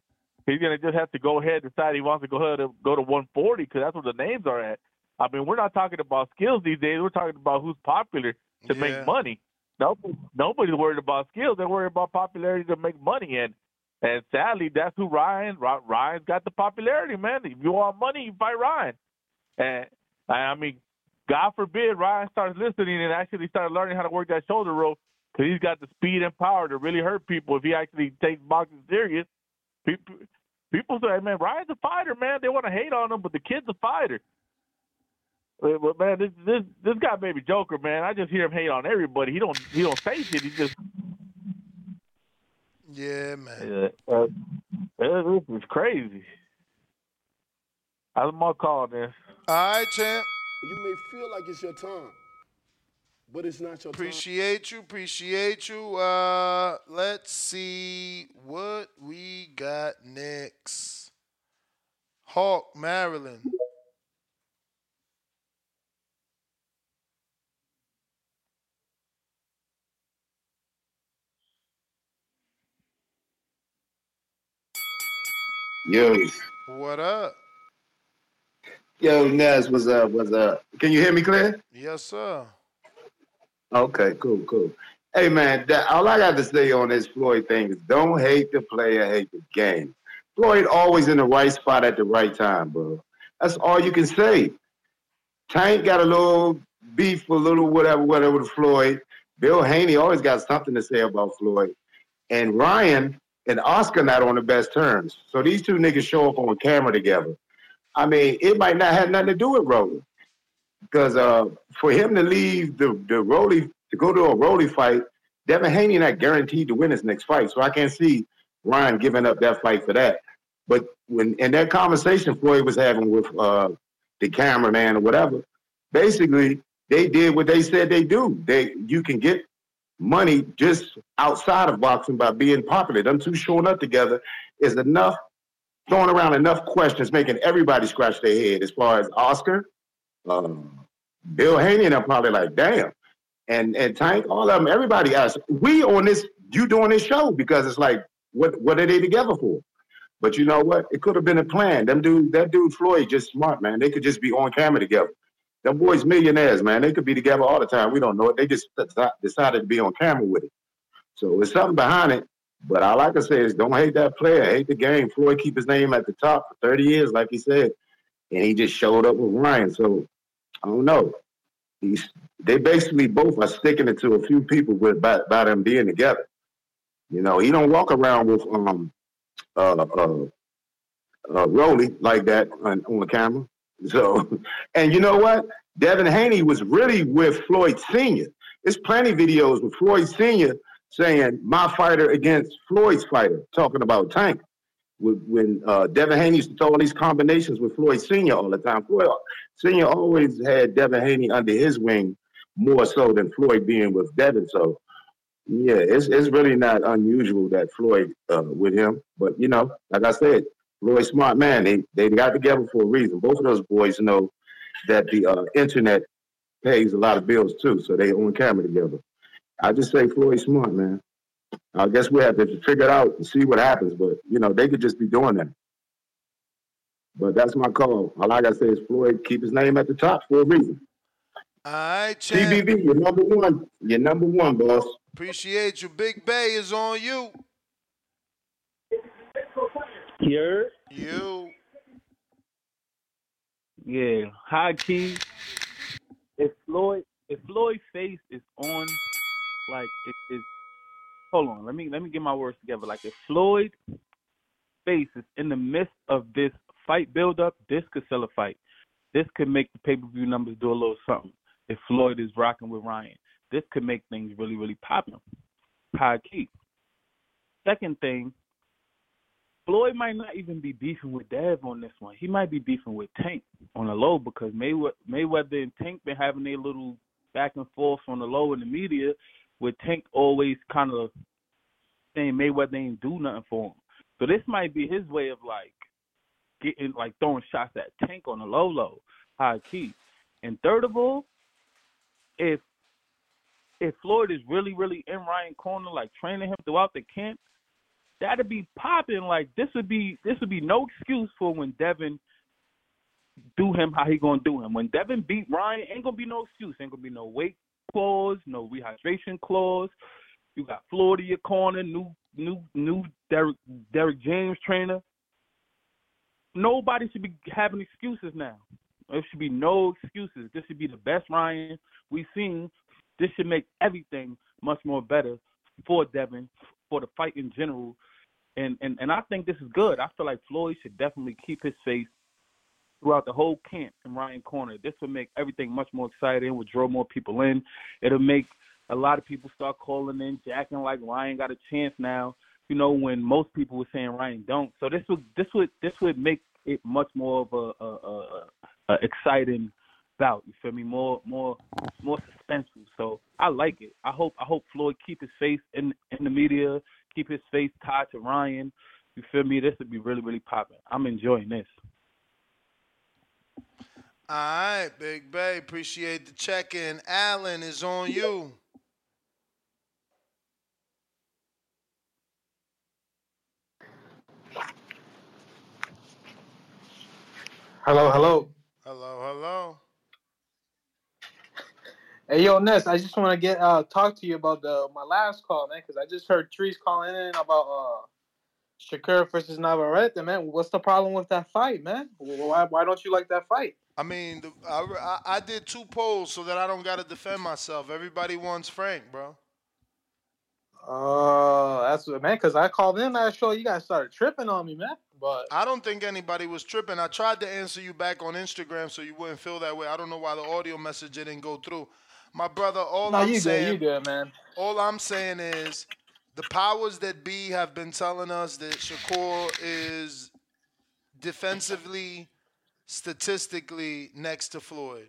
He's gonna just have to go ahead and decide he wants to go ahead and go to 140 because that's where the names are at. I mean, we're not talking about skills these days. We're talking about who's popular to Yeah. make money. Nobody, nobody's worried about skills. They're worried about popularity to make money. And and sadly, that's who Ryan. Ryan's got the popularity, man. If you want money, you fight Ryan. And I mean, God forbid Ryan starts listening and actually starts learning how to work that shoulder rope because he's got the speed and power to really hurt people if he actually takes boxing serious. People, people say, man, Ryan's a fighter, man. They want to hate on him, but the kid's a fighter. Uh, But man, this this this guy, baby Joker, man. I just hear him hate on everybody. He don't he don't say shit. He just Yeah, man. yeah, uh, this is crazy. How's my call this? All right, champ. You may feel like it's your time, but it's not your time. Appreciate you. Appreciate you. Uh, let's see what we got next. Hawk, Maryland. Yo, What up? yo, Ness, what's up? What's up? Can you hear me clear? Yes, sir. Okay, cool, cool. Hey, man, that, all I got to say on this Floyd thing is don't hate the player, hate the game. Floyd always in the right spot at the right time, bro. That's all you can say. Tank got a little beef, a little whatever, whatever with Floyd. Bill Haney always got something to say about Floyd. And Ryan and Oscar not on the best terms. So these two niggas show up on camera together. I mean, it might not have nothing to do with Rolly. Because uh, for him to leave the, the Rolly, to go to a Rolly fight, Devin Haney not guaranteed to win his next fight. So I can't see Ryan giving up that fight for that. But when in that conversation Floyd was having with uh, the cameraman or whatever, basically they did what they said they do. They you can get money just outside of boxing by being popular. Them two showing up together is enough, throwing around enough questions, making everybody scratch their head. As far as Oscar, um, Bill Haney, and I'm probably like, damn. And and Tank, all of them, everybody else. We on this, you doing this show because it's like, what what are they together for? But you know what? It could have been a plan. Them dude, that dude Floyd, just smart man. They could just be on camera together. Them boys millionaires, man. They could be together all the time. We don't know it. They just decided to be on camera with it. So there's something behind it. But all I can say is don't hate that player. Hate the game. Floyd keep his name at the top for 30 years, like he said. And he just showed up with Ryan. So I don't know. He's they basically both are sticking it to a few people with about, about them being together. You know, he don't walk around with um uh uh uh like that on, on the camera. So and you know what? Devin Haney was really with Floyd Senior. It's plenty videos with Floyd Senior saying my fighter against Floyd's fighter, talking about Tank. When, uh, Devin Haney used to throw all these combinations with Floyd Senior all the time. Floyd Senior always had Devin Haney under his wing more so than Floyd being with Devin. So yeah, it's it's really not unusual that Floyd uh, with him. But you know, like I said, Floyd smart man. They they got together for a reason. Both of those boys know that the uh, internet pays a lot of bills too, so they own camera together. I just say Floyd smart man. I guess we have to figure it out and see what happens. But you know, they could just be doing that. But that's my call. All I gotta say is Floyd keep his name at the top for a reason. All right. TBV, you're number one. You're number one, boss. Appreciate you. Big Bay is on you. Here. You. Yeah, Hi, key. If Floyd, if Floyd's face is on, like it is. Hold on, let me let me get my words together. Like if Floyd face is in the midst of this fight build up, this could sell a fight. This could make the pay per view numbers do a little something. If Floyd is rocking with Ryan, this could make things really really popping. High key. Second thing, Floyd might not even be beefing with Dev on this one. He might be beefing with Tank on the low because Mayweather, Mayweather and Tank been having their little back and forth on the low in the media, with Tank always kind of saying Mayweather ain't do nothing for him. So this might be his way of like getting like throwing shots at Tank on the low low, high key. And third of all, if if Floyd is really, really in Ryan corner, like training him throughout the camp, that'd be popping. Like this would be this would be no excuse for when Devin do him how he gonna do him. When Devin beat Ryan, ain't gonna be no excuse. Ain't gonna be no weight clause, no rehydration clause. You got in your corner, new new new Derrick Derrick James trainer. Nobody should be having excuses now. There should be no excuses. This should be the best Ryan we've seen. This should make everything much more better for Devin, for the fight in general. And and and I think this is good. I feel like Floyd should definitely keep his face throughout the whole camp in Ryan Corner. This would make everything much more exciting. Would draw more people in. It'll make a lot of people start calling in, jacking like Ryan got a chance now. You know, when most people were saying Ryan don't. So this would this would this would make it much more of a, a, a, a exciting bout. You feel me? More more more suspenseful. So I like it. I hope I hope Floyd keep his face in in the media, keep his face tied to Ryan. You feel me? This would be really really popping. I'm enjoying this. All right, Big Bay. Appreciate the check in. Allen is on you. Hello, hello. Hello, hello. Hey, yo, Ness, I just want to get uh talk to you about the my last call, man, because I just heard Trees calling in about uh Shakur versus Navarrete, man. What's the problem with that fight, man? Why why don't you like that fight? I mean, the, I, I, I did two polls so that I don't got to defend myself. Everybody wants Frank, bro. Oh, that's what, man. Because I called in last show, you guys started tripping on me, man. But I don't think anybody was tripping. I tried to answer you back on Instagram so you wouldn't feel that way. I don't know why the audio message didn't go through. My brother, all no, I'm you saying, good, you good, man. all I'm saying is the powers that be have been telling us that Shakur is defensively, statistically next to Floyd.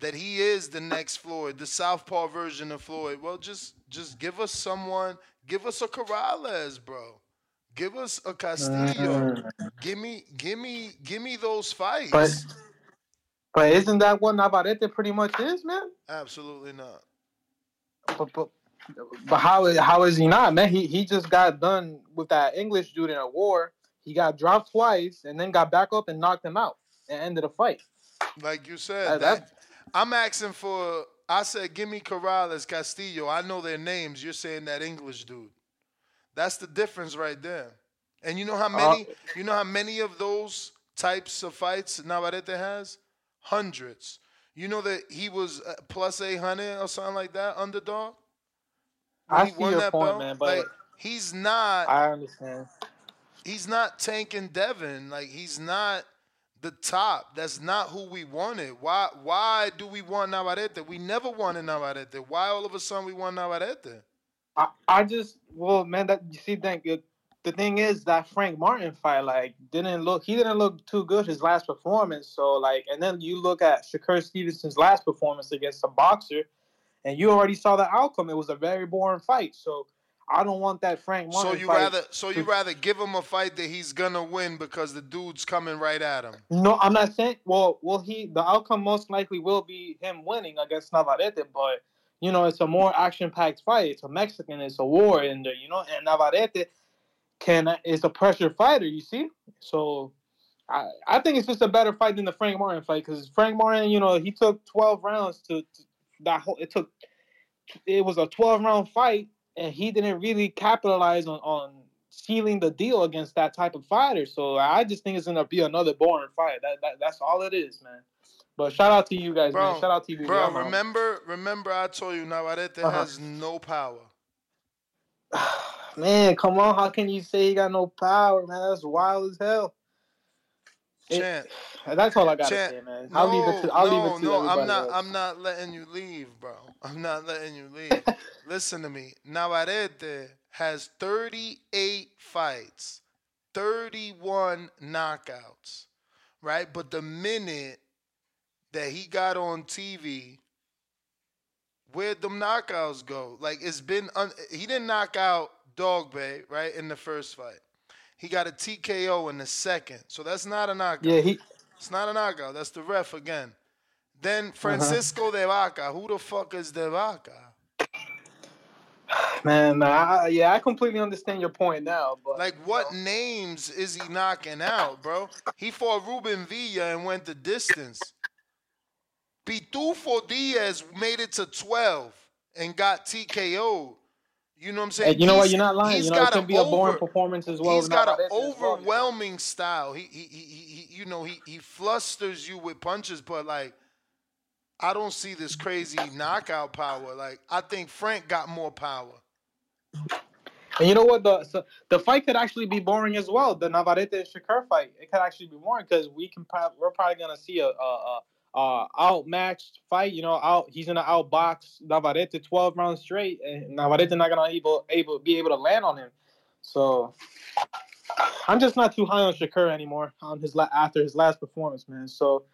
That he is the next Floyd, the southpaw version of Floyd. Well, just just give us someone, give us a Corrales, bro. Give us a Castillo. Mm. Give me, give me, give me those fights. But but isn't that what Navarrete pretty much is, man? Absolutely not. But but, but how is how is he not, man? He he just got done with that English dude in a war. He got dropped twice and then got back up and knocked him out and ended the fight. Like you said, Uh, that, I'm asking for. I said, give me Corrales, Castillo. I know their names. You're saying that English dude. That's the difference right there. And you know how many? you know how many of those types of fights Navarrete has? Hundreds. You know that he was uh, plus eight hundred or something like that, underdog. When I see your point, belt? man, but like he's not. I understand. he's not tanking Devin. Like he's not the top. That's not who we wanted. Why why do we want Navarrete? We never wanted Navarrete. Why all of a sudden we want Navarrete? I, I just well, man, that you see, think it, the thing is that Frank Martin fight like didn't look he didn't look too good his last performance. So like, and then you look at Shakur Stevenson's last performance against a boxer, and you already saw the outcome. It was a very boring fight. So I don't want that Frank Martin. So you fight rather so you rather give him a fight that he's gonna win because the dude's coming right at him. No, I'm not saying. Well, well, he the outcome most likely will be him winning against Navarrete, but you know it's a more action-packed fight. It's a Mexican, it's a war in there, you know. And Navarrete can is a pressure fighter, you see. So I I think it's just a better fight than the Frank Martin fight because Frank Martin, you know, he took 12 rounds to, to that whole. It took it was a 12 round fight, and he didn't really capitalize on on sealing the deal against that type of fighter. So I just think it's gonna be another boring fight. That, that that's all it is, man. But shout out to you guys, Bro, man. Shout out to you, bro, remember remember I told you Navarrete Uh-huh. has no power. Man, come on. How can you say he got no power, man? That's wild as hell. It- that's all I gotta Champ, say, man. I'll leave it to I'll no, leave it to no, I'm not. else. I'm not letting you leave, bro. I'm not letting you leave. Listen to me. Navarrete has 38 fights, 31 knockouts, right? But the minute that he got on TV, where'd them knockouts go? Like it's been. Un- he didn't knock out Dogboe, right, in the first fight. He got a TKO in the second, so that's not a knockout. Yeah, he It's not a knockout. That's the ref again. Then uh-huh. Francisco de Vaca. Who the fuck is de Vaca? man, man, I, yeah, I completely understand your point now, but Like, what names is he knocking out, bro? He fought Ruben Villa and went the distance. Pitufo Diaz made it to 12 and got TKO. You know what I'm saying? and you know what? You're not lying. he's You know, it got can be a boring performance as well. He's got an as well. overwhelming style. He, he, he, he, you know, he, he flusters you with punches, but like, I don't see this crazy knockout power. Like, I think Frank got more power. And you know what? The so the fight could actually be boring as well. The Navarrete and Shakur fight, it could actually be boring because we can we're probably gonna see a, a, a, a outmatched fight. You know, out he's gonna outbox Navarrete twelve rounds straight, and Navarrete not gonna able able be able to land on him. So I'm just not too high on Shakur anymore on his la- after his last performance, man. So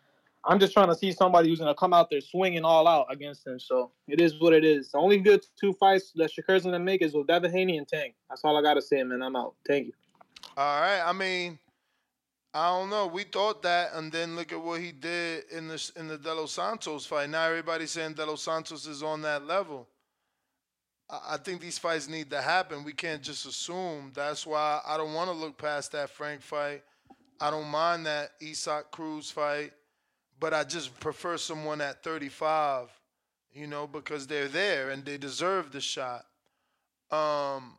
I'm just trying to see somebody who's gonna come out there swinging all out against him. So it is what it is. The only good two fights that Shakur's gonna make is with Devin Haney and Tank. That's all I gotta say, man. I'm out. Thank you. All right. I mean, I don't know. We thought that, and then look at what he did in the in the De Los Santos fight. Now everybody's saying De Los Santos is on that level. I I think these fights need to happen. We can't just assume. That's why I don't want to look past that Frank fight. I don't mind that Isaac Cruz fight, but I just prefer someone at 35, you know, because they're there and they deserve the shot. Um,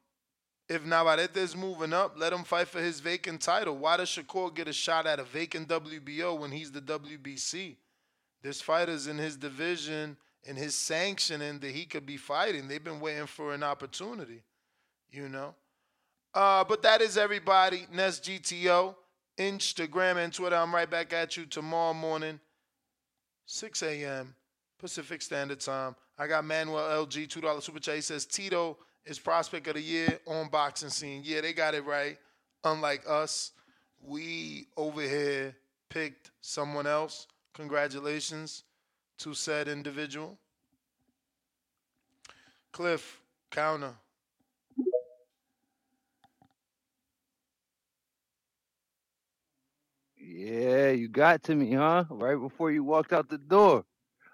if Navarrete is moving up, let him fight for his vacant title. Why does Shakur get a shot at a vacant WBO when he's the WBC? There's fighters in his division and his sanctioning that he could be fighting. They've been waiting for an opportunity, you know. Uh, but that is everybody. Nest GTO, Instagram and Twitter. I'm right back at you tomorrow morning, 6 a.m. Pacific Standard Time. I got Manuel LG, $2 super chat. He says Tito is prospect of the year on boxing scene. Yeah, they got it right. Unlike us, we over here picked someone else. Congratulations to said individual. Cliff, counter. Yeah, you got to me, huh? Right before you walked out the door.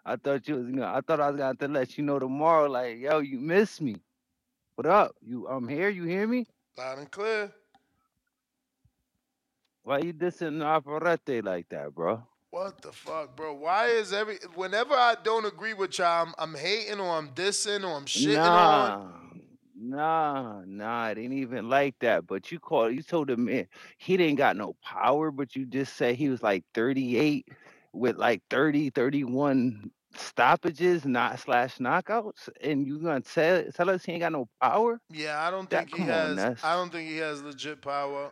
I thought you was, know, I thought I was gonna have to let you know tomorrow, like, yo, you miss me. What up? You I'm here, you hear me? Loud and clear. Why you dissing Navarrete like that, bro? What the fuck, bro? Why is every whenever I don't agree with y'all, I'm, I'm hating or I'm dissing or I'm shitting on? Nah, nah, nah, it ain't even like that. But you called, you told him man, he didn't got no power, but you just said he was like 38 with like 30, 31 stoppages, not slash knockouts, and you gonna tell tell us he ain't got no power? Yeah, I don't That- think he come on, has. I don't think he has legit power.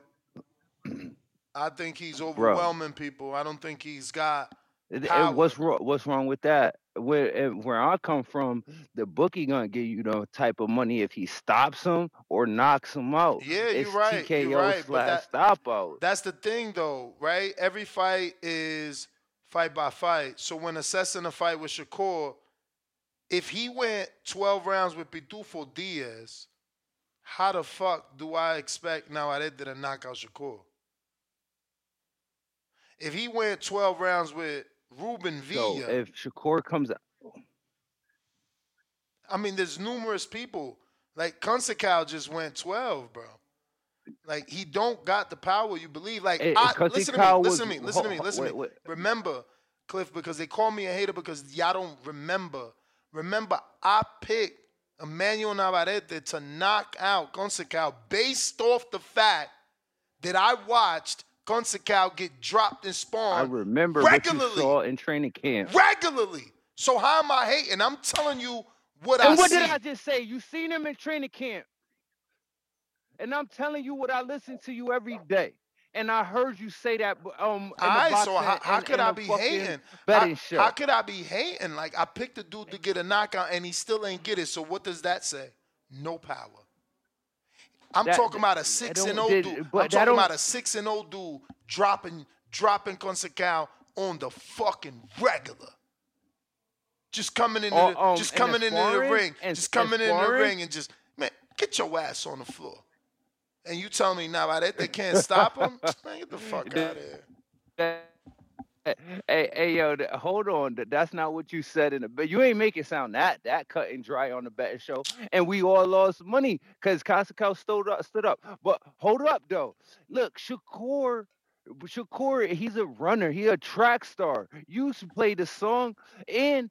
I think he's Bro. overwhelming people. I don't think he's got And- power. And what's wrong? What's wrong with that? Where and where I come from, the bookie gonna give you the type of money if he stops him or knocks him out. Yeah, it's you're right. TKO You're right. Slash that, stop out. that's the thing, though, right? Every fight is fight by fight. So when assessing a fight with Shakur, if he went 12 rounds with Pitufo Diaz, how the fuck do I expect Navarrete to knock out Shakur? If he went 12 rounds with Ruben So Villa, if Shakur comes out, I mean, there's numerous people. Like Conceição just went 12, bro. Like he don't got the power you believe. Like Eh, I, listen to me, listen to me, listen to me, ho- ho- listen to me. Remember, Cliff, because they call me a hater because y'all don't remember. Remember, I picked Emmanuel Navarrete to knock out Conceição based off the fact that I watched Conceição get dropped and in I remember what you regularly. saw in training camp. regularly. So how am I hating? I'm telling you what and I And what see. did I just say? You seen him in training camp. And I'm telling you what I listen to you every day. And I heard you say that um in the All right, so how, how and- could and I be hating? Betting how, show. how could I be hating? Like I picked a dude to get a knockout and he still ain't get it. So what does that say? No power. I'm That- talking about a six and old dude. but I'm talking about a six and old dude dropping dropping Conceição on the fucking regular. Just coming in, Oh, the, um, just coming into the ring, and- just coming in the ring and just man, get your ass on the floor. And you tell me now that they can't stop him? Man, get the fuck out of here. Hey, hey, yo, hold on. That's not what you said in the but you ain't make it sound that that cut and dry on the betting show. And we all lost money because Conceição stood up stood up. But hold up though. Look, Shakur Shakur, he's a runner, he a track star. You used to play the song and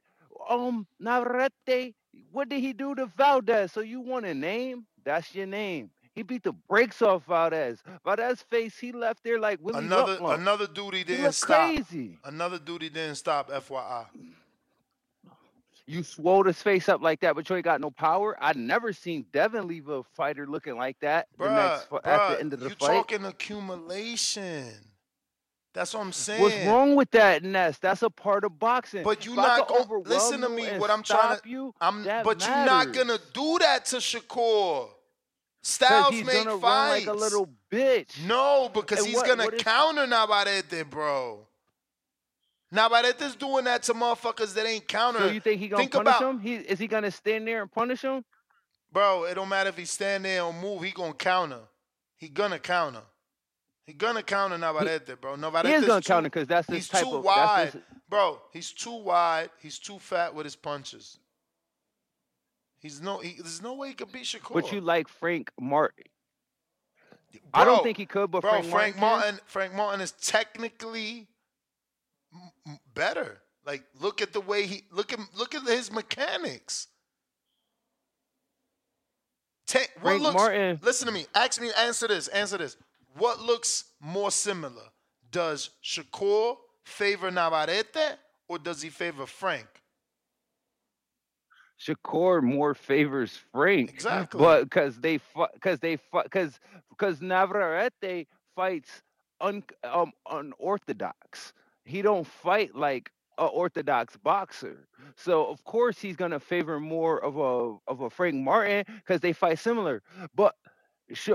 um Navarrete, what did he do to Valdez? So you want a name? That's your name. He beat the brakes off Valdez. Valdez face, he left there like Willie Another another duty didn't stop. crazy. Another duty didn't stop. FYI. You swole his face up like that, but you ain't got no power. I never seen Devin leave a fighter looking like that. The next Bruh, at the end of the fight. you talking accumulation. That's what I'm saying. What's wrong with that, Ness? That's a part of boxing. But you If I not gonna listen to me. What I'm trying to, you, I'm. But you're not gonna do that to Shakur. Styles he's make gonna fights. run like a little bitch. No, because And he's what- gonna what counter Navarrete, bro. Navarrete's doing that to motherfuckers that ain't counter. So you think he gonna Think punish about, him? He is he gonna stand there and punish him? bro. It don't matter if he stand there or move. He gonna counter. He gonna counter. He gonna counter Navarrete, bro. Navarrete is gonna too, counter because that's his He's type too of. wide, That's his, bro. He's too wide. He's too fat with his punches. He's no. He, there's no way he could beat Shakur. but you like Frank Martin. I don't think he could, but bro, Frank, Frank Martin. Martin, Frank Martin is technically m- better. Like, look at the way he look at look at his mechanics. Te- what Frank looks, Martin- Listen to me. Ask me. Answer this. Answer this. What looks more similar? Does Shakur favor Navarrete or does he favor Frank? Shakur more favors Frank. Exactly. But because they because they because because Navarrete fights un, um unorthodox. He don't fight like a orthodox boxer. So of course he's gonna favor more of a of a Frank Martin because they fight similar. But sh-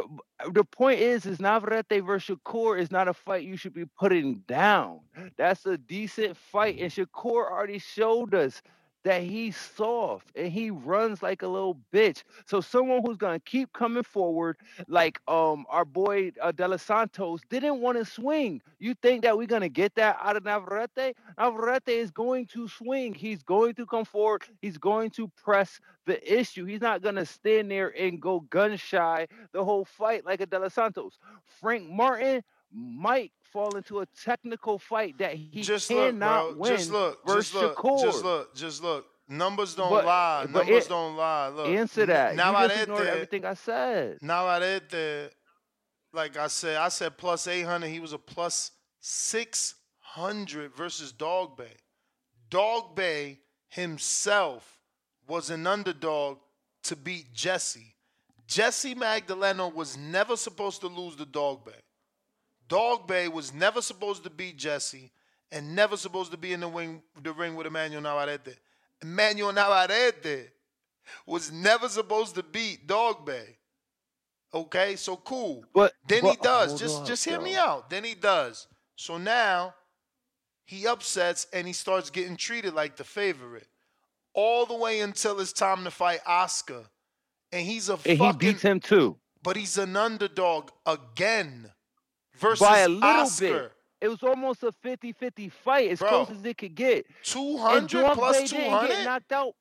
the point is, is Navarrete versus Shakur is not a fight you should be putting down. That's a decent fight, and Shakur already showed us that he's soft and he runs like a little bitch. So someone who's gonna keep coming forward, like um our boy uh, De Los Santos, didn't want to swing. You think that we're gonna get that out of Navarrete? Navarrete is going to swing. He's going to come forward. He's going to press the issue. He's not gonna stand there and go gun shy the whole fight like a De Los Santos. Frank Martin might fall into a technical fight that he just look, cannot bro. win Just look. versus Just look. Shakur. Just look. Just look. Numbers don't But- lie. but Numbers it- don't lie. Look. Answer that. Just Navarrete, ignored everything I said. Navarrete, like I said, I said plus 800. He was a plus 600 versus Dogboe. Dog Bay himself was an underdog to beat Jesse. Jesse Magdaleno was never supposed to lose to Dogboe. Dogboe was never supposed to beat Jesse and never supposed to be in the ring, the ring with Emmanuel Navarrete. Emmanuel Navarrete was never supposed to beat Dogboe. Okay, so cool. But Then he does. Just up, just hear me out. Then he does. So now he upsets and he starts getting treated like the favorite. All the way until it's time to fight Oscar. And he's a And he beats him too but he's an underdog again versus by a little Oscar. bit. It was almost a 50-50 fight, as Bro, close as it could get. 200 and Dog plus 200? get knocked out.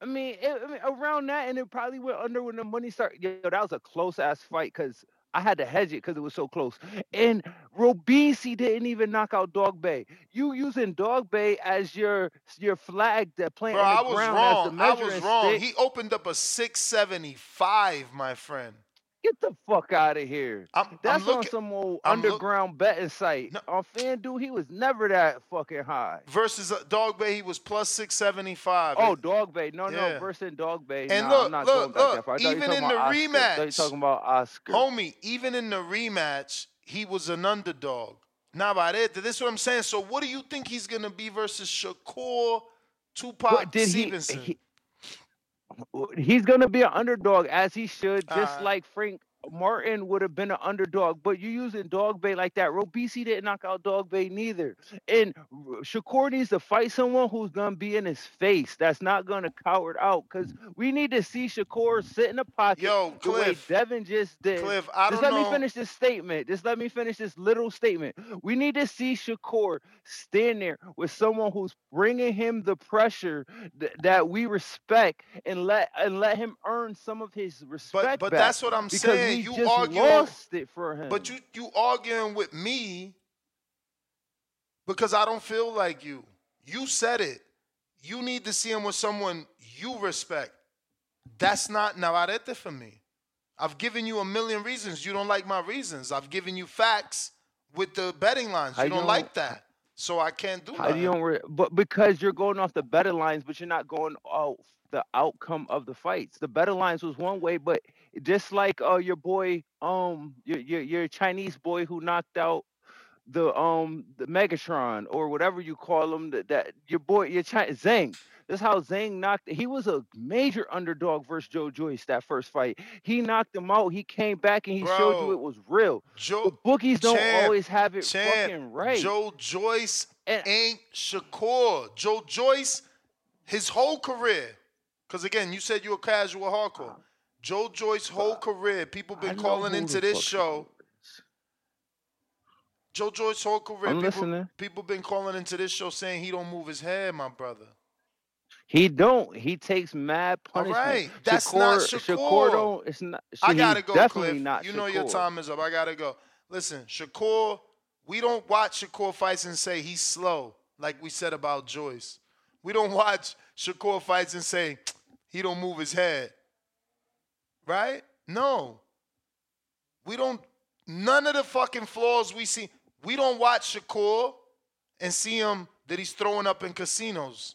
I mean, it, I mean, around that, and it probably went under when the money started. Yo, that was a close ass fight because I had to hedge it because it was so close. And Robeisy didn't even knock out Dogboe. You using Dogboe as your your flag that playing Bro, in the I was ground as the wrong. I was wrong. stick. He opened up a 675, my friend. Get the fuck out of here. That's on looking- some old I'm look- underground betting site. On FanDuel, he was never that fucking high. Versus uh, Dogboe, he was plus 675. Oh, Dogboe. No, no, versus Dogboe. And nah, look, I'm not look, look, that far. I thought you even in the Oscar. Thought you rematch- talking about Oscar. Homie, even in the rematch, he was an underdog. Navarrete, this is what I'm saying. So what do you think he's going to be versus Shakur Tupac What did he- Stevenson? he- He's gonna be an underdog as he should, just Alright. like Frank Martin would have been an underdog. But you using Dogboe like that. Robeisy didn't knock out Dogboe neither. And Shakur needs to fight someone who's gonna be in his face. That's not gonna cower out. Cause we need to see Shakur sit in the pocket Yo, the way Cliff. Devin just did. Cliff, I don't just let know- me finish this statement. Just let me finish this little statement. We need to see Shakur stand there with someone who's bringing him the pressure th- that we respect and let and let him earn some of his respect. but back, that's what I'm because saying. You just arguing- lost it for him. But you you arguing with me because I don't feel like you. You said it. You need to see him with someone you respect. That's not Navarrete for me. I've given you a million reasons. You don't like my reasons. I've given you facts with the betting lines. You you don't don't- like that. So I can't do How do you don't re- but because you're going off the better lines, but you're not going off the outcome of the fights. The better lines was one way, but just like uh your boy, um your your, your Chinese boy who knocked out the um the Megatron or whatever you call him, that, that your boy your China Zhang. That's how Zhang knocked. He was a major underdog versus Joe Joyce that first fight. He knocked him out. He came back and he showed you it was real. Joe, the bookies don't Champ, always have it Champ, fucking right. Joe Joyce ain't Shakur. Joe Joyce, his whole career, because again, you said you were casual hardcore. Joe Joyce' whole career, people been calling into this show. Joe Joyce whole career, I'm people, listening. people been calling into this show saying he don't move his head, my brother. He don't. He takes mad punishment. right, that's not Shakur Shakur. don't. It's not. I gotta go, Definitely Cliff. not. you know your time is up. I gotta go. Listen, Shakur, we don't watch Shakur fights and say he's slow, like we said about Joyce. We don't watch Shakur fights and say he don't move his head. Right? No. We don't. None of the fucking flaws we see. We don't watch Shakur and see him that he's throwing up in casinos.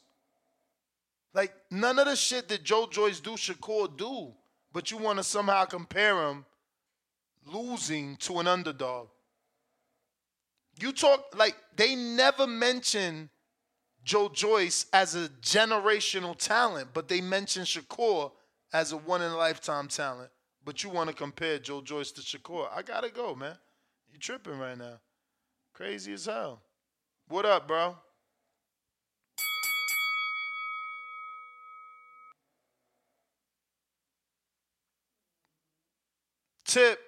Like none of the shit that Joe Joyce do, Shakur do. But you want to somehow compare him losing to an underdog. You talk like they never mention Joe Joyce as a generational talent, but they mention Shakur as a one in a lifetime talent. But you want to compare Joe Joyce to Shakur. I gotta go, man. You tripping right now. Crazy as hell. What up, bro? Tip.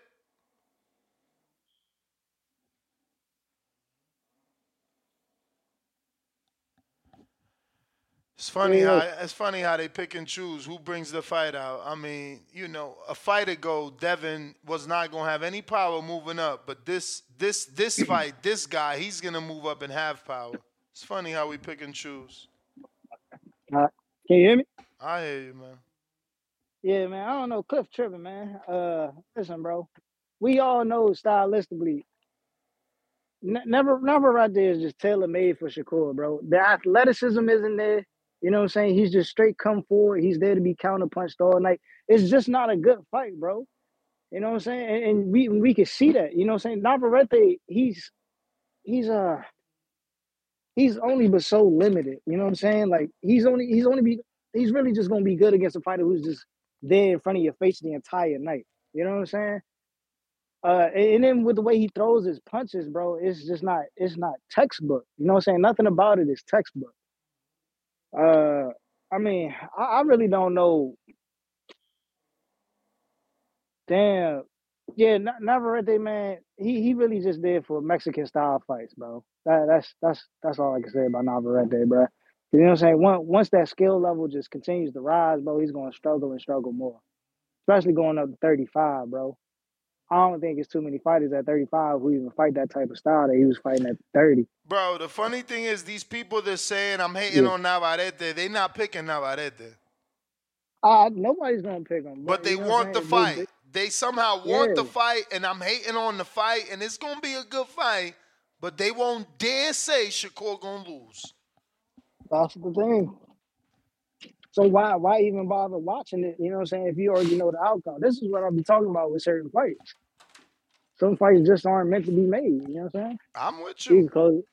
It's funny how it's funny how they pick and choose who brings the fight out. I mean, you know, a fight ago, Devin was not gonna have any power moving up, but this this this fight, this guy, he's gonna move up and have power. It's funny how we pick and choose. Uh, can you hear me? I hear you, man. Yeah, man. I don't know. Cliff tripping, man. Uh, listen, bro. We all know stylistically, ne- never, Navarrete is just tailor made for Shakur, bro. The athleticism isn't there. You know what I'm saying? He's just straight come forward. He's there to be counterpunched all night. It's just not a good fight, bro. You know what I'm saying? And, and we we can see that. You know what I'm saying? Navarrete, he's he's uh he's only but so limited. You know what I'm saying? Like he's only he's only be he's really just gonna be good against a fighter who's just there in front of your face the entire night. You know what I'm saying? Uh, and, then with the way he throws his punches, bro, it's just not it's not textbook. You know what I'm saying? Nothing about it is textbook. Uh, I mean, I, I really don't know. Damn, yeah, Na- Navarrete, man, he he really just did for Mexican style fights, bro. That that's that's that's all I can say about Navarrete, bro. You know what I'm saying? Once once that skill level just continues to rise, bro, he's gonna struggle and struggle more, especially going up to 35, bro. I don't think it's too many fighters at 35 who even fight that type of style that he was fighting at 30. Bro, the funny thing is these people that saying I'm hating Yeah. on Navarrete, they not picking Navarrete. Uh, nobody's gonna pick him, But they you know want the fight. They- They somehow want the fight, and I'm hating on the fight, and it's gonna be a good fight. But they won't dare say Shakur gonna lose. That's the thing. So why why even bother watching it? You know what I'm saying? If you already know the outcome. This is what I'll be talking about with certain fights. Some fights just aren't meant to be made. You know what I'm saying? I'm with You close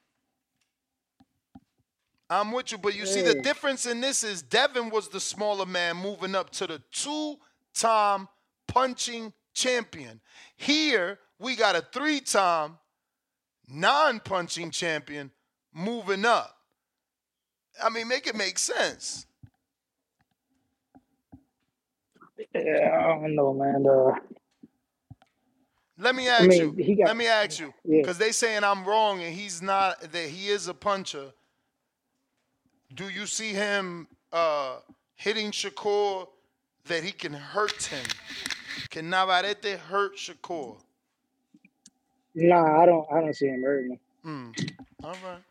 I'm with you, but you see the difference in this is Devin was the smaller man moving up to the two-time punching champion. Here we got a three-time non-punching champion moving up. I mean, make it make sense. Yeah, I don't know, man. Uh, Let me I ask mean, you. he got Let me ask you, yeah. because they saying I'm wrong and he's not. That he is a puncher. Do you see him uh, hitting Shakur that he can hurt him? Can Navarrete hurt Shakur? Nah, I don't I don't see him hurting him. Hmm. All right.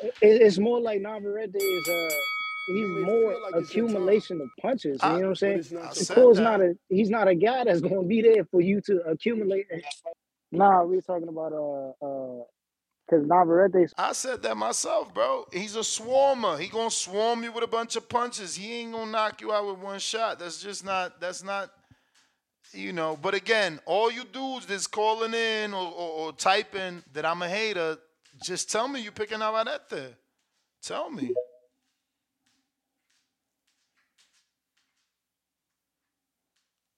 It, it's more like Navarrete is uh he's more accumulation of punches. You know what I'm saying? I said Shakur's not a he's not a guy that's gonna be there for you to accumulate. Nah, we're talking about uh uh because Navarrete's I said that myself, bro. He's a swarmer. He gonna swarm you with a bunch of punches. He ain't gonna knock you out with one shot. That's just not. That's not. You know. But again, all you dudes that's calling in or, or, or typing that I'm a hater, just tell me you picking Navarrete. Tell me.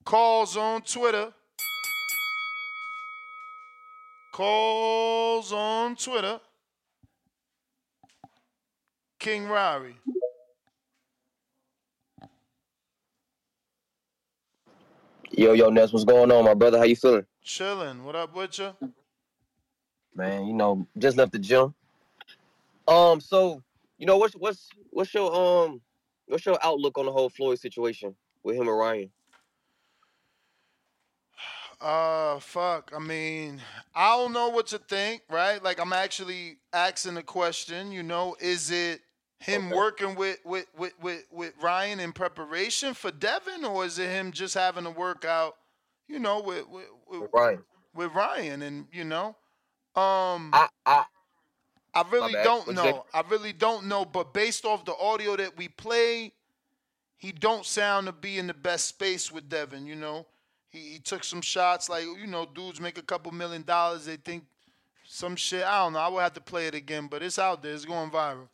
Calls on Twitter. Calls on Twitter. King Rari. Yo, yo, Ness, what's going on, my brother? How you feeling? Chilling. What up with you? Man, you know, just left the gym. Um, so, you know, what's what's what's your um what's your outlook on the whole Floyd situation with him and Ryan? Uh, fuck. I mean, I don't know what to think, right? Like, I'm actually asking the question. You know, is it him working with with with with, with Ryan in preparation for Devin, or is it him just having to work out? You know, with with, with Ryan. with Ryan, and you know, um, I I I really don't know. I really don't know. But based off the audio that we played, he don't sound to be in the best space with Devin. You know, he, he took some shots like you know, dudes make a couple million dollars. They think some shit. I don't know. I will have to play it again, but it's out there. It's going viral.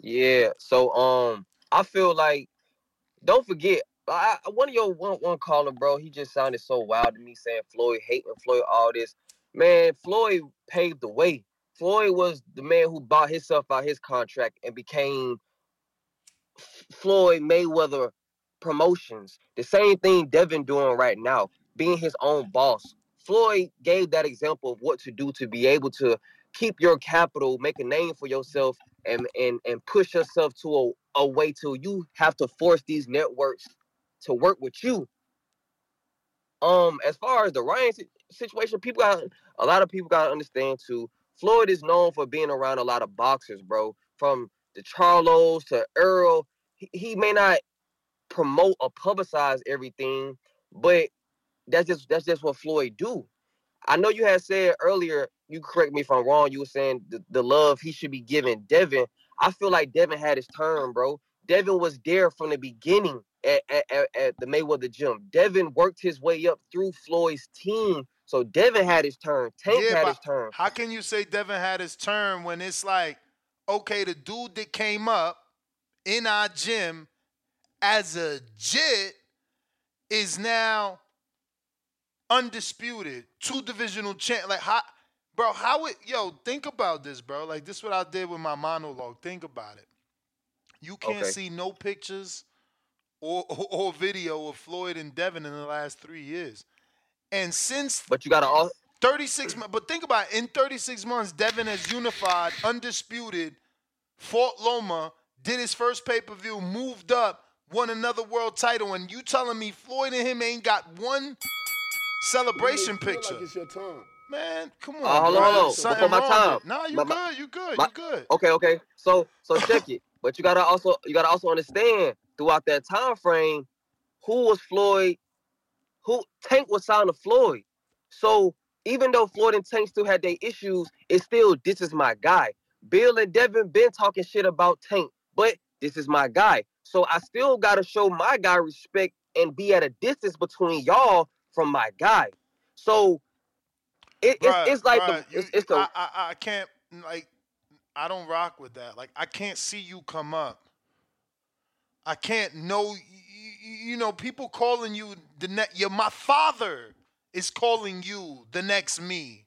Yeah. So um I feel like don't forget I, one of your one one caller, bro, he just sounded so wild to me saying Floyd hating Floyd all this. Man, Floyd paved the way. Floyd was the man who bought himself out his contract and became Floyd Mayweather Promotions. The same thing Devin doing right now, being his own boss. Floyd gave that example of what to do to be able to keep your capital, make a name for yourself, and and and push yourself to a, a way till you have to force these networks to work with you. Um, as far as the Ryan situation, people got a lot of people gotta understand too. Floyd is known for being around a lot of boxers, bro. From the Charlos to Earl, he, he may not promote or publicize everything, but that's just that's just what Floyd do. I know you had said earlier, you correct me if I'm wrong, you were saying the, the love he should be giving Devin. I feel like Devin had his turn, bro. Devin was there from the beginning at, at, at, the Mayweather gym. Devin worked his way up through Floyd's team. So Devin had his turn. Tank Yeah, had his turn. how can you say Devin had his turn when it's like, okay, the dude that came up in our gym as a jit is now undisputed, two divisional champ. Like how, bro? How it? Yo, think about this, bro. Like this, what I did with my monologue. Think about it. You can't Okay. see no pictures or, or or video of Floyd and Devin in the last three years, and since But you gotta all 36 months. But think about it. In 36 months, Devin has unified, undisputed, fought Loma, did his first pay per view, moved up, won another world title. And you telling me Floyd and him ain't got one celebration Feel picture? Like it's your time. Man, come on. Uh, hold bro. on, hold on. Something Before my time. it. Nah, you My- my- good. You good. my- you good. Okay, okay. So so check it. But you gotta also you gotta also understand throughout that time frame, who was Floyd, who Tank was signed to Floyd. So even though Floyd and Tank still had their issues, it's still this is my guy. Bill and Devin been talking shit about Tank, but this is my guy. So I still gotta show my guy respect and be at a distance between y'all from my guy. So it, it's, Bruh, it's like bruh, the you- it's, it's the I, I I can't like I don't rock with that. Like I can't see you come up. I can't know. You, you know, people calling you the next. Yeah, my father is calling you the next me.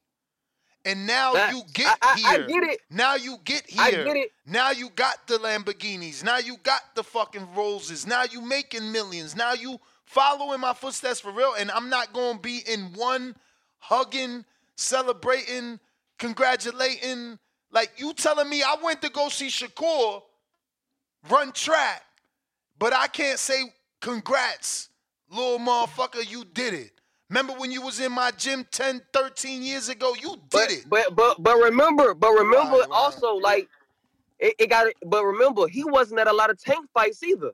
And now you get I- I- I here. get it. Now you get here. I get it. Now you got the Lamborghinis. Now you got the fucking Roses. Now you making millions. Now you following my footsteps for real. And I'm not gonna be in one hugging, celebrating, congratulating. Like you telling me I went to go see Shakur run track, but I can't say congrats, little motherfucker, you did it. Remember when you was in my gym 10, 13 years ago? You did but, it. But but but remember, but remember also like it, it got but remember he wasn't at a lot of tank fights either.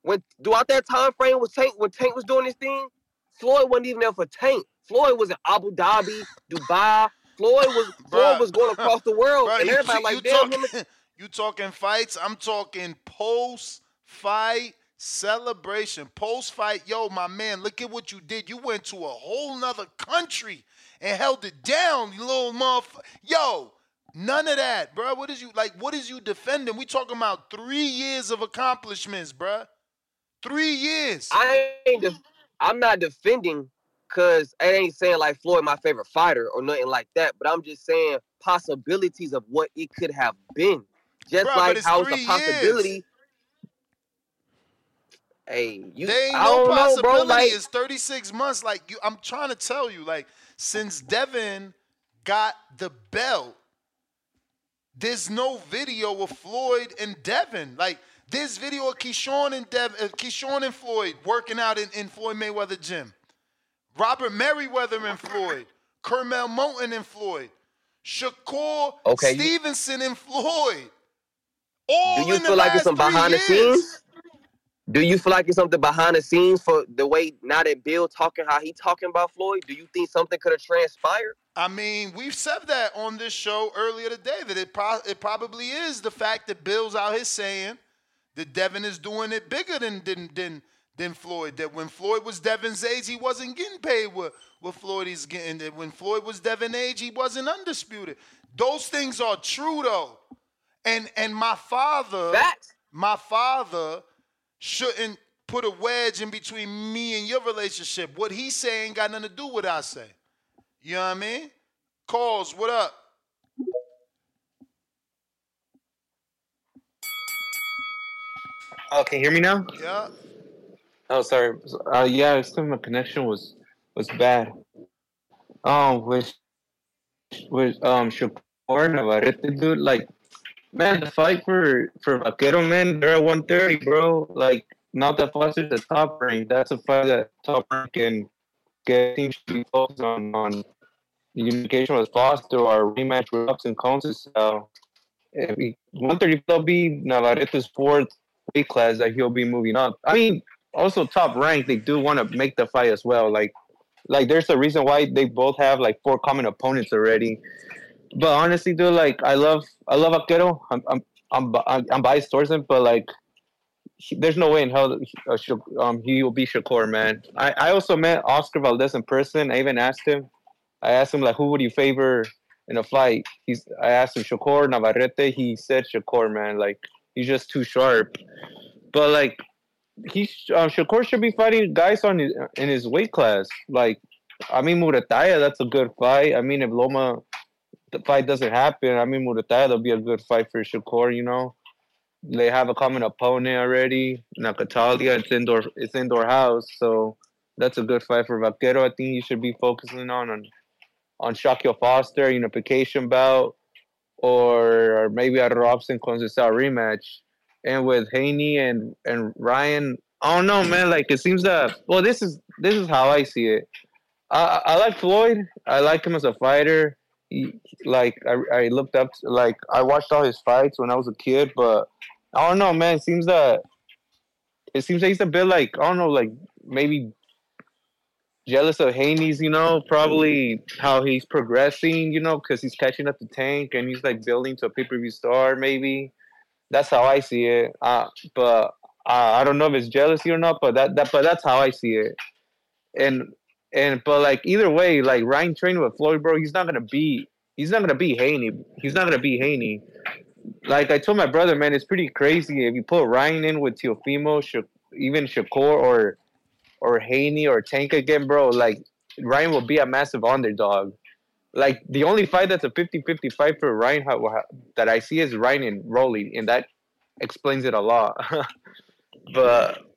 When throughout that time frame was Tank when Tank was doing his thing, Floyd wasn't even there for Tank. Floyd was in Abu Dhabi, Dubai. Floyd was Floyd was going across the world, Bruh, and you- everybody you like damn him. talking, you talking fights? I'm talking post fight celebration. Post fight, yo, my man, look at what you did. You went to a whole nother country and held it down, you little motherfucker. Yo, none of that, bro. What is you like? What is you defending? We talking about three years of accomplishments, bruh. Three years. I ain't. Def- I'm not defending because I ain't saying like Floyd my favorite fighter or nothing like that. But I'm just saying possibilities of what it could have been. Just but like how it's a possibility. years. Hey, you. There ain't I no don't know, possibility. bro. Like it's 36 months. Like you, I'm trying to tell you, like since Devin got the belt, there's no video of Floyd and Devin. Like this video of Keyshawn and Dev, uh, Keyshawn and Floyd working out in, in Floyd Mayweather gym. Robert Merriweather and Floyd, Curmel Moton and Floyd, Shakur Okay, you- Stevenson and Floyd. All do you feel like it's some behind the scenes? Do you feel like it's something behind the scenes for the way now that Bill talking how he talking about Floyd? Do you think something could have transpired? I mean, we've said that on this show earlier today that it pro- it probably is the fact that Bill's out here saying that Devin is doing it bigger than than than, than Floyd. That when Floyd was Devin's age, he wasn't getting paid what what Floyd is getting. That when Floyd was Devin's age, he wasn't undisputed. Those things are true though. And and my father, my father shouldn't put a wedge in between me and your relationship. What he's saying got nothing to do with what I say. You know what I mean? Calls, what up? Oh, can you hear me now? Yeah. Oh, sorry. Uh, yeah, it's 'cause my connection was was bad. Um, with with um Shakur Navarrete, dude, like, man, the fight for for Vaquero, man, they're at 130, bro. Like, not that Foster's the top rank. That's a fight that top rank can get teams to be focused on on unification with Foster or rematch with Ups and Cones. So, if he, 130 will be Navarrete's fourth weight class that he'll be moving up. I mean, also top rank, they do want to make the fight as well. Like, like there's a reason why they both have like four common opponents already. But honestly, dude, like I love, I love Vaquero. I'm, I'm, I'm, I'm, biased towards him, but like, he, there's no way in hell he, uh, um he will be Shakur, man. I, I also met Oscar Valdez in person. I even asked him. I asked him like, who would you favor in a fight? He's. I asked him Shakur Navarrete. He said Shakur, man. Like he's just too sharp. But like he's uh, Shakur should be fighting guys on his in his weight class. Like I mean Muratalla, that's a good fight. I mean if Loma the fight doesn't happen, I mean Muratalla that'll be a good fight for Shakur, you know. They have a common opponent already, Nakathila. It's indoor it's indoor house, so that's a good fight for Vaquero. I think he should be focusing on on on Shaquille Foster, unification bout, or, or maybe a Robson Conceição rematch. And with Haney and and Ryan, I don't know, man. Like it seems that well, this is this is how I see it. I I like Floyd. I like him as a fighter. Like I I looked up like I watched all his fights when I was a kid, but I don't know, man. It seems that it seems that he's a bit like I don't know, like maybe jealous of Haney's, you know, probably how he's progressing, you know, because he's catching up to Tank and he's like building to a pay per view star, maybe. That's how I see it. Uh, but uh, I don't know if it's jealousy or not, but that, that but that's how I see it. And and but like either way, like Ryan training with Floyd, bro, he's not gonna be he's not gonna be Haney. He's not gonna be Haney. Like I told my brother, man, it's pretty crazy if you put Ryan in with Teofimo, even Shakur or or Haney or Tank again, bro. Like Ryan will be a massive underdog. Like the only fight that's a 50-50 fight for Ryan that I see is Ryan and Rolly, and that explains it a lot. but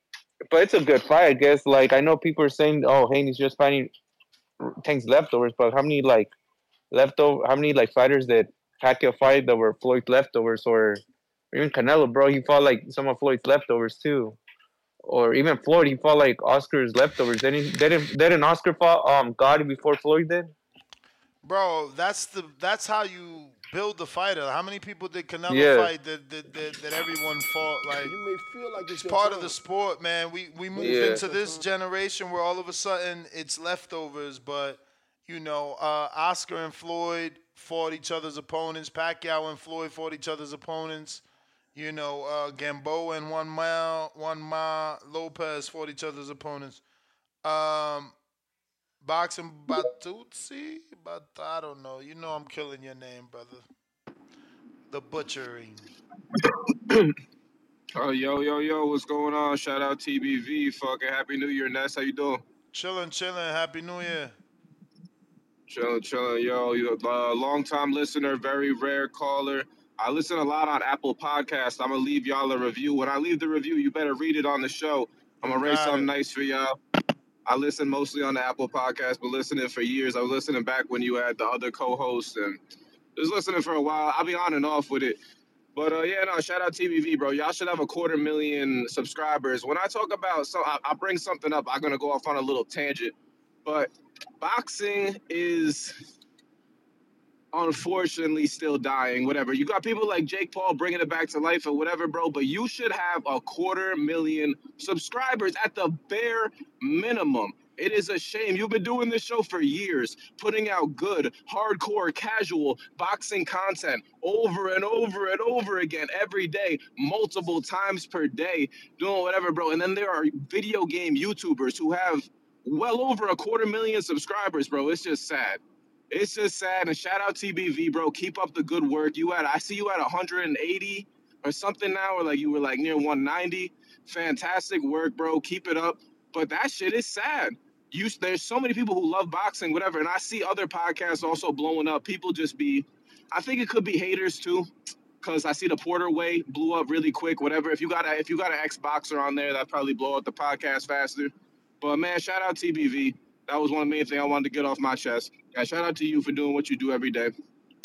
but it's a good fight, I guess. Like I know people are saying, "Oh, Haney's just fighting Tank's leftovers," but how many like leftover? How many like fighters that Pacquiao fight that were Floyd leftovers, or, or even Canelo, bro? He fought like some of Floyd's leftovers too, or even Floyd. He fought like Oscar's leftovers. Didn't didn't didn't Oscar fought um Gatti before Floyd did? Bro, that's the that's how you build the fighter. How many people did Canelo Yeah. fight that, that that that everyone fought like? You may feel like It's it's your part of the sport, man. We we move Yeah. into this generation where all of a sudden it's leftovers, but you know, uh, Oscar and Floyd fought each other's opponents. Pacquiao and Floyd fought each other's opponents. You know, uh, Gamboa and Juan Ma, Juan Ma Lopez fought each other's opponents. Um, boxing Batutsi, but I don't know. You know, I'm killing your name, brother. The butchering. Oh, yo, yo, yo, what's going on? Shout out TBV. Fucking Happy New Year, Ness. How you doing? Chilling, chilling. Happy New Year. Chilling, chilling. Yo, you uh, long time listener, very rare caller. I listen a lot on Apple Podcasts. I'm gonna leave y'all a review. When I leave the review, you better read it on the show. I'm gonna write something nice for y'all. I listen mostly on the Apple Podcast, but listening for years. I was listening back when you had the other co-hosts and just listening for a while. I'll be on and off with it. But uh, yeah, no, shout out TBV, bro. Y'all should have a quarter million subscribers. When I talk about, so I, I bring something up. I'm gonna go off on a little tangent, but boxing is unfortunately still dying. Whatever. You got people like Jake Paul bringing it back to life or whatever, bro. But you should have a quarter million subscribers at the bare minimum. It is a shame. You've been doing this show for years, putting out good, hardcore, casual boxing content over and over and over again every day, multiple times per day, doing whatever, bro. And then there are video game YouTubers who have well over a quarter million subscribers, bro. It's just sad. It's just sad. And shout out TBV, bro. Keep up the good work. You at I see you at 180 or something now, or like you were like near 190. Fantastic work, bro. Keep it up. But that shit is sad. You there's so many people who love boxing, whatever, and I see other podcasts also blowing up. People just be, I think it could be haters too, because I see the Porter way blew up really quick. Whatever. If you got a if you got an ex boxer on there, that probably blow up the podcast faster. But man, shout out TBV. That was one of the main things I wanted to get off my chest. And shout out to you for doing what you do every day.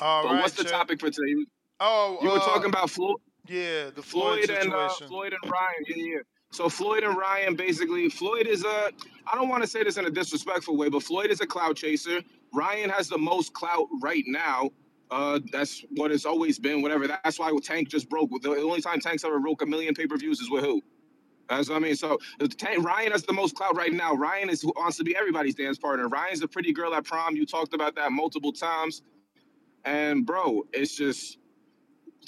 All but right, what's the Chip. topic for today? Oh, You were uh, talking about Floyd. Yeah, the Floyd, Floyd and uh, situation. Floyd and Ryan. Yeah, yeah. So Floyd and Ryan basically, Floyd is a. I don't want to say this in a disrespectful way, but Floyd is a clout chaser. Ryan has the most clout right now. Uh, that's what it's always been. Whatever. That's why Tank just broke. The only time Tank's ever broke a million pay per views is with who? That's what I mean. So Tank, Ryan has the most clout right now. Ryan is who wants to be everybody's dance partner. Ryan's the pretty girl at prom. You talked about that multiple times. And bro, it's just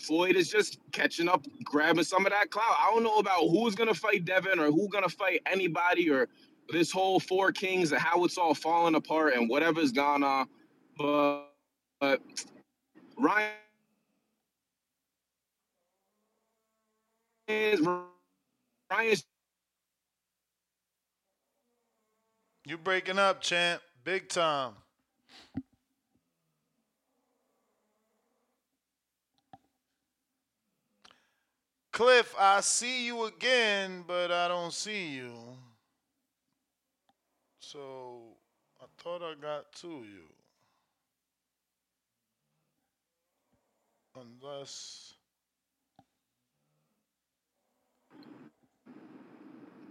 Floyd is just catching up, grabbing some of that clout. I don't know about who's gonna fight Devin or who's gonna fight anybody or this whole four kings and how it's all falling apart and whatever's gone on. But, but Ryan is Ryan's you're breaking up, champ. Big time. Cliff, I see you again, but I don't see you. So I thought I got to you. Unless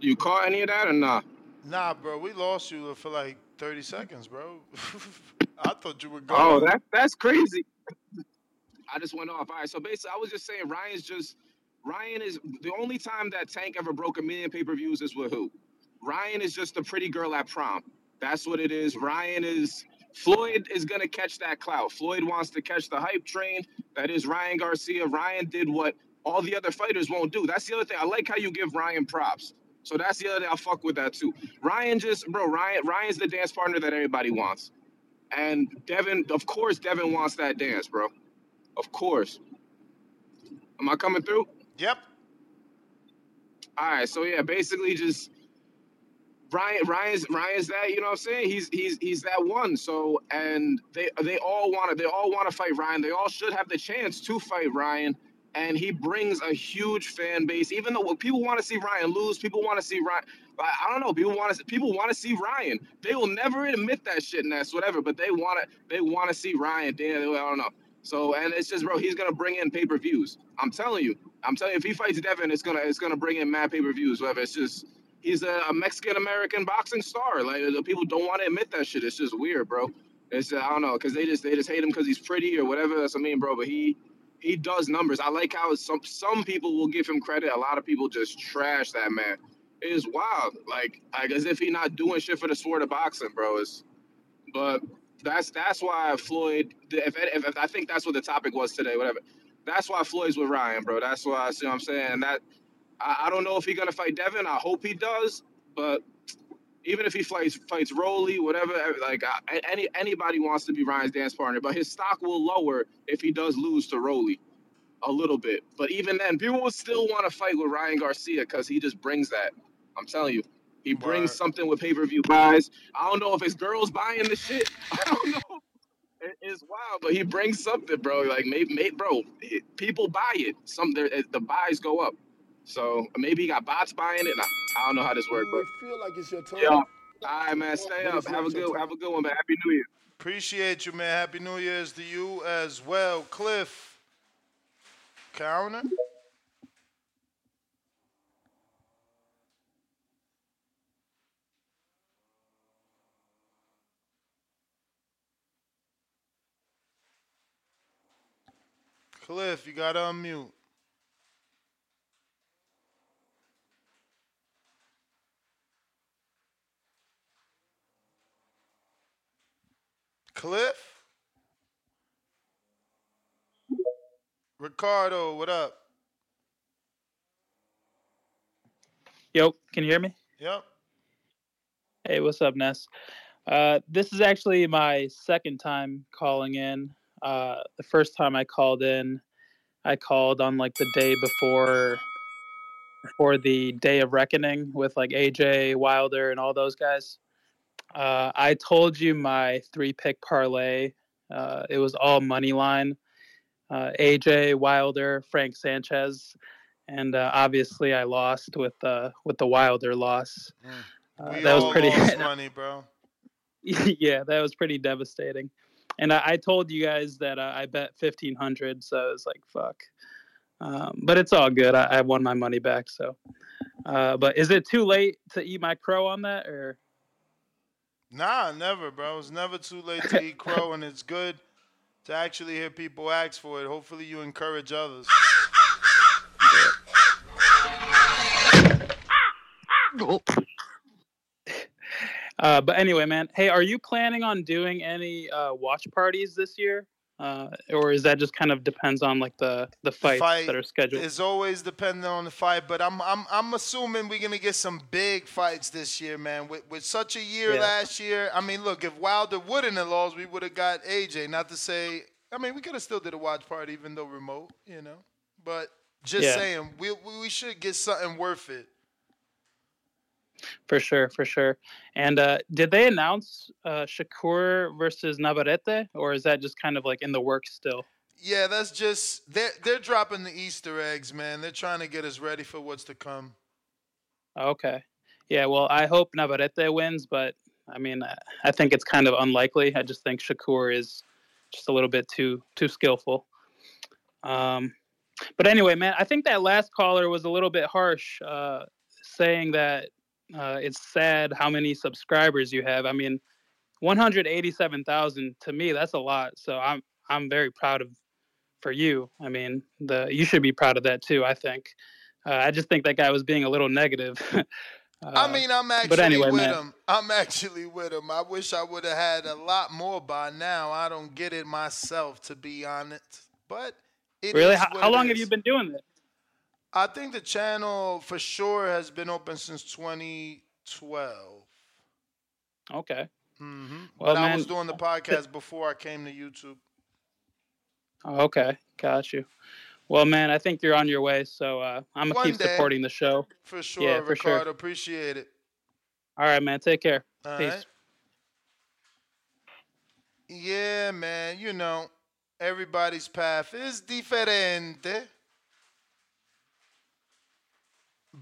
you caught any of that or not? Nah, bro, we lost you for like 30 seconds, bro. I thought you were going. Oh, that that's crazy. I just went off. All right, so basically, I was just saying Ryan's just Ryan is the only time that Tank ever broke a million pay per views is with who? Ryan is just a pretty girl at prom. That's what it is. Ryan is Floyd is gonna catch that clout. Floyd wants to catch the hype train. That is Ryan Garcia. Ryan did what all the other fighters won't do. That's the other thing. I like how you give Ryan props. So that's the other thing. I'll fuck with that too. Ryan just, bro, Ryan, Ryan's the dance partner that everybody wants. And Devin, of course, Devin wants that dance, bro. Of course. Am I coming through? Yep. All right. So yeah, basically just Ryan, Ryan's Ryan's that, you know what I'm saying? He's he's he's that one. So and they they all want to they all want to fight Ryan. They all should have the chance to fight Ryan. And he brings a huge fan base. Even though people want to see Ryan lose, people want to see Ryan. I don't know. People want to. People want to see Ryan. They will never admit that shit and that's whatever. But they want to. They want to see Ryan. Damn, I don't know. So and it's just, bro. He's gonna bring in pay per views. I'm telling you. I'm telling you. If he fights Devin, it's gonna it's gonna bring in mad pay per views. Whatever. It's just he's a, a Mexican American boxing star. Like the people don't want to admit that shit. It's just weird, bro. It's I don't know because they just they just hate him because he's pretty or whatever. That's what I mean, bro. But he he does numbers. I like how some some people will give him credit. A lot of people just trash that man. It is wild. Like like as if he not doing shit for the sport of boxing, bro. It's but that's that's why Floyd. If, if, if I think that's what the topic was today, whatever. That's why Floyd's with Ryan, bro. That's why I see what I'm saying. That I, I don't know if he's gonna fight Devin. I hope he does, but even if he fights fights Rolly, whatever, eh, like uh, I, any anybody wants to be Ryan's dance partner, but his stock will lower if he does lose to Rolly a little bit. But even then, people will still want to fight with Ryan Garcia because he just brings that. I'm telling you, he brings something with pay per view buys. I don't know if it's girls buying the shit. I don't know. It- It's wild, but he brings something, bro. Like maybe, maybe bro, it- people buy it. Some eh, the buys go up. So maybe he got bots buying it. I, I don't know how this works, but feel like it's your turn. yeah. All right, man. Stay up. Have a good have a good one, man. Happy New Year. Appreciate you, man. Happy New Year's to you as well. Cliff. Counter. Cliff, you gotta unmute. Cliff? Ricardo, what up? Yo, can you hear me? Yep. Hey, what's up, Ness? Uh, this is actually my second time calling in. Uh, the first time I called in, I called on like the day before before the day of reckoning with like AJ Wilder and all those guys. Uh, I told you my three pick parlay. Uh, it was all money line. Uh, AJ Wilder, Frank Sanchez, and uh, obviously I lost with uh, with the Wilder loss. Uh, we that was pretty. lost money, bro. yeah, that was pretty devastating. And I, I told you guys that uh, I bet fifteen hundred, so I was like, "Fuck." Um, but it's all good. I, I won my money back. So, uh, but is it too late to eat my crow on that, or? Nah, never, bro. It's never too late to eat crow, and it's good to actually hear people ask for it. Hopefully, you encourage others. Uh, but anyway, man. Hey, are you planning on doing any uh, watch parties this year? Uh, or is that just kind of depends on like the the fights fight that are scheduled? It's always dependent on the fight, but I'm I'm I'm assuming we're gonna get some big fights this year, man. With with such a year Yeah. last year, I mean, look, if Wilder wouldn't have lost, we would have got AJ. Not to say, I mean, we could have still did a watch party even though remote, you know. But just Yeah. saying, we we we should get something worth it. For sure, for sure. And uh, did they announce uh, Shakur versus Navarrete, or is that just kind of like in the works still? Yeah, that's just they're they're dropping the Easter eggs, man. They're trying to get us ready for what's to come. Okay. Yeah, well, I hope Navarrete wins, but I mean, I- I think it's kind of unlikely. I just think Shakur is just a little bit too too skillful. Um, but anyway, man, I think that last caller was a little bit harsh, uh, saying that uh, it's sad how many subscribers you have. I mean, 187,000 to me, that's a lot. So I'm I'm very proud of for you. I mean, the you should be proud of that too. I think. Uh, I just think that guy was being a little negative. I Uh, mean, I'm actually but anyway, with man. him. I'm actually with him. I wish I would have had a lot more by now. I don't get it myself, to be honest. But it really, how, how long have you been doing this? I think the channel for sure has been open since 2012. Okay. hmm Well, but I was doing the podcast before I came to YouTube. Oh, okay, got you. Well, man, I think you're on your way, so uh, I'm gonna One keep day. supporting the show. For sure, Yeah, for Ricardo. sure. Appreciate it. All right, man. Take care. All Peace. right. Yeah, man. You know, everybody's path is diferente.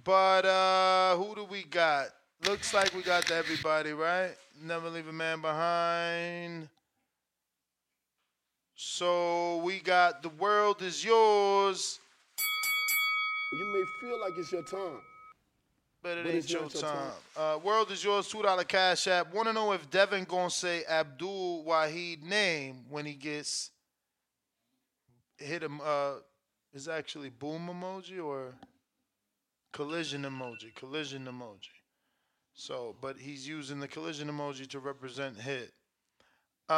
But uh who do we got? Looks like we got everybody, right? Never leave a man behind. So we got the world is yours, You may feel like it's your time. but it But ain't your your time. Uh, world is yours, two dollar cash app. Want to know if Devin gonna say Abdul Wahid name when he gets hit him? Uh, is actually boom emoji or collision emoji? Collision emoji. So, but he's using the collision emoji to represent hit. Uh,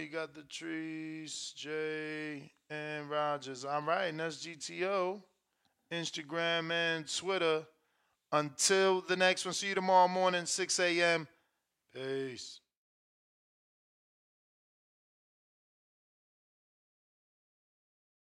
you got the trees, Jay and Rogers. I'm right, and that's GTO. Instagram and Twitter. Until the next one, see you tomorrow morning, 6 a.m. Peace.